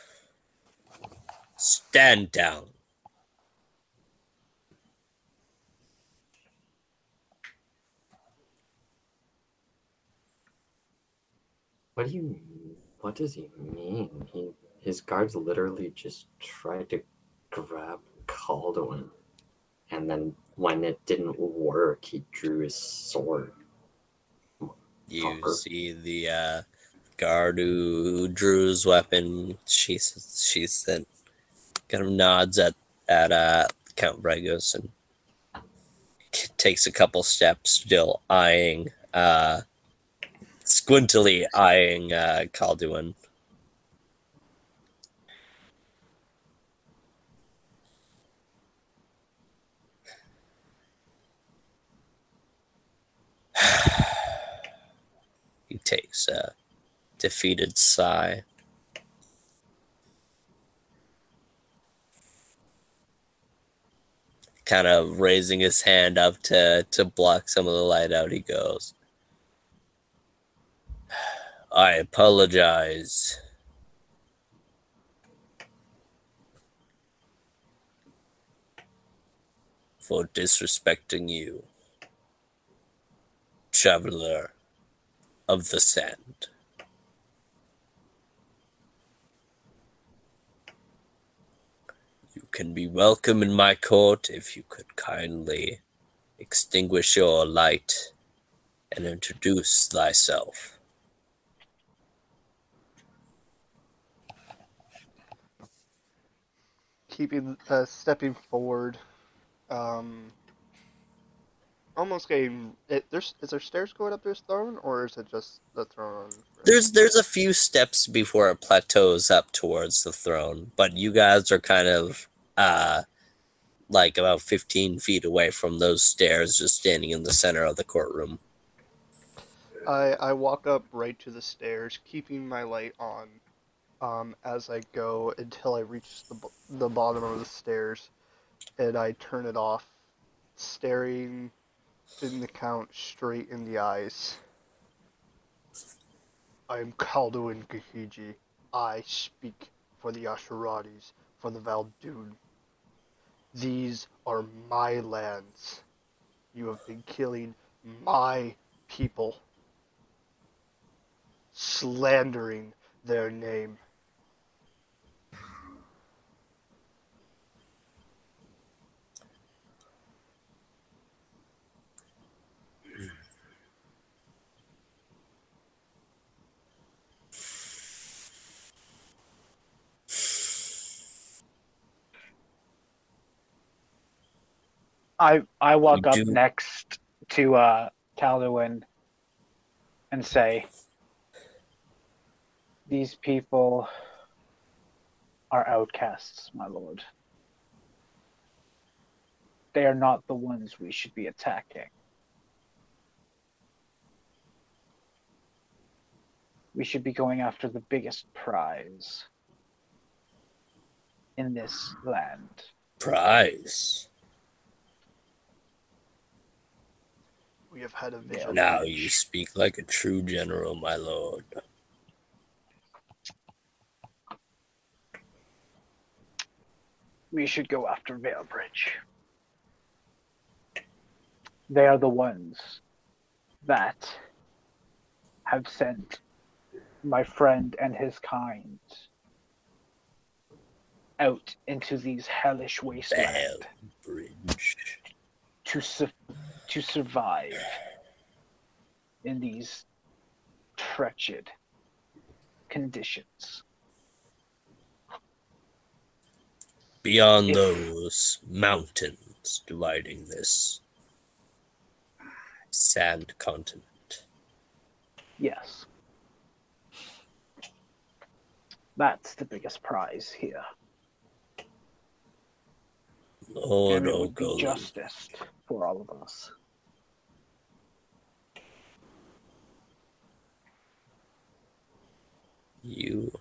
Stand down. What do you what does he mean? He his guards literally just tried to grab Calduin. And then when it didn't work, he drew his sword. You see the uh, guard who drew his weapon. She she said, kind of nods at at uh, Count Vragos and takes a couple steps, still eyeing, uh, squintily eyeing uh, Calduin. he takes a defeated sigh. kind of raising his hand up to to block some of the light out. He goes, "I apologize." For disrespecting you, traveler of the sand. You can be welcome in my court if you could kindly extinguish your light and introduce thyself. Keeping, uh, stepping forward, um, almost getting. It, there's is there stairs going up to this throne, or is it just the throne? There's there's a few steps before it plateaus up towards the throne, but you guys are kind of uh like about 15 feet away from those stairs, just standing in the center of the courtroom. I I walk up right to the stairs, keeping my light on, um, as I go until I reach the the bottom of the stairs, and I turn it off, staring in the count straight in the eyes. I am Calduin Gahiji. I speak for the Asheratis, for the Val'dune. These are my lands. You have been killing my people, slandering their name. I I walk up do- next to uh Calduin and say these people are outcasts, my lord. They are not the ones we should be attacking. We should be going after the biggest prize in this land. Prize. We have had a vision. Now you speak like a true general, my lord. we should go after Valebridge. They are the ones that have sent my friend and his kind out into these hellish wastelands to su- to survive in these wretched conditions. Beyond If- those mountains dividing this sand continent. Yes. That's the biggest prize here. Lord and it would be justice for all of us. You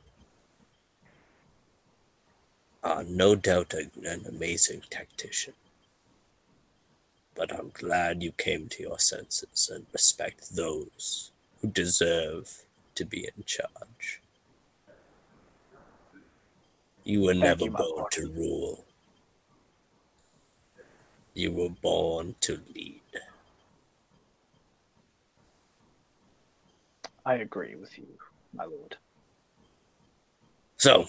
are no doubt an amazing tactician. But I'm glad you came to your senses and respect those who deserve to be in charge. You were Thank never you, born to rule. You were born to lead. I agree with you, my lord. So,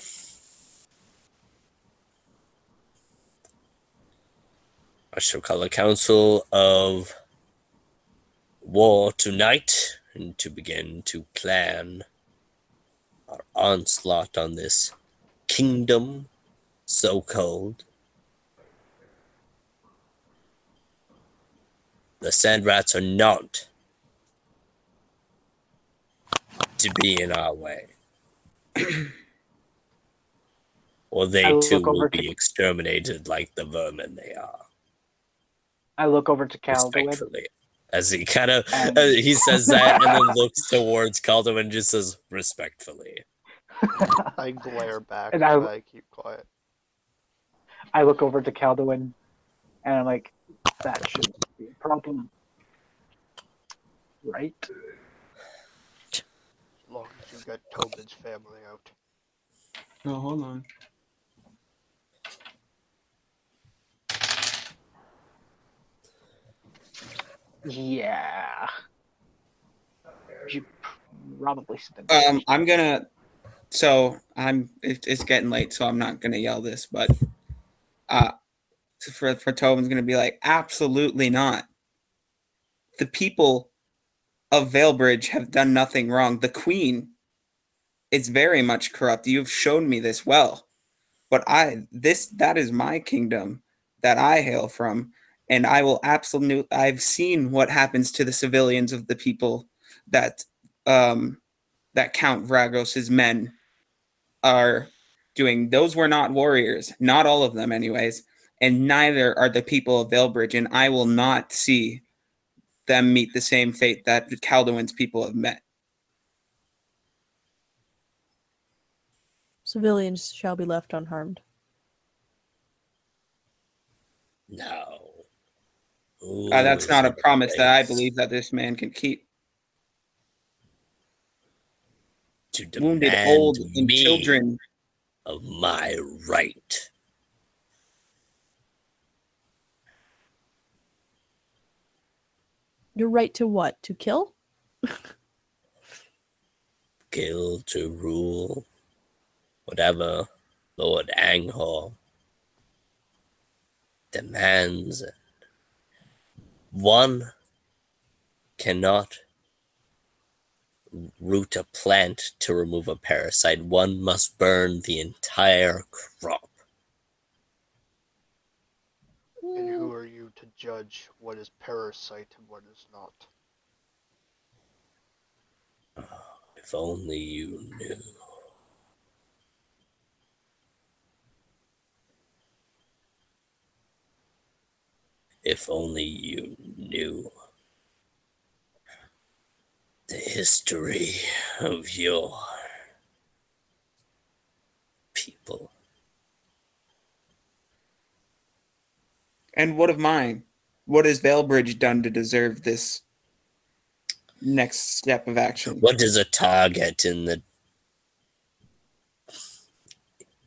I shall call a council of war tonight and to begin to plan our onslaught on this kingdom so called. The sand rats are not to be in our way. or they I too will be to- exterminated like the vermin they are. I look over to Calduin. Respectfully. As he kind of And- uh, he says that and then looks towards Caldo and just says respectfully. I glare back And and I- I keep quiet. I look over to Calduin And I'm like, that shouldn't be a problem. Right? As long as you got Tobin's family out. No, hold on. Yeah. You probably Um, I'm gonna. So I'm. It, it's getting late, so I'm not gonna yell this, but uh, for for Tobin's gonna be like, absolutely not. The people of Valebridge have done nothing wrong. The Queen is very much corrupt. You've shown me this well, but I this that is my kingdom that I hail from, and I will absolutely. I've seen what happens to the civilians of the people that um that Count Vragos's men are doing. Those were not warriors, not all of them, anyways, and neither are the people of Valebridge, and I will not see them meet the same fate that Calduin's people have met. Civilians shall be left unharmed. No. Uh, that's not a Ooh, promise that I believe that this man can keep. to Wounded, old, and children. of my right. Your right to what? To kill? Kill to rule, whatever Lord Anghor demands. One cannot root a plant to remove a parasite. One must burn the entire crop. And who are you to judge what is parasite and what is not? If only you knew. If only you knew the history of your people. And what of mine? What has Valebridge done to deserve this next step of action? What is a target in the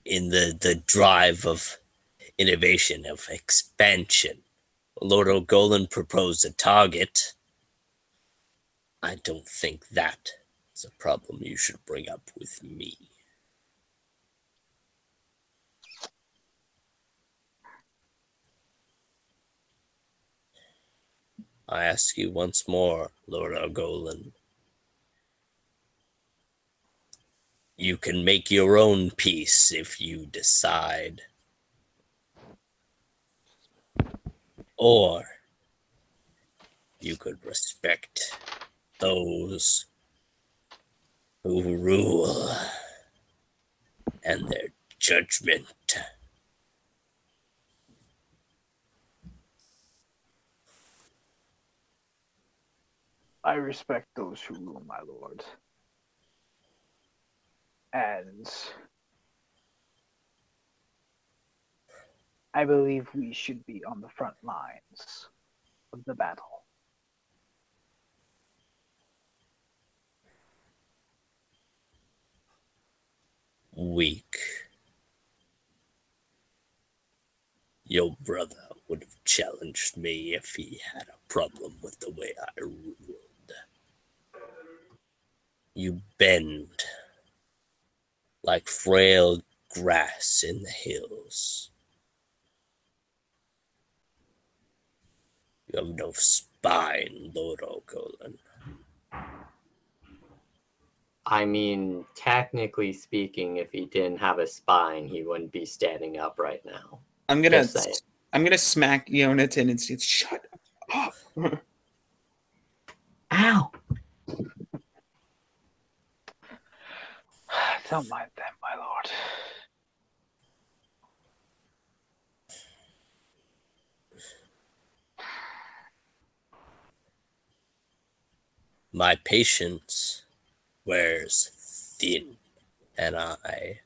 in the the drive of innovation of expansion? Lord Orgolan proposed a target. I don't think that is a problem you should bring up with me. I ask you once more, Lord Orgolan. You can make your own peace if you decide. Or you could respect those who rule and their judgment. I respect those who rule, my lord. And I believe we should be on the front lines of the battle. weak. Your brother would have challenged me if he had a problem with the way I ruled. You bend like frail grass in the hills. You have no spine, Lord Orgolan. I mean, technically speaking, if he didn't have a spine, he wouldn't be standing up right now. I'm gonna Just saying. I'm gonna smack Yonatan and say, "Shut up." Ow! Don't mind them, my lord. My patience wears thin, and I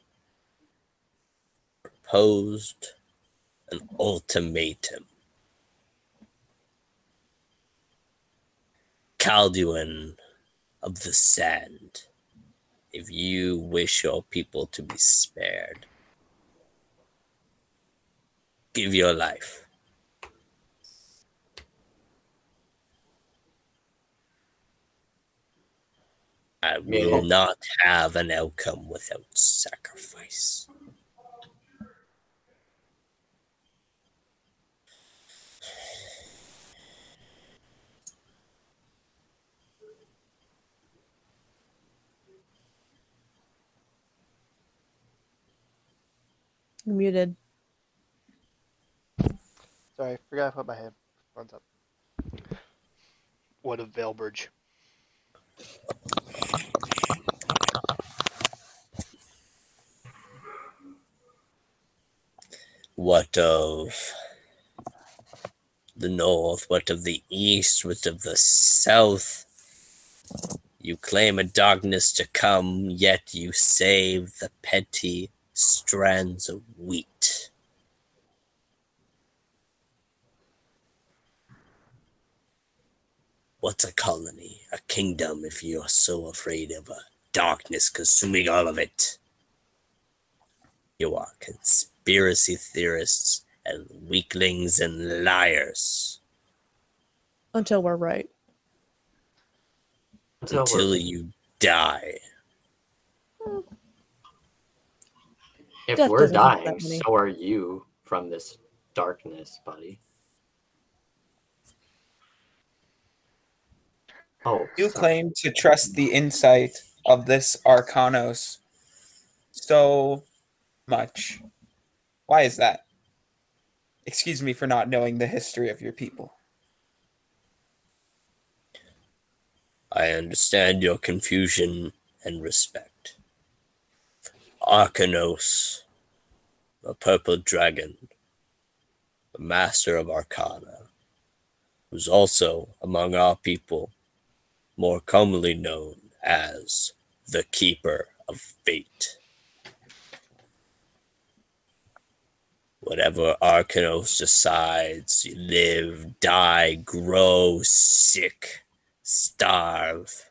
proposed an ultimatum. Calduin of the Sand, if you wish your people to be spared, give your life. I will not have an outcome without sacrifice. You're muted. Sorry, forgot to put my headphones up. What of Valebridge? What of the north? What of the east? What of the south? You claim a darkness to come, yet you save the petty strands of wheat. What's a colony, a kingdom, if you're so afraid of a darkness consuming all of it? You are conspiracy theorists and weaklings and liars Until we're right. Until until we're- you die. if Death we're doesn't have that dying, so are you from this darkness, buddy. Oh, You sorry. claim to trust the insight of this Arcanos so much. Why is that? Excuse me for not knowing the history of your people. I understand your confusion and respect. Arcanos, the purple dragon, the master of Arcana, who's also among our people more commonly known as the Keeper of Fate. Whatever Arcanos decides, you live, die, grow, sick, starve.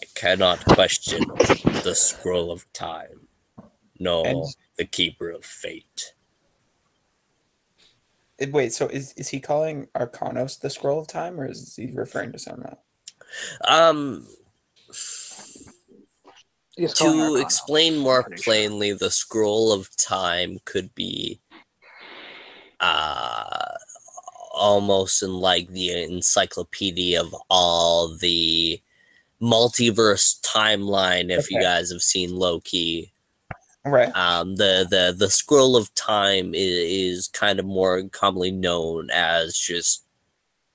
I cannot question the scroll of time, nor And- the keeper of fate. Wait, so is, is he calling Arcanos the scroll of time or is he referring to something else? Um, to explain more plainly, the scroll of time could be uh almost in like the encyclopedia of all the multiverse timeline if you guys have seen Loki. Right. Um the the the scroll of time is, is kind of more commonly known as just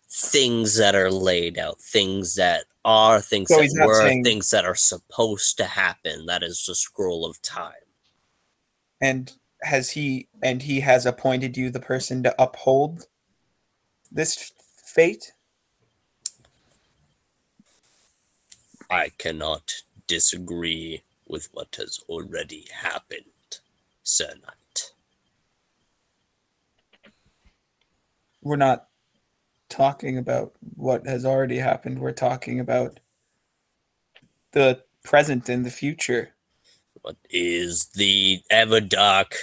things that are laid out, things that are, things So that were, saying- things that are supposed to happen. That is the scroll of time. And has he and he has appointed you the person to uphold this fate? I cannot disagree with what has already happened, Sir Knight. We're not talking about what has already happened. We're talking about the present and the future. What is the Everdark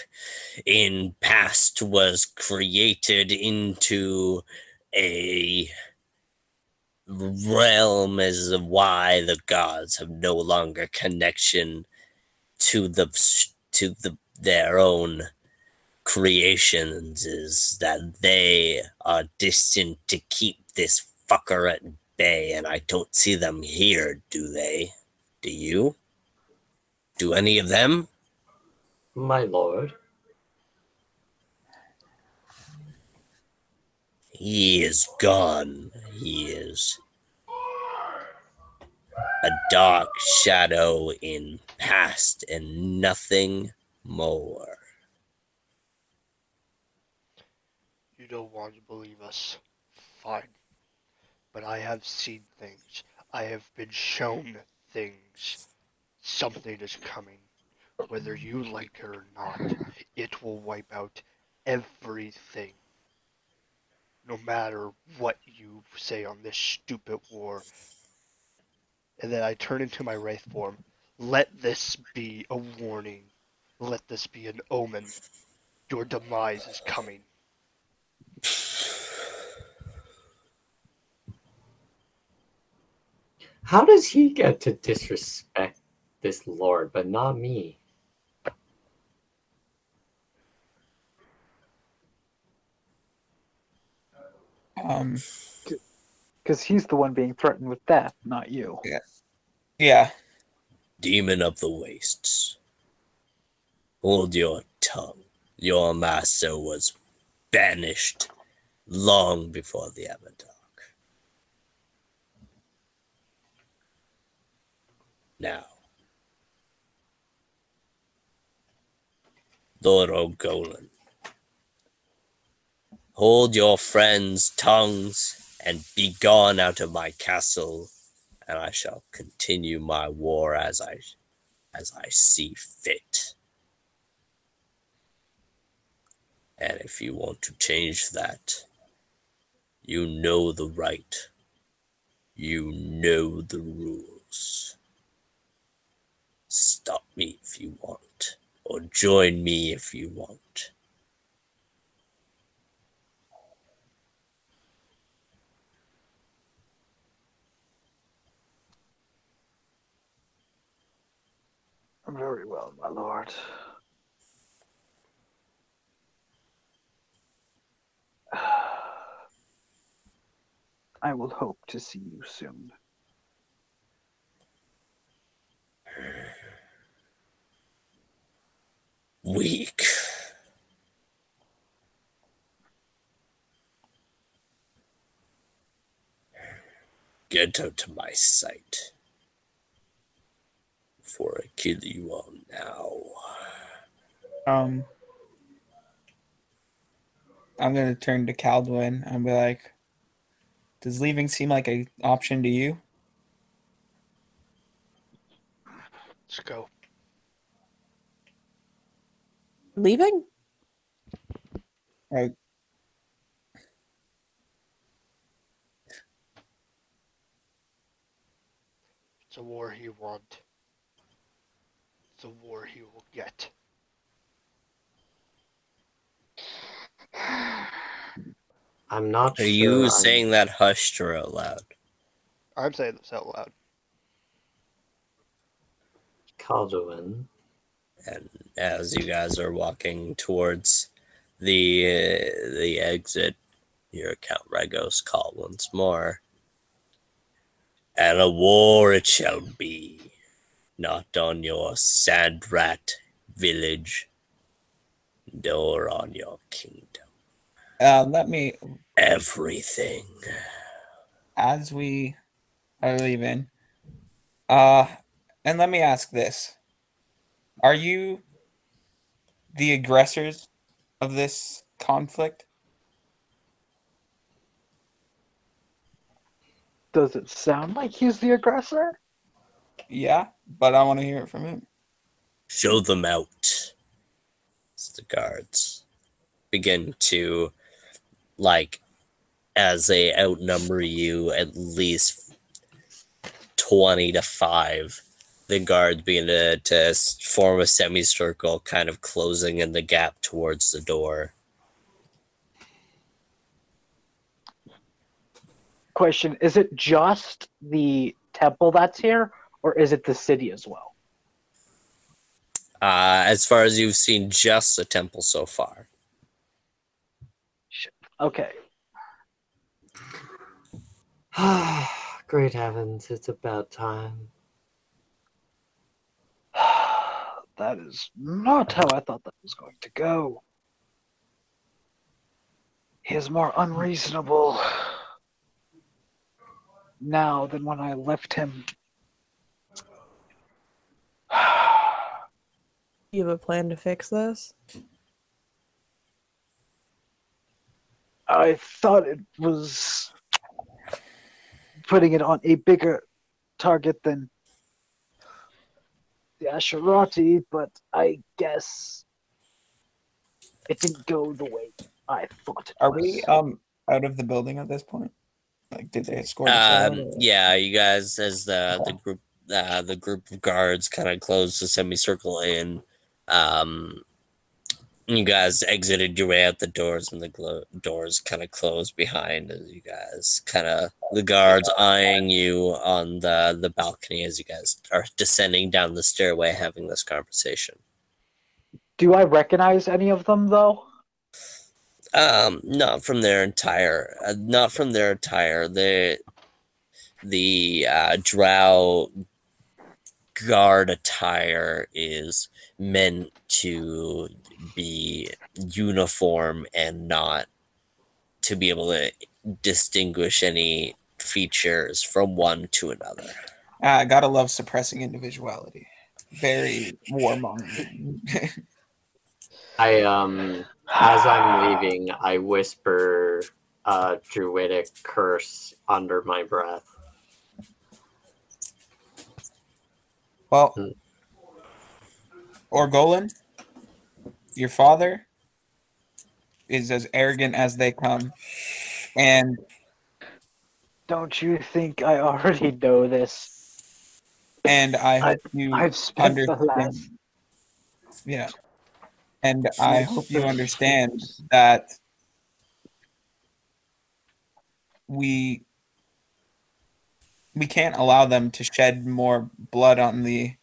in past was created into a realm as of why the gods have no longer connection to the to the their own creations is that they are destined to keep this fucker at bay and I don't see them here, do they? Do you? Do any of them? my lord. He is gone. He is a dark shadow in past and nothing more. Don't want to believe us. Fine. But I have seen things. I have been shown things. Something is coming. Whether you like it or not, it will wipe out everything. no matter what you say on this stupid war. And then I turn into my wraith form. Let this be a warning. Let this be an omen. Your demise is coming. How does he get to disrespect this lord, but not me? Um, Because he's the one being threatened with death, not you. yeah. Yeah. Demon of the Wastes. Hold your tongue. Your master was banished long before the Avatar. Now, Lord Orgolan, hold your friends' tongues and be gone out of my castle and I shall continue my war as I as I see fit. And if you want to change that, you know the right. You know the rules. Stop me if you want, or join me if you want. Very well, my lord. I will hope to see you soon. Weak. Get out of my sight. Before I kill you all now. Um, I'm gonna turn to Calduin and be like, "Does leaving seem like an option to you?" Let's go. Leaving? Like, It's a war he want. It's a war he will get. I'm not Are sure. you I'm- saying that hushed or out loud? I'm saying this out loud. Calduin? And as you guys are walking towards the uh, the exit, your hear Count Vragos call once more. And a war it shall be, not on your sand rat village, nor on your kingdom. uh, let me Everything. as we are leaving. Uh, and let me ask this: Are you the aggressors of this conflict? Does it sound like he's the aggressor? Yeah, but I want to hear it from him. Show them out. As the guards begin to, like, as they outnumber you at least 20 to 5, the guards begin to, to form a semicircle, kind of closing in the gap towards the door. Question Is it just the temple that's here, or is it the city as well? Uh, as far as you've seen, just the temple so far. Okay. Great heavens, it's about time. That is not how I thought that was going to go. He is more unreasonable now than when I left him. You have a plan to fix this? I thought it was putting it on a bigger target than the Asherati, but I guess it didn't go the way I thought it Are was. we um out of the building at this point? Like, did they escort? Um, yeah, you guys, as the the group, uh, the group of guards kind of closed the semicircle in. Um, you guys exited your way out the doors, and the glo- doors kind of closed behind as you guys kind of the guards eyeing you on the the balcony as you guys are descending down the stairway, having this conversation. Do I recognize any of them though? Um, not from their entire, uh, not from their attire. The the uh, drow guard attire is meant to be uniform and not to be able to distinguish any features from one to another. Ah, gotta love suppressing individuality. Very warmongering. I um as I'm leaving, I whisper a druidic curse under my breath. well, Hmm. Orgolan, your father is as arrogant as they come, and Don't you think I already know this? and I hope you I've spent the understand. last Yeah. And I hope you understand that we we can't allow them to shed more blood on the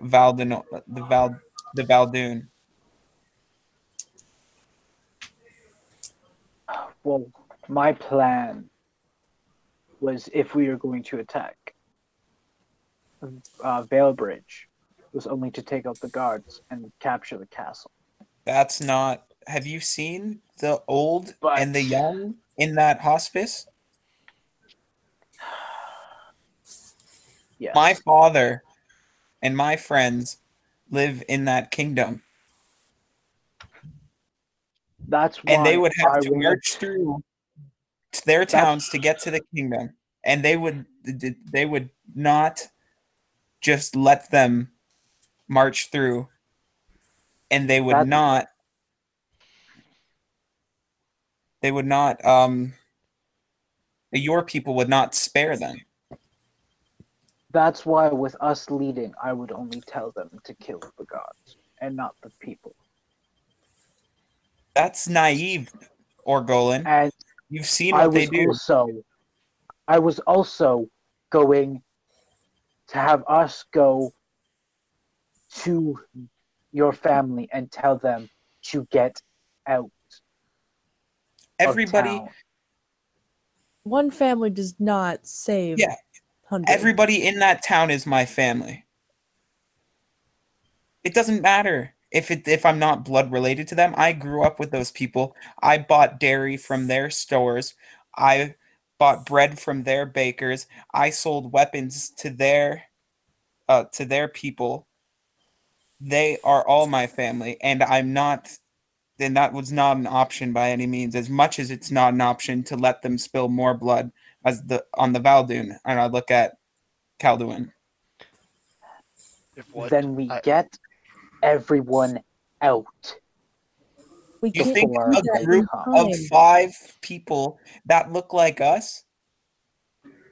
Valdin the Val the Val'dune. Well, my plan was if we were going to attack uh, Valebridge, was only to take out the guards and capture the castle. That's not have you seen the old But- and the young in that hospice? Yes. My father and my friends live in that kingdom. That's why and they would have I to march through to their towns to get to the kingdom and they would they would not just let them march through and they would That- not they would not um your people would not spare them That's why, with us leading, I would only tell them to kill the gods and not the people. that's naive orgolan And you've seen I what they was do also, I was also going to have us go to your family and tell them to get out. of everybody town. One family does not save Yeah. Hundreds. Everybody in that town is my family. It doesn't matter if it if I'm not blood related to them. I grew up with those people. I bought dairy from their stores. I bought bread from their bakers. I sold weapons to their uh to their people. They are all my family and I'm not then that was not an option by any means as much as it's not an option to let them spill more blood as the on the Val'dune, and I look at Calduin. Then we I- get everyone out. we You think a that in group of five people that look like us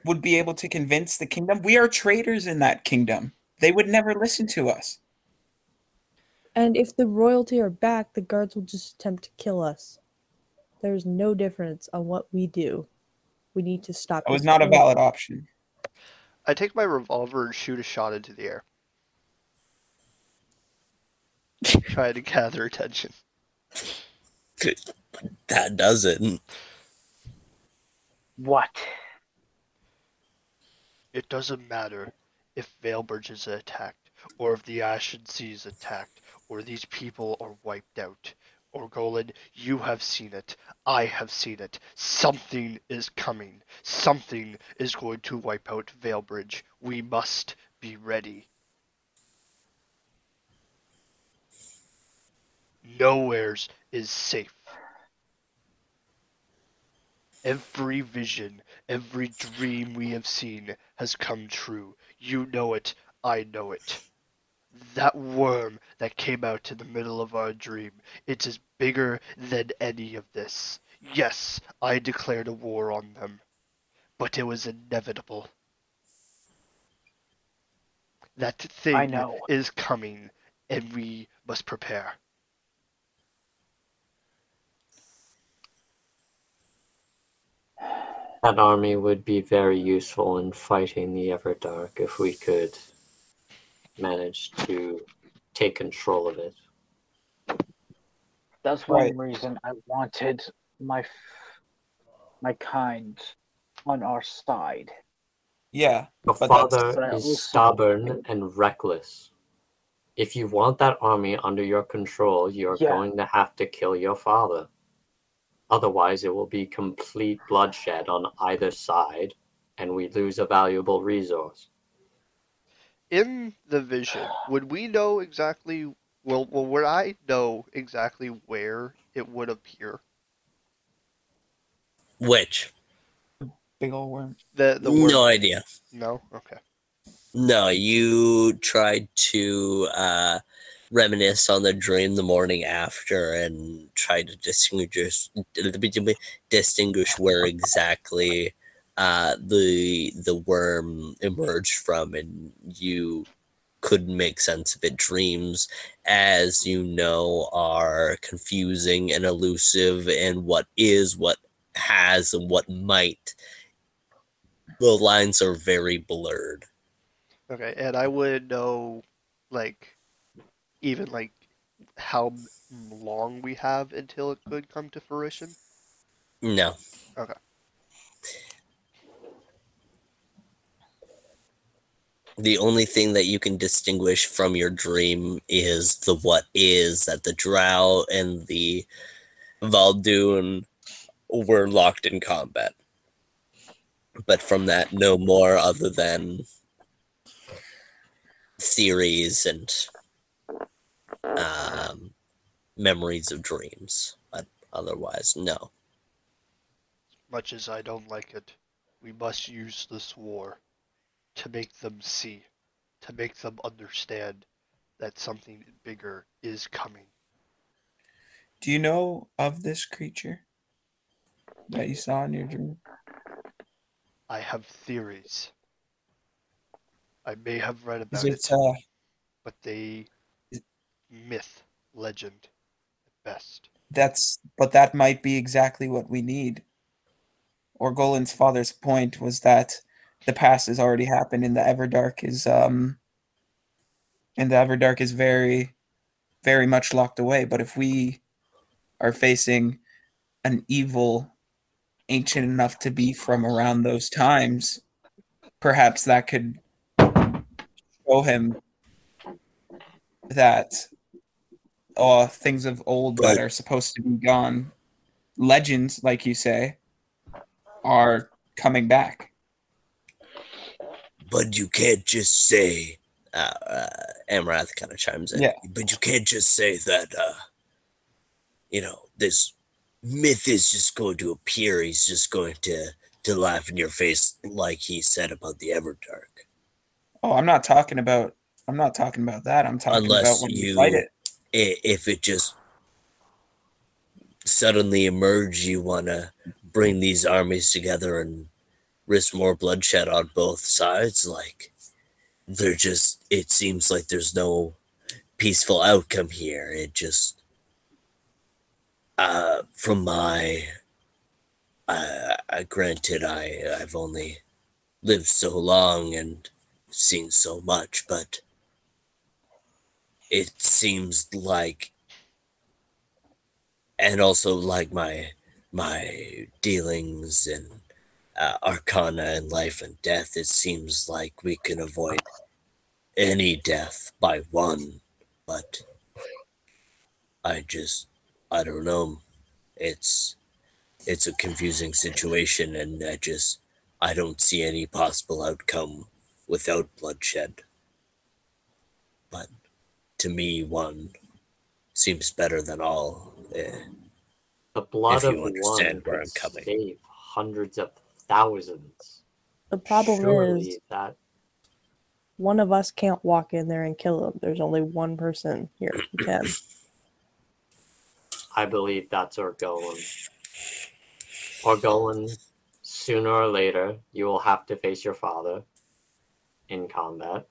would be able to convince the kingdom? We are traitors in that kingdom. They would never listen to us. And if the royalty are back, the guards will just attempt to kill us. There's no difference on what we do. We need to stop. That was not a valid option. I take my revolver and shoot a shot into the air. Trying to gather attention. That doesn't. What? It doesn't matter if Valebridge is attacked, or if the Ashen Sea is attacked, or these people are wiped out. Orgolan, you have seen it. I have seen it. Something is coming. Something is going to wipe out Valebridge. We must be ready. Nowhere's is safe. Every vision, every dream we have seen has come true. You know it, I know it. That worm that came out in the middle of our dream, it is bigger than any of this. Yes, I declared a war on them, but it was inevitable. That thing I know. is coming, and we must prepare. That army would be very useful in fighting the Everdark if we could manage to take control of it. That's one Right. reason I wanted my f- my kind on our side. Yeah, Your But father is also- stubborn and reckless. If you want that army under your control, you're Yeah. going to have to kill your father. Otherwise, it will be complete bloodshed on either side, and we lose a valuable resource. In the vision, would we know exactly? Well, well, would I know exactly where it would appear? Which? big old worm. The the word? No idea. No. Okay. No, you tried to uh, reminisce on the dream the morning after and try to distinguish distinguish where exactly uh, the the worm emerged from, and you couldn't make sense of it. Dreams, as you know, are confusing and elusive, and what is, what has, and what might. The lines are very blurred. Okay, and I wouldn't know, like, even like how long we have until it could come to fruition. No. Okay. The only thing that you can distinguish from your dream is the what is that the Drow and the Val'dune were locked in combat. But from that, no more other than theories and um, memories of dreams. But otherwise, no. Much as I don't like it, we must use this war to make them see, to make them understand that something bigger is coming. Do you know of this creature that you saw in your dream? I have theories. I may have read about it it, uh, but they is- myth, legend at best. that's but that might be exactly what we need. Orgolan's father's point was that the past has already happened and the Everdark is um and the Everdark is very very much locked away. But if we are facing an evil ancient enough to be from around those times, perhaps that could show him that uh, things of old that are supposed to be gone, legends, like you say, are coming back. But you can't just say. Uh, uh, Amrath kind of chimes in. Yeah. But you can't just say that. Uh, you know, this myth is just going to appear. He's just going to to laugh in your face, like he said about the Everdark. Oh, I'm not talking about. I'm not talking about that. I'm talking Unless about when you- we fight it. If it just suddenly emerge, you want to bring these armies together and risk more bloodshed on both sides. Like they're just. It seems like there's no peaceful outcome here. It just. Uh, from my uh, uh, granted, I I've only lived so long and seen so much, but it seems like, and also like my my dealings and uh, arcana and life and death, it seems like we can avoid any death by one, but I just I don't know. It's it's a confusing situation, and I just I don't see any possible outcome without bloodshed. But to me, one seems better than all. Eh, The blood If you of one understand where I'm coming. save hundreds of thousands. The problem Surely is that one of us can't walk in there and kill him. There's only one person here who can. I believe that's our goal. Orgolan, sooner or later, you will have to face your father in combat.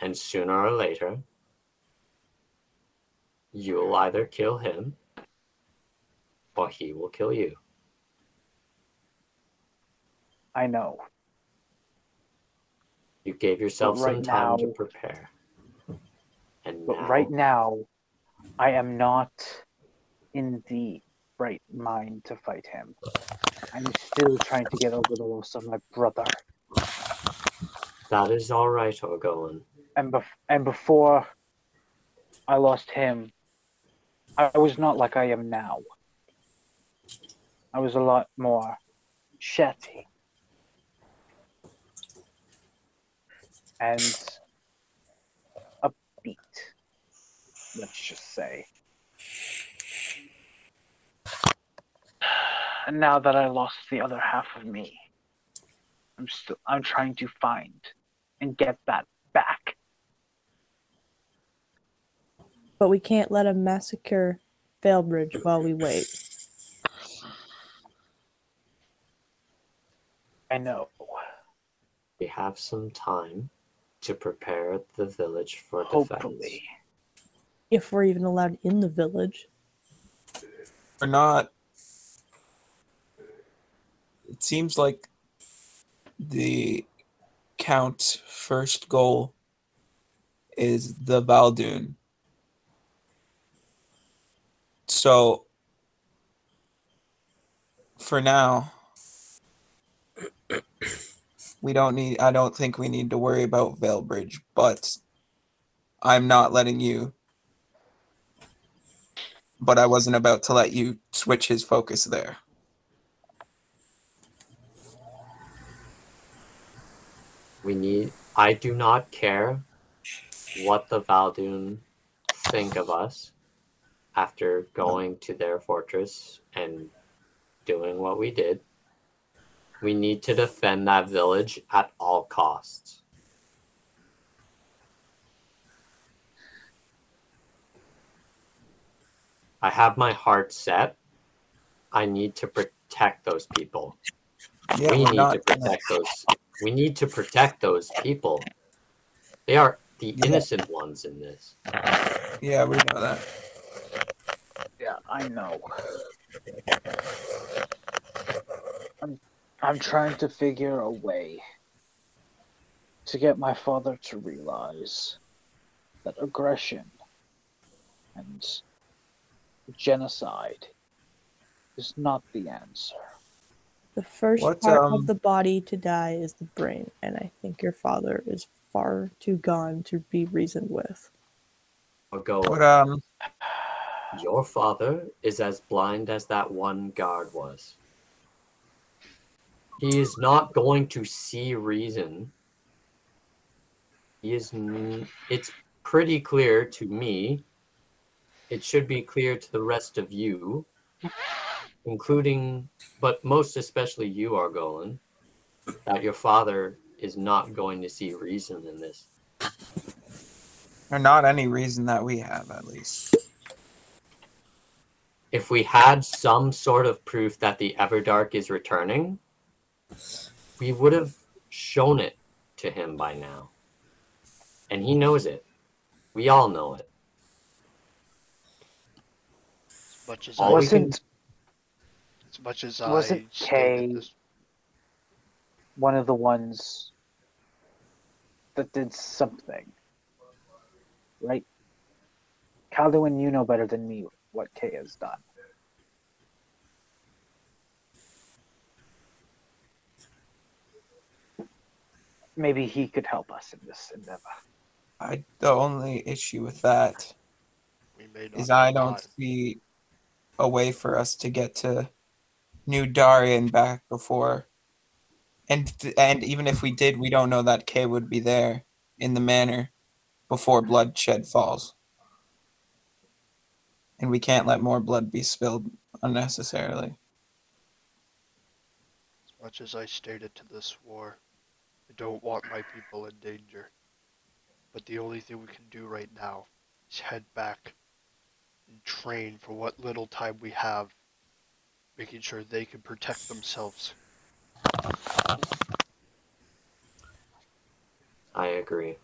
And sooner or later, you will either kill him or he will kill you. I know. You gave yourself But right some time to now- prepare. And But now, right now, I am not in the right mind to fight him. I'm still trying to get over the loss of my brother. that is all right, Orgolan. And bef- and before I lost him, I was not like I am now. I was a lot more chatty. And upbeat, let's just say. And now that I lost the other half of me, I'm still I'm trying to find and get that back. But we can't let a massacre Valebridge while we wait. I know. We have some time to prepare the village for defense. Hopefully. If we're even allowed in the village. or not. It seems like the Count's first goal is the Val'dune. So, for now, we don't need. I don't think we need to worry about Valebridge, but I'm not letting you. But I wasn't about to let you switch his focus there. We need. I do not care what the Val'dune think of us after going to their fortress and doing what we did. We need to defend that village at all costs. I have my heart set. I need to protect those people. Yeah, we we're need not to protect those. We need to protect those people. They are the Yeah. innocent ones in this. Yeah, we know that. Yeah, I know. I'm I'm trying to figure a way to get my father to realize that aggression and genocide is not the answer. The first What, part um, of the body to die is the brain, and I think your father is far too gone to be reasoned with. I'll go. What um Your father is as blind as that one guard was. He is not going to see reason. He is. It's pretty clear to me. It should be clear to the rest of you, including, but most especially you, Orgolan, that your father is not going to see reason in this. or not any reason that we have at least. if we had some sort of proof that the Everdark is returning, we would have shown it to him by now. And he knows it. We all know it. As much as All I, can- Wasn't as much as I wasn't stated Kay- this, one of the ones that did something. Right? Calduin, you know better than me what Kay has done. Maybe he could help us in this endeavor. I the only issue with that we may not is I don't time. see a way for us to get to New Darien back before and and even if we did, we don't know that Kay would be there in the manor before bloodshed falls. And we can't let more blood be spilled unnecessarily. As much as I stated to this war, I don't want my people in danger. But the only thing we can do right now is head back and train for what little time we have making sure they can protect themselves. I agree.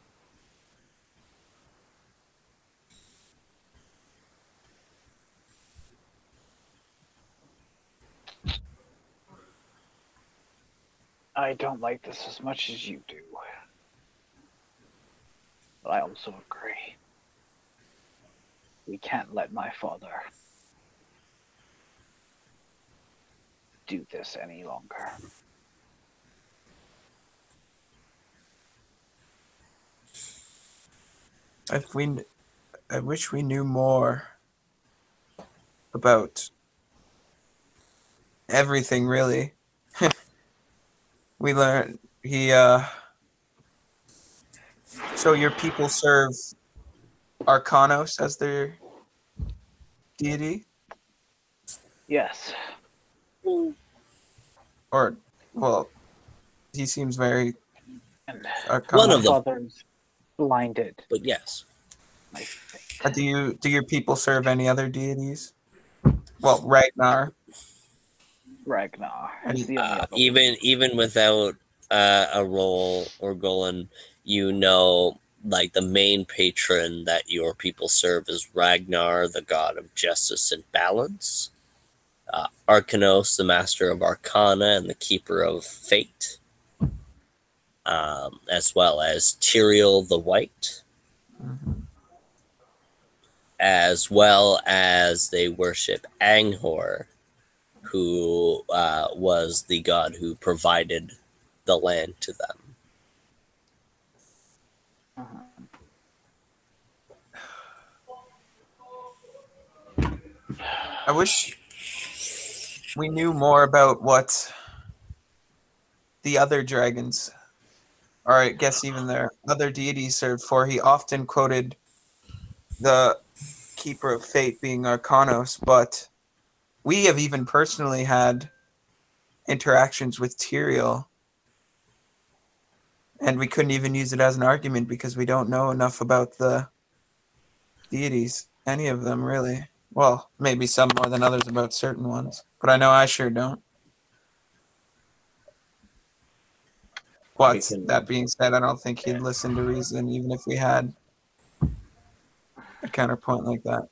I don't like this as much as you do. But I also agree. We can't let my father do this any longer. If we, I wish we knew more about everything. Really, we learned he. uh So your people serve Arcanos as their deity, Yes. or well, he seems very Arcanos. One of them. father's blinded. But yes, Uh, Do you do your people serve any other deities? Well, Ragnar. Ragnar is the only uh, even even without uh, a role Orgolan, you know, like the main patron that your people serve is Ragnar, the god of justice and balance. Uh, Arcanos, the master of arcana and the keeper of fate. Um, as well as Tyrael the White, Mhm. as well as they worship Anghor, who uh, was the god who provided the land to them. I wish we knew more about what the other dragons, or I guess even their other deities served for. He often quoted the Keeper of Fate being Arcanos, but we have even personally had interactions with Tyrael, and we couldn't even use it as an argument because we don't know enough about the deities, any of them really. Well, maybe some more than others about certain ones, but I know I sure don't. But can- that being said, I don't think he'd listen to reason, even if we had a counterpoint like that.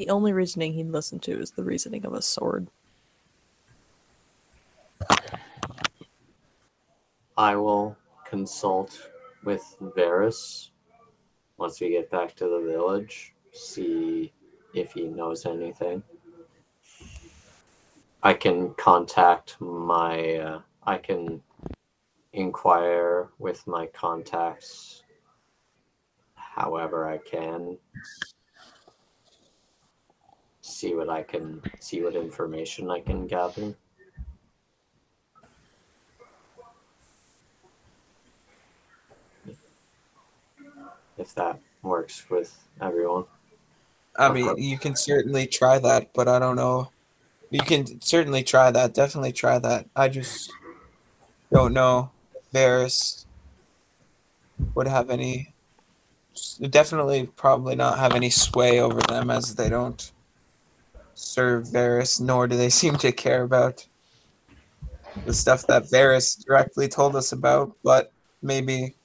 The only reasoning he'd listen to is the reasoning of a sword. I will consult with Varus once we get back to the village, see if he knows anything. I can contact my. Uh, I can inquire with my contacts however I can. See what I can. See what information I can gather. If that works with everyone. I mean, you can certainly try that, but I don't know. You can certainly try that. Definitely try that. I just don't know if Varys would have any. Definitely, probably not have any sway over them as they don't serve Varys, nor do they seem to care about the stuff that Varys directly told us about. But maybe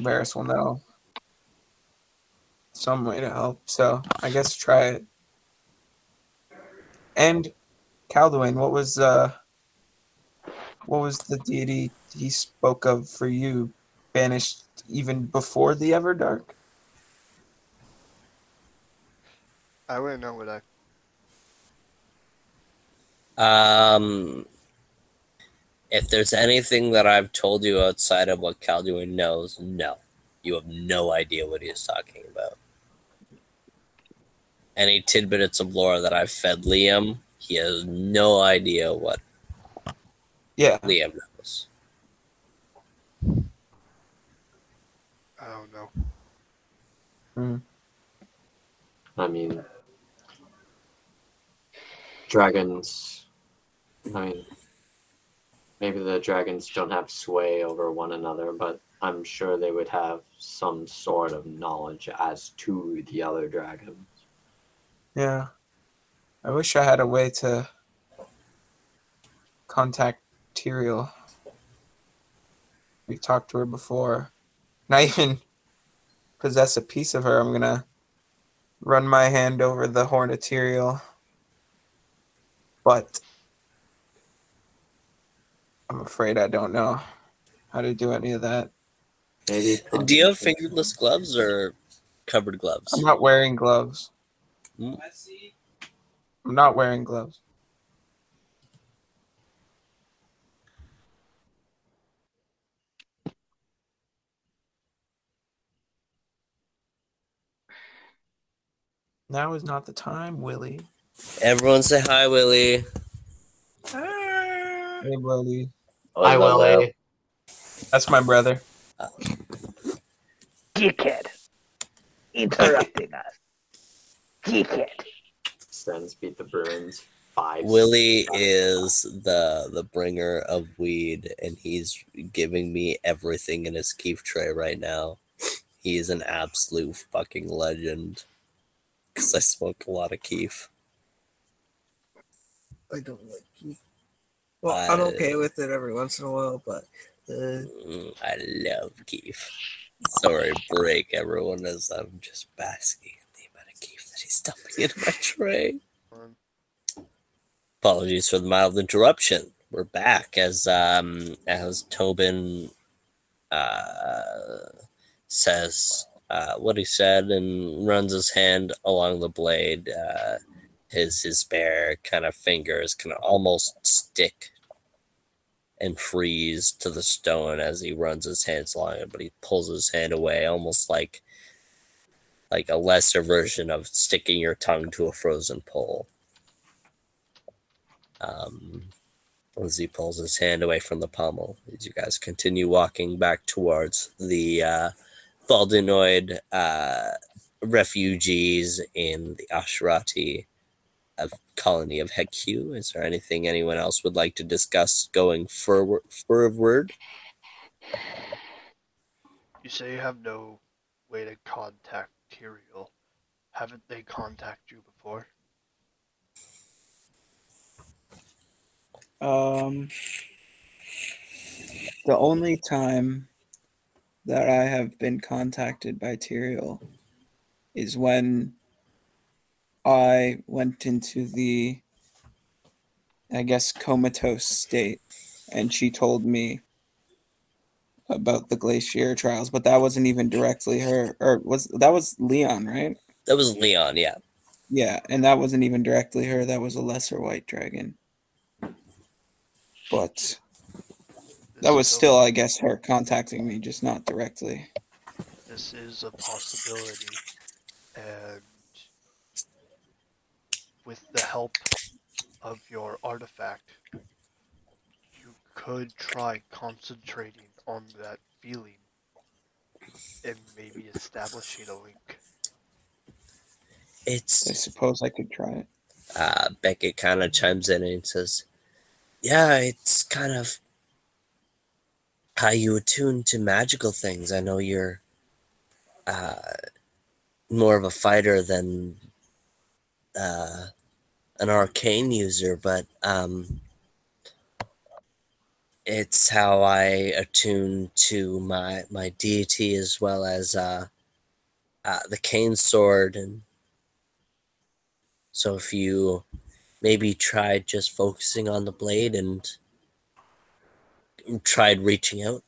Varys will know some way to help. So I guess try it. And Calduin, what was uh what was the deity he spoke of for you banished even before the Everdark? I wouldn't know what I. Um, if there's anything that I've told you outside of what Calduin knows, no, you have no idea what he is talking about. Any tidbits of lore that I've fed Liam, he has no idea what Yeah. Liam knows. I don't know. I mean, dragons. I mean, maybe the dragons don't have sway over one another, but I'm sure they would have some sort of knowledge as to the other dragons. Yeah. I wish I had a way to contact Tyrael. We talked to her before. I even possess a piece of her. I'm gonna run my hand over the horn of Tyrael. But I'm afraid I don't know how to do any of that. Maybe. Do you have fingerless gloves or covered gloves? I'm not wearing gloves. Hmm. I'm not wearing gloves. Now is not the time, Willie. Everyone say hi, Willie. Hey, Willie. Oh, hi, Willie. That's my brother. Dickhead. Interrupting us. Dickhead. Sens beat the Bruins five. Willie is the the bringer of weed, and he's giving me everything in his keef tray right now. He is an absolute fucking legend. Because I smoke a lot of keef. I don't like keef. Well, I'm Uh, okay with it every once in a while, but uh, Mm, I love keef. Sorry, break everyone as I'm just basking in the amount of keef that he's dumping into my tray. Apologies for the mild interruption. We're back as um as Tobin uh says uh what he said and runs his hand along the blade. Uh his his bare kind of fingers can almost stick and freeze to the stone as he runs his hands along it, but he pulls his hand away almost like like a lesser version of sticking your tongue to a frozen pole. Um, as he pulls his hand away from the pommel, as you guys continue walking back towards the uh, Valdunoid uh, refugees in the Asherati of colony of Heku. Is there anything anyone else would like to discuss going forward? forward? you say you have no way to contact Tyrael. Haven't they contacted you before? Um, the only time that I have been contacted by Tyrael is when I went into the, I guess, comatose state, and she told me about the glacier trials, but that wasn't even directly her, or was that was Leon, right? That was Leon, yeah. Yeah, and that wasn't even directly her. That was a lesser white dragon. But that was still, I guess, her contacting me, just not directly. This is a possibility, and with the help of your artifact, you could try concentrating on that feeling and maybe establishing a link. It's. I suppose I could try it. uh, Beckett kind of chimes in and says, "Yeah, it's kind of how you attune to magical things. I know you're uh, more of a fighter than uh, an arcane user, but um, it's how I attune to my my deity as well as uh, uh, the cane sword and." So if you maybe tried just focusing on the blade and tried reaching out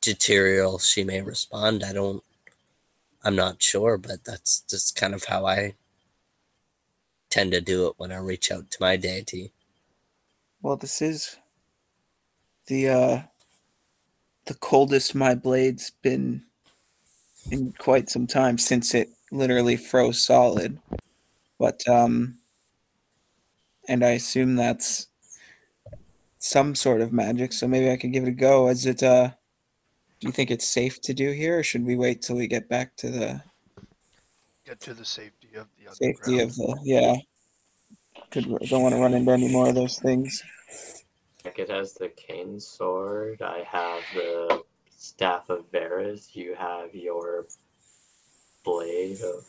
to Tyrael, she may respond. I don't I'm not sure, but that's just kind of how I tend to do it when I reach out to my deity. Well, this is the uh the coldest my blade's been in quite some time since it literally froze solid. But um and I assume that's some sort of magic, so maybe I could give it a go. Is it uh do you think it's safe to do here or should we wait till we get back to the Get to the safety of the safety of the yeah. Could don't want to run into any more of those things. It has the cane sword. I have the staff of Varus. You have your blade of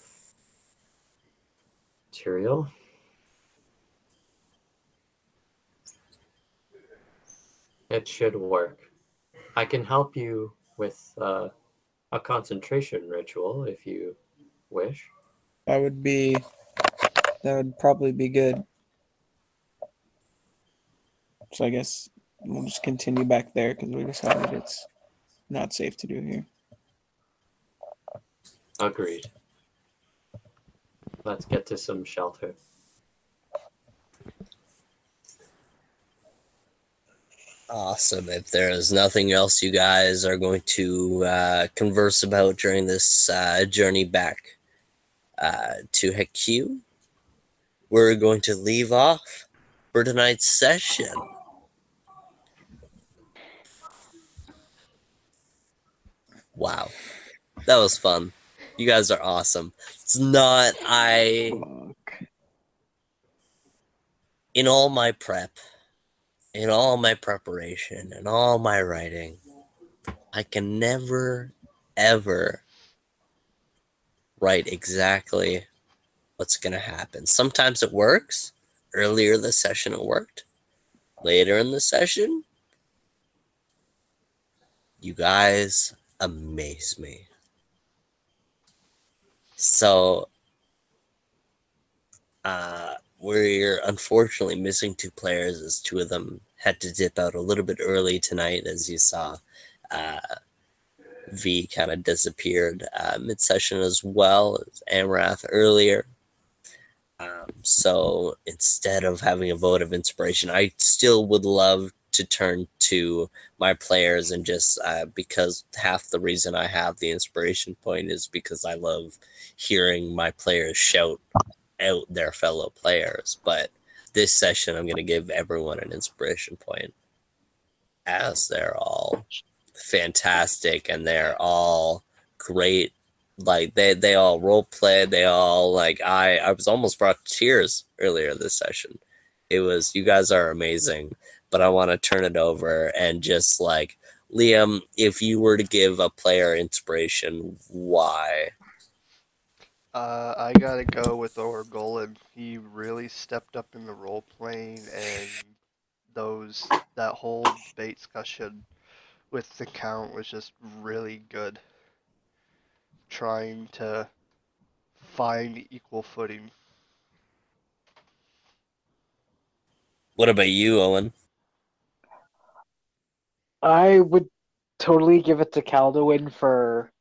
material. It should work. I can help you with uh, a concentration ritual if you wish. That would be. That would probably be good. So I guess we'll just continue back there because we decided it's not safe to do here. Agreed. Let's get to some shelter. Awesome. If there is nothing else you guys are going to uh, converse about during this uh, journey back uh, to Heku, we're going to leave off for tonight's session. Wow. That was fun. You guys are awesome. It's not, I, in all my prep, in all my preparation and all my writing, I can never, ever write exactly what's going to happen. Sometimes it works. Earlier in the session, it worked. Later in the session, you guys amaze me. So, uh, we're unfortunately missing two players as two of them had to dip out a little bit early tonight, as you saw. Uh, V kind of disappeared uh, mid session as well as Amrath earlier. Um, so instead of having a vote of inspiration, I still would love to turn to my players and just uh, because half the reason I have the inspiration point is because I love hearing my players shout out their fellow players. But this session, I'm going to give everyone an inspiration point as they're all fantastic and they're all great. Like they, they all role play. They all like I I was almost brought to tears earlier this session. It was you guys are amazing, but I want to turn it over and just like Liam, if you were to give a player inspiration, why? Uh, I gotta go with Orgolan. He really stepped up in the role playing and those that whole debate discussion with the count was just really good. Trying to find equal footing. What about you, Owen? I would totally give it to Calduin for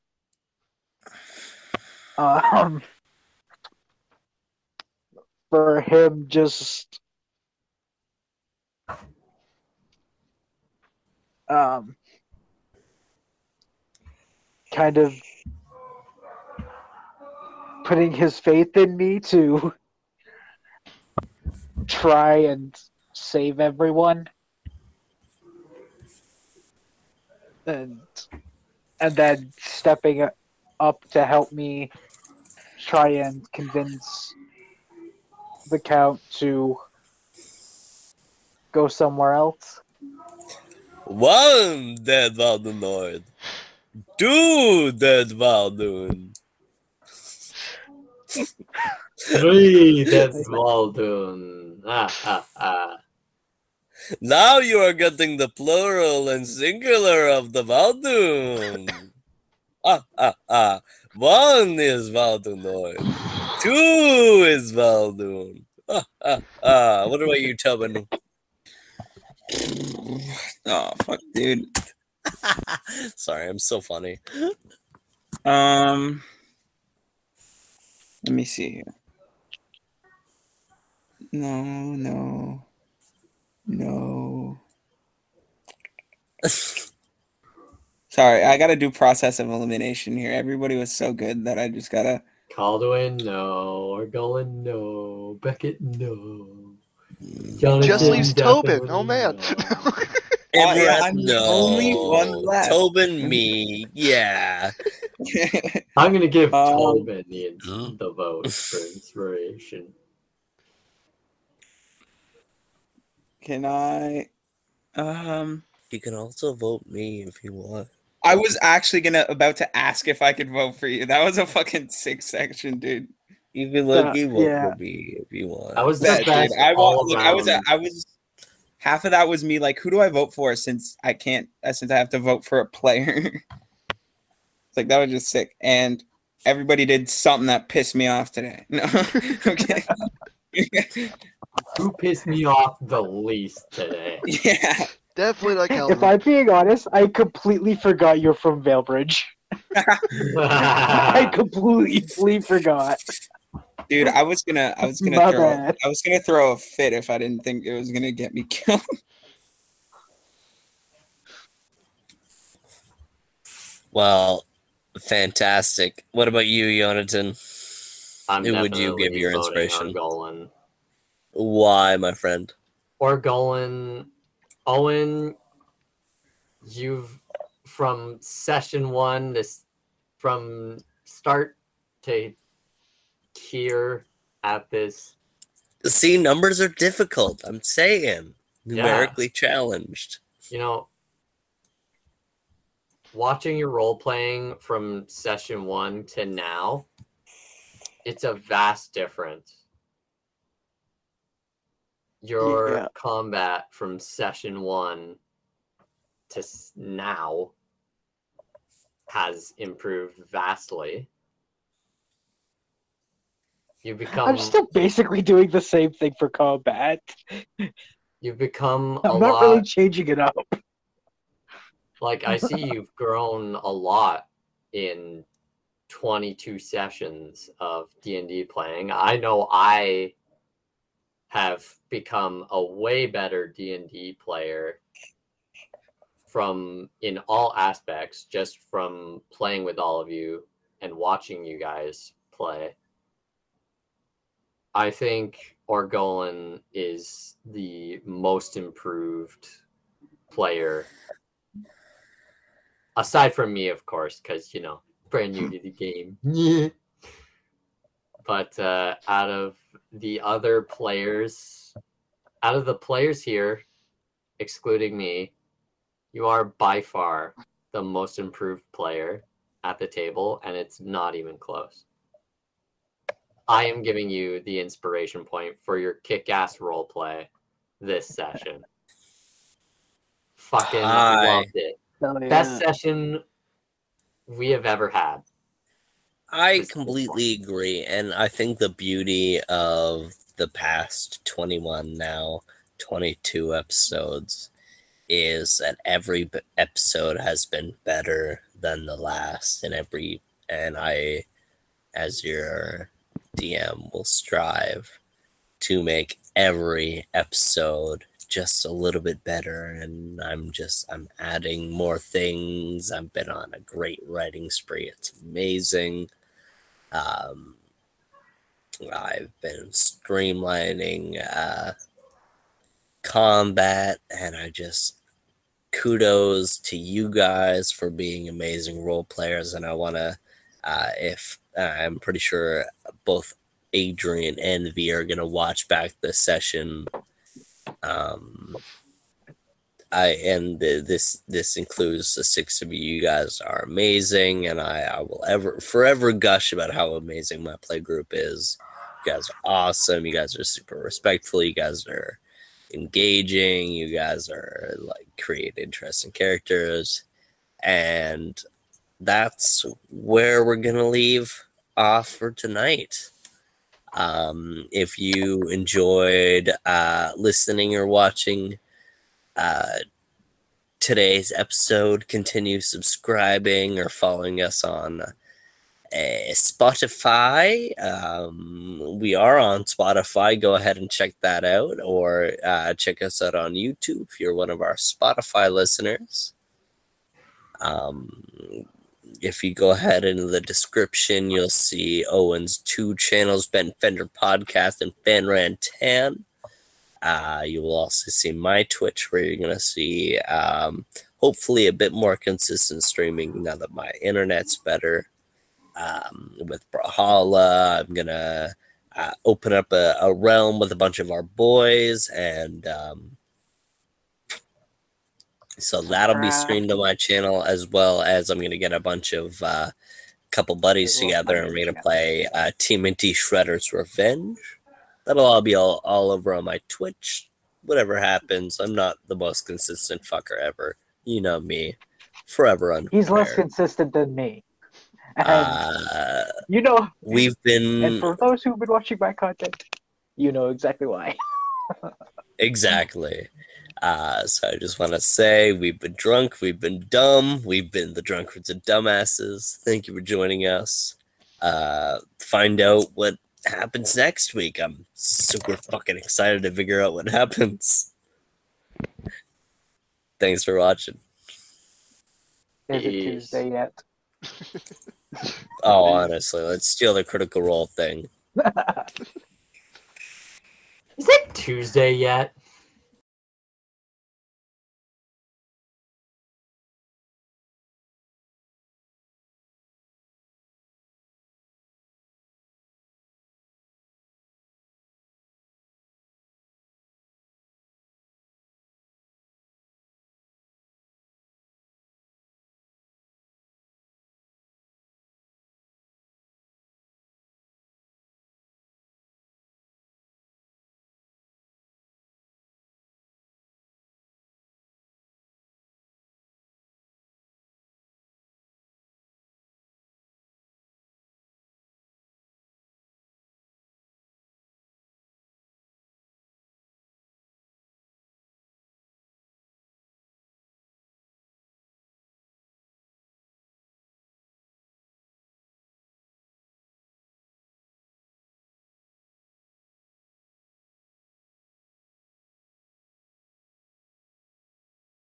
um for him just um kind of putting his faith in me to try and save everyone and and then stepping up to help me try and convince the count to go somewhere else. One dead Valdunoid. Two dead Val'dune. Three, that's Waldun. Ah, ah, ah. Now you are getting the plural and singular of the Val'dune. ah, ah, ah. One is Valdunoid. Two is Val'dune. Ah, ah, ah. What about you, Tobin? Oh fuck, dude. Sorry, I'm so funny. Um, let me see here. No, no, no. Sorry, I gotta do process of elimination here. Everybody was so good that I just gotta. Calduin, no. Orgolan, no. Beckett, no. Just leaves Tobin. Oh man. no. Oh, yeah, Emreth, I'm the only one left. Tobin, me. Yeah. I'm gonna give Um, Tobin the, the vote for inspiration. Can I? Um, You can also vote me if you want. I was actually gonna about to ask if I could vote for you. That was a fucking sick section, dude. You can let Uh, me vote yeah. for me if you want. I was the That, dude, best I all was. I was. I was. Half of that was me like, who do I vote for since I can't uh, since I have to vote for a player. it's like that was just sick, and everybody did something that pissed me off today. No, okay. Who pissed me off the least today? yeah. Definitely like If I'm being honest, I completely forgot you're from Valebridge. I completely forgot. Dude, I was gonna, I was gonna My throw, bad. I was gonna throw a fit if I didn't think it was gonna get me killed. Well, fantastic. What about you, Jonathan? I'm Who would you give definitely your voting inspiration? Orgolan. Why, my friend? Orgolan, Owen, you've from session one this from start to here at this See, numbers are difficult. I'm saying numerically challenged. you know watching your role playing from session one to now it's a vast difference your Yeah. combat from session one to now has improved vastly you become I'm still basically doing the same thing for combat. you've become I'm not lot really changing it up. Like I see you've grown a lot in 22 sessions of D&D playing. I know I have become a way better D&D player from in all aspects just from playing with all of you and watching you guys play. I think Orgolan is the most improved player aside from me, of course, because you know, brand new to the game. but uh, out of the other players, out of the players here, excluding me, you are by far the most improved player at the table, and it's not even close. I am giving you the inspiration point for your kick-ass role play this session. Fucking Hi. loved it best session we have ever had. I completely agree, and I think the beauty of the past 21 now 22 episodes is that every episode has been better than the last and every and I as your DM will strive to make every episode just a little bit better and I'm just I'm adding more things. I've been on a great writing spree. It's amazing. Um I've been streamlining uh combat and I just kudos to you guys for being amazing role players and I want to uh if uh, I'm pretty sure both Adrian and V are to watch back the session um I and th- this this includes the six of you. You guys are amazing, and I, I will ever forever gush about how amazing my play group is. You guys are awesome. You guys are super respectful. You guys are engaging. You guys are like create interesting characters, and that's where we're gonna leave off for tonight. Um, if you enjoyed uh, listening or watching uh, today's episode, continue subscribing or following us on uh, Spotify. Um, we are on Spotify. Go ahead and check that out, or uh, check us out on YouTube if you're one of our Spotify listeners. Um, if you go ahead into the description, you'll see Owen's two channels, Ben Fender Podcast and Fan Rantan. Uh, you will also see my Twitch, where you're going to see um, hopefully a bit more consistent streaming now that my internet's better. Um, with Brawlhalla, I'm going to uh, open up a, a realm with a bunch of our boys, and um, so that'll be streamed on my channel as well as I'm going to get a bunch of uh, couple buddies together and we're going to play uh, TMNT Shredder's Revenge. That'll all be all, all over on my Twitch. whatever happens, I'm not the most consistent fucker ever. You know me, forever unprepared. He's less consistent than me. And Uh, you know, we've been. and been for those who've been watching my content, you know exactly why. exactly. Uh, so I just want to say we've been drunk, we've been dumb, we've been the drunkards and dumbasses. Thank you for joining us. Uh, find out what happens next week. I'm super fucking excited to figure out what happens. Thanks for watching. Is it Tuesday yet? Oh, honestly, let's steal the critical role thing. Is it Tuesday yet?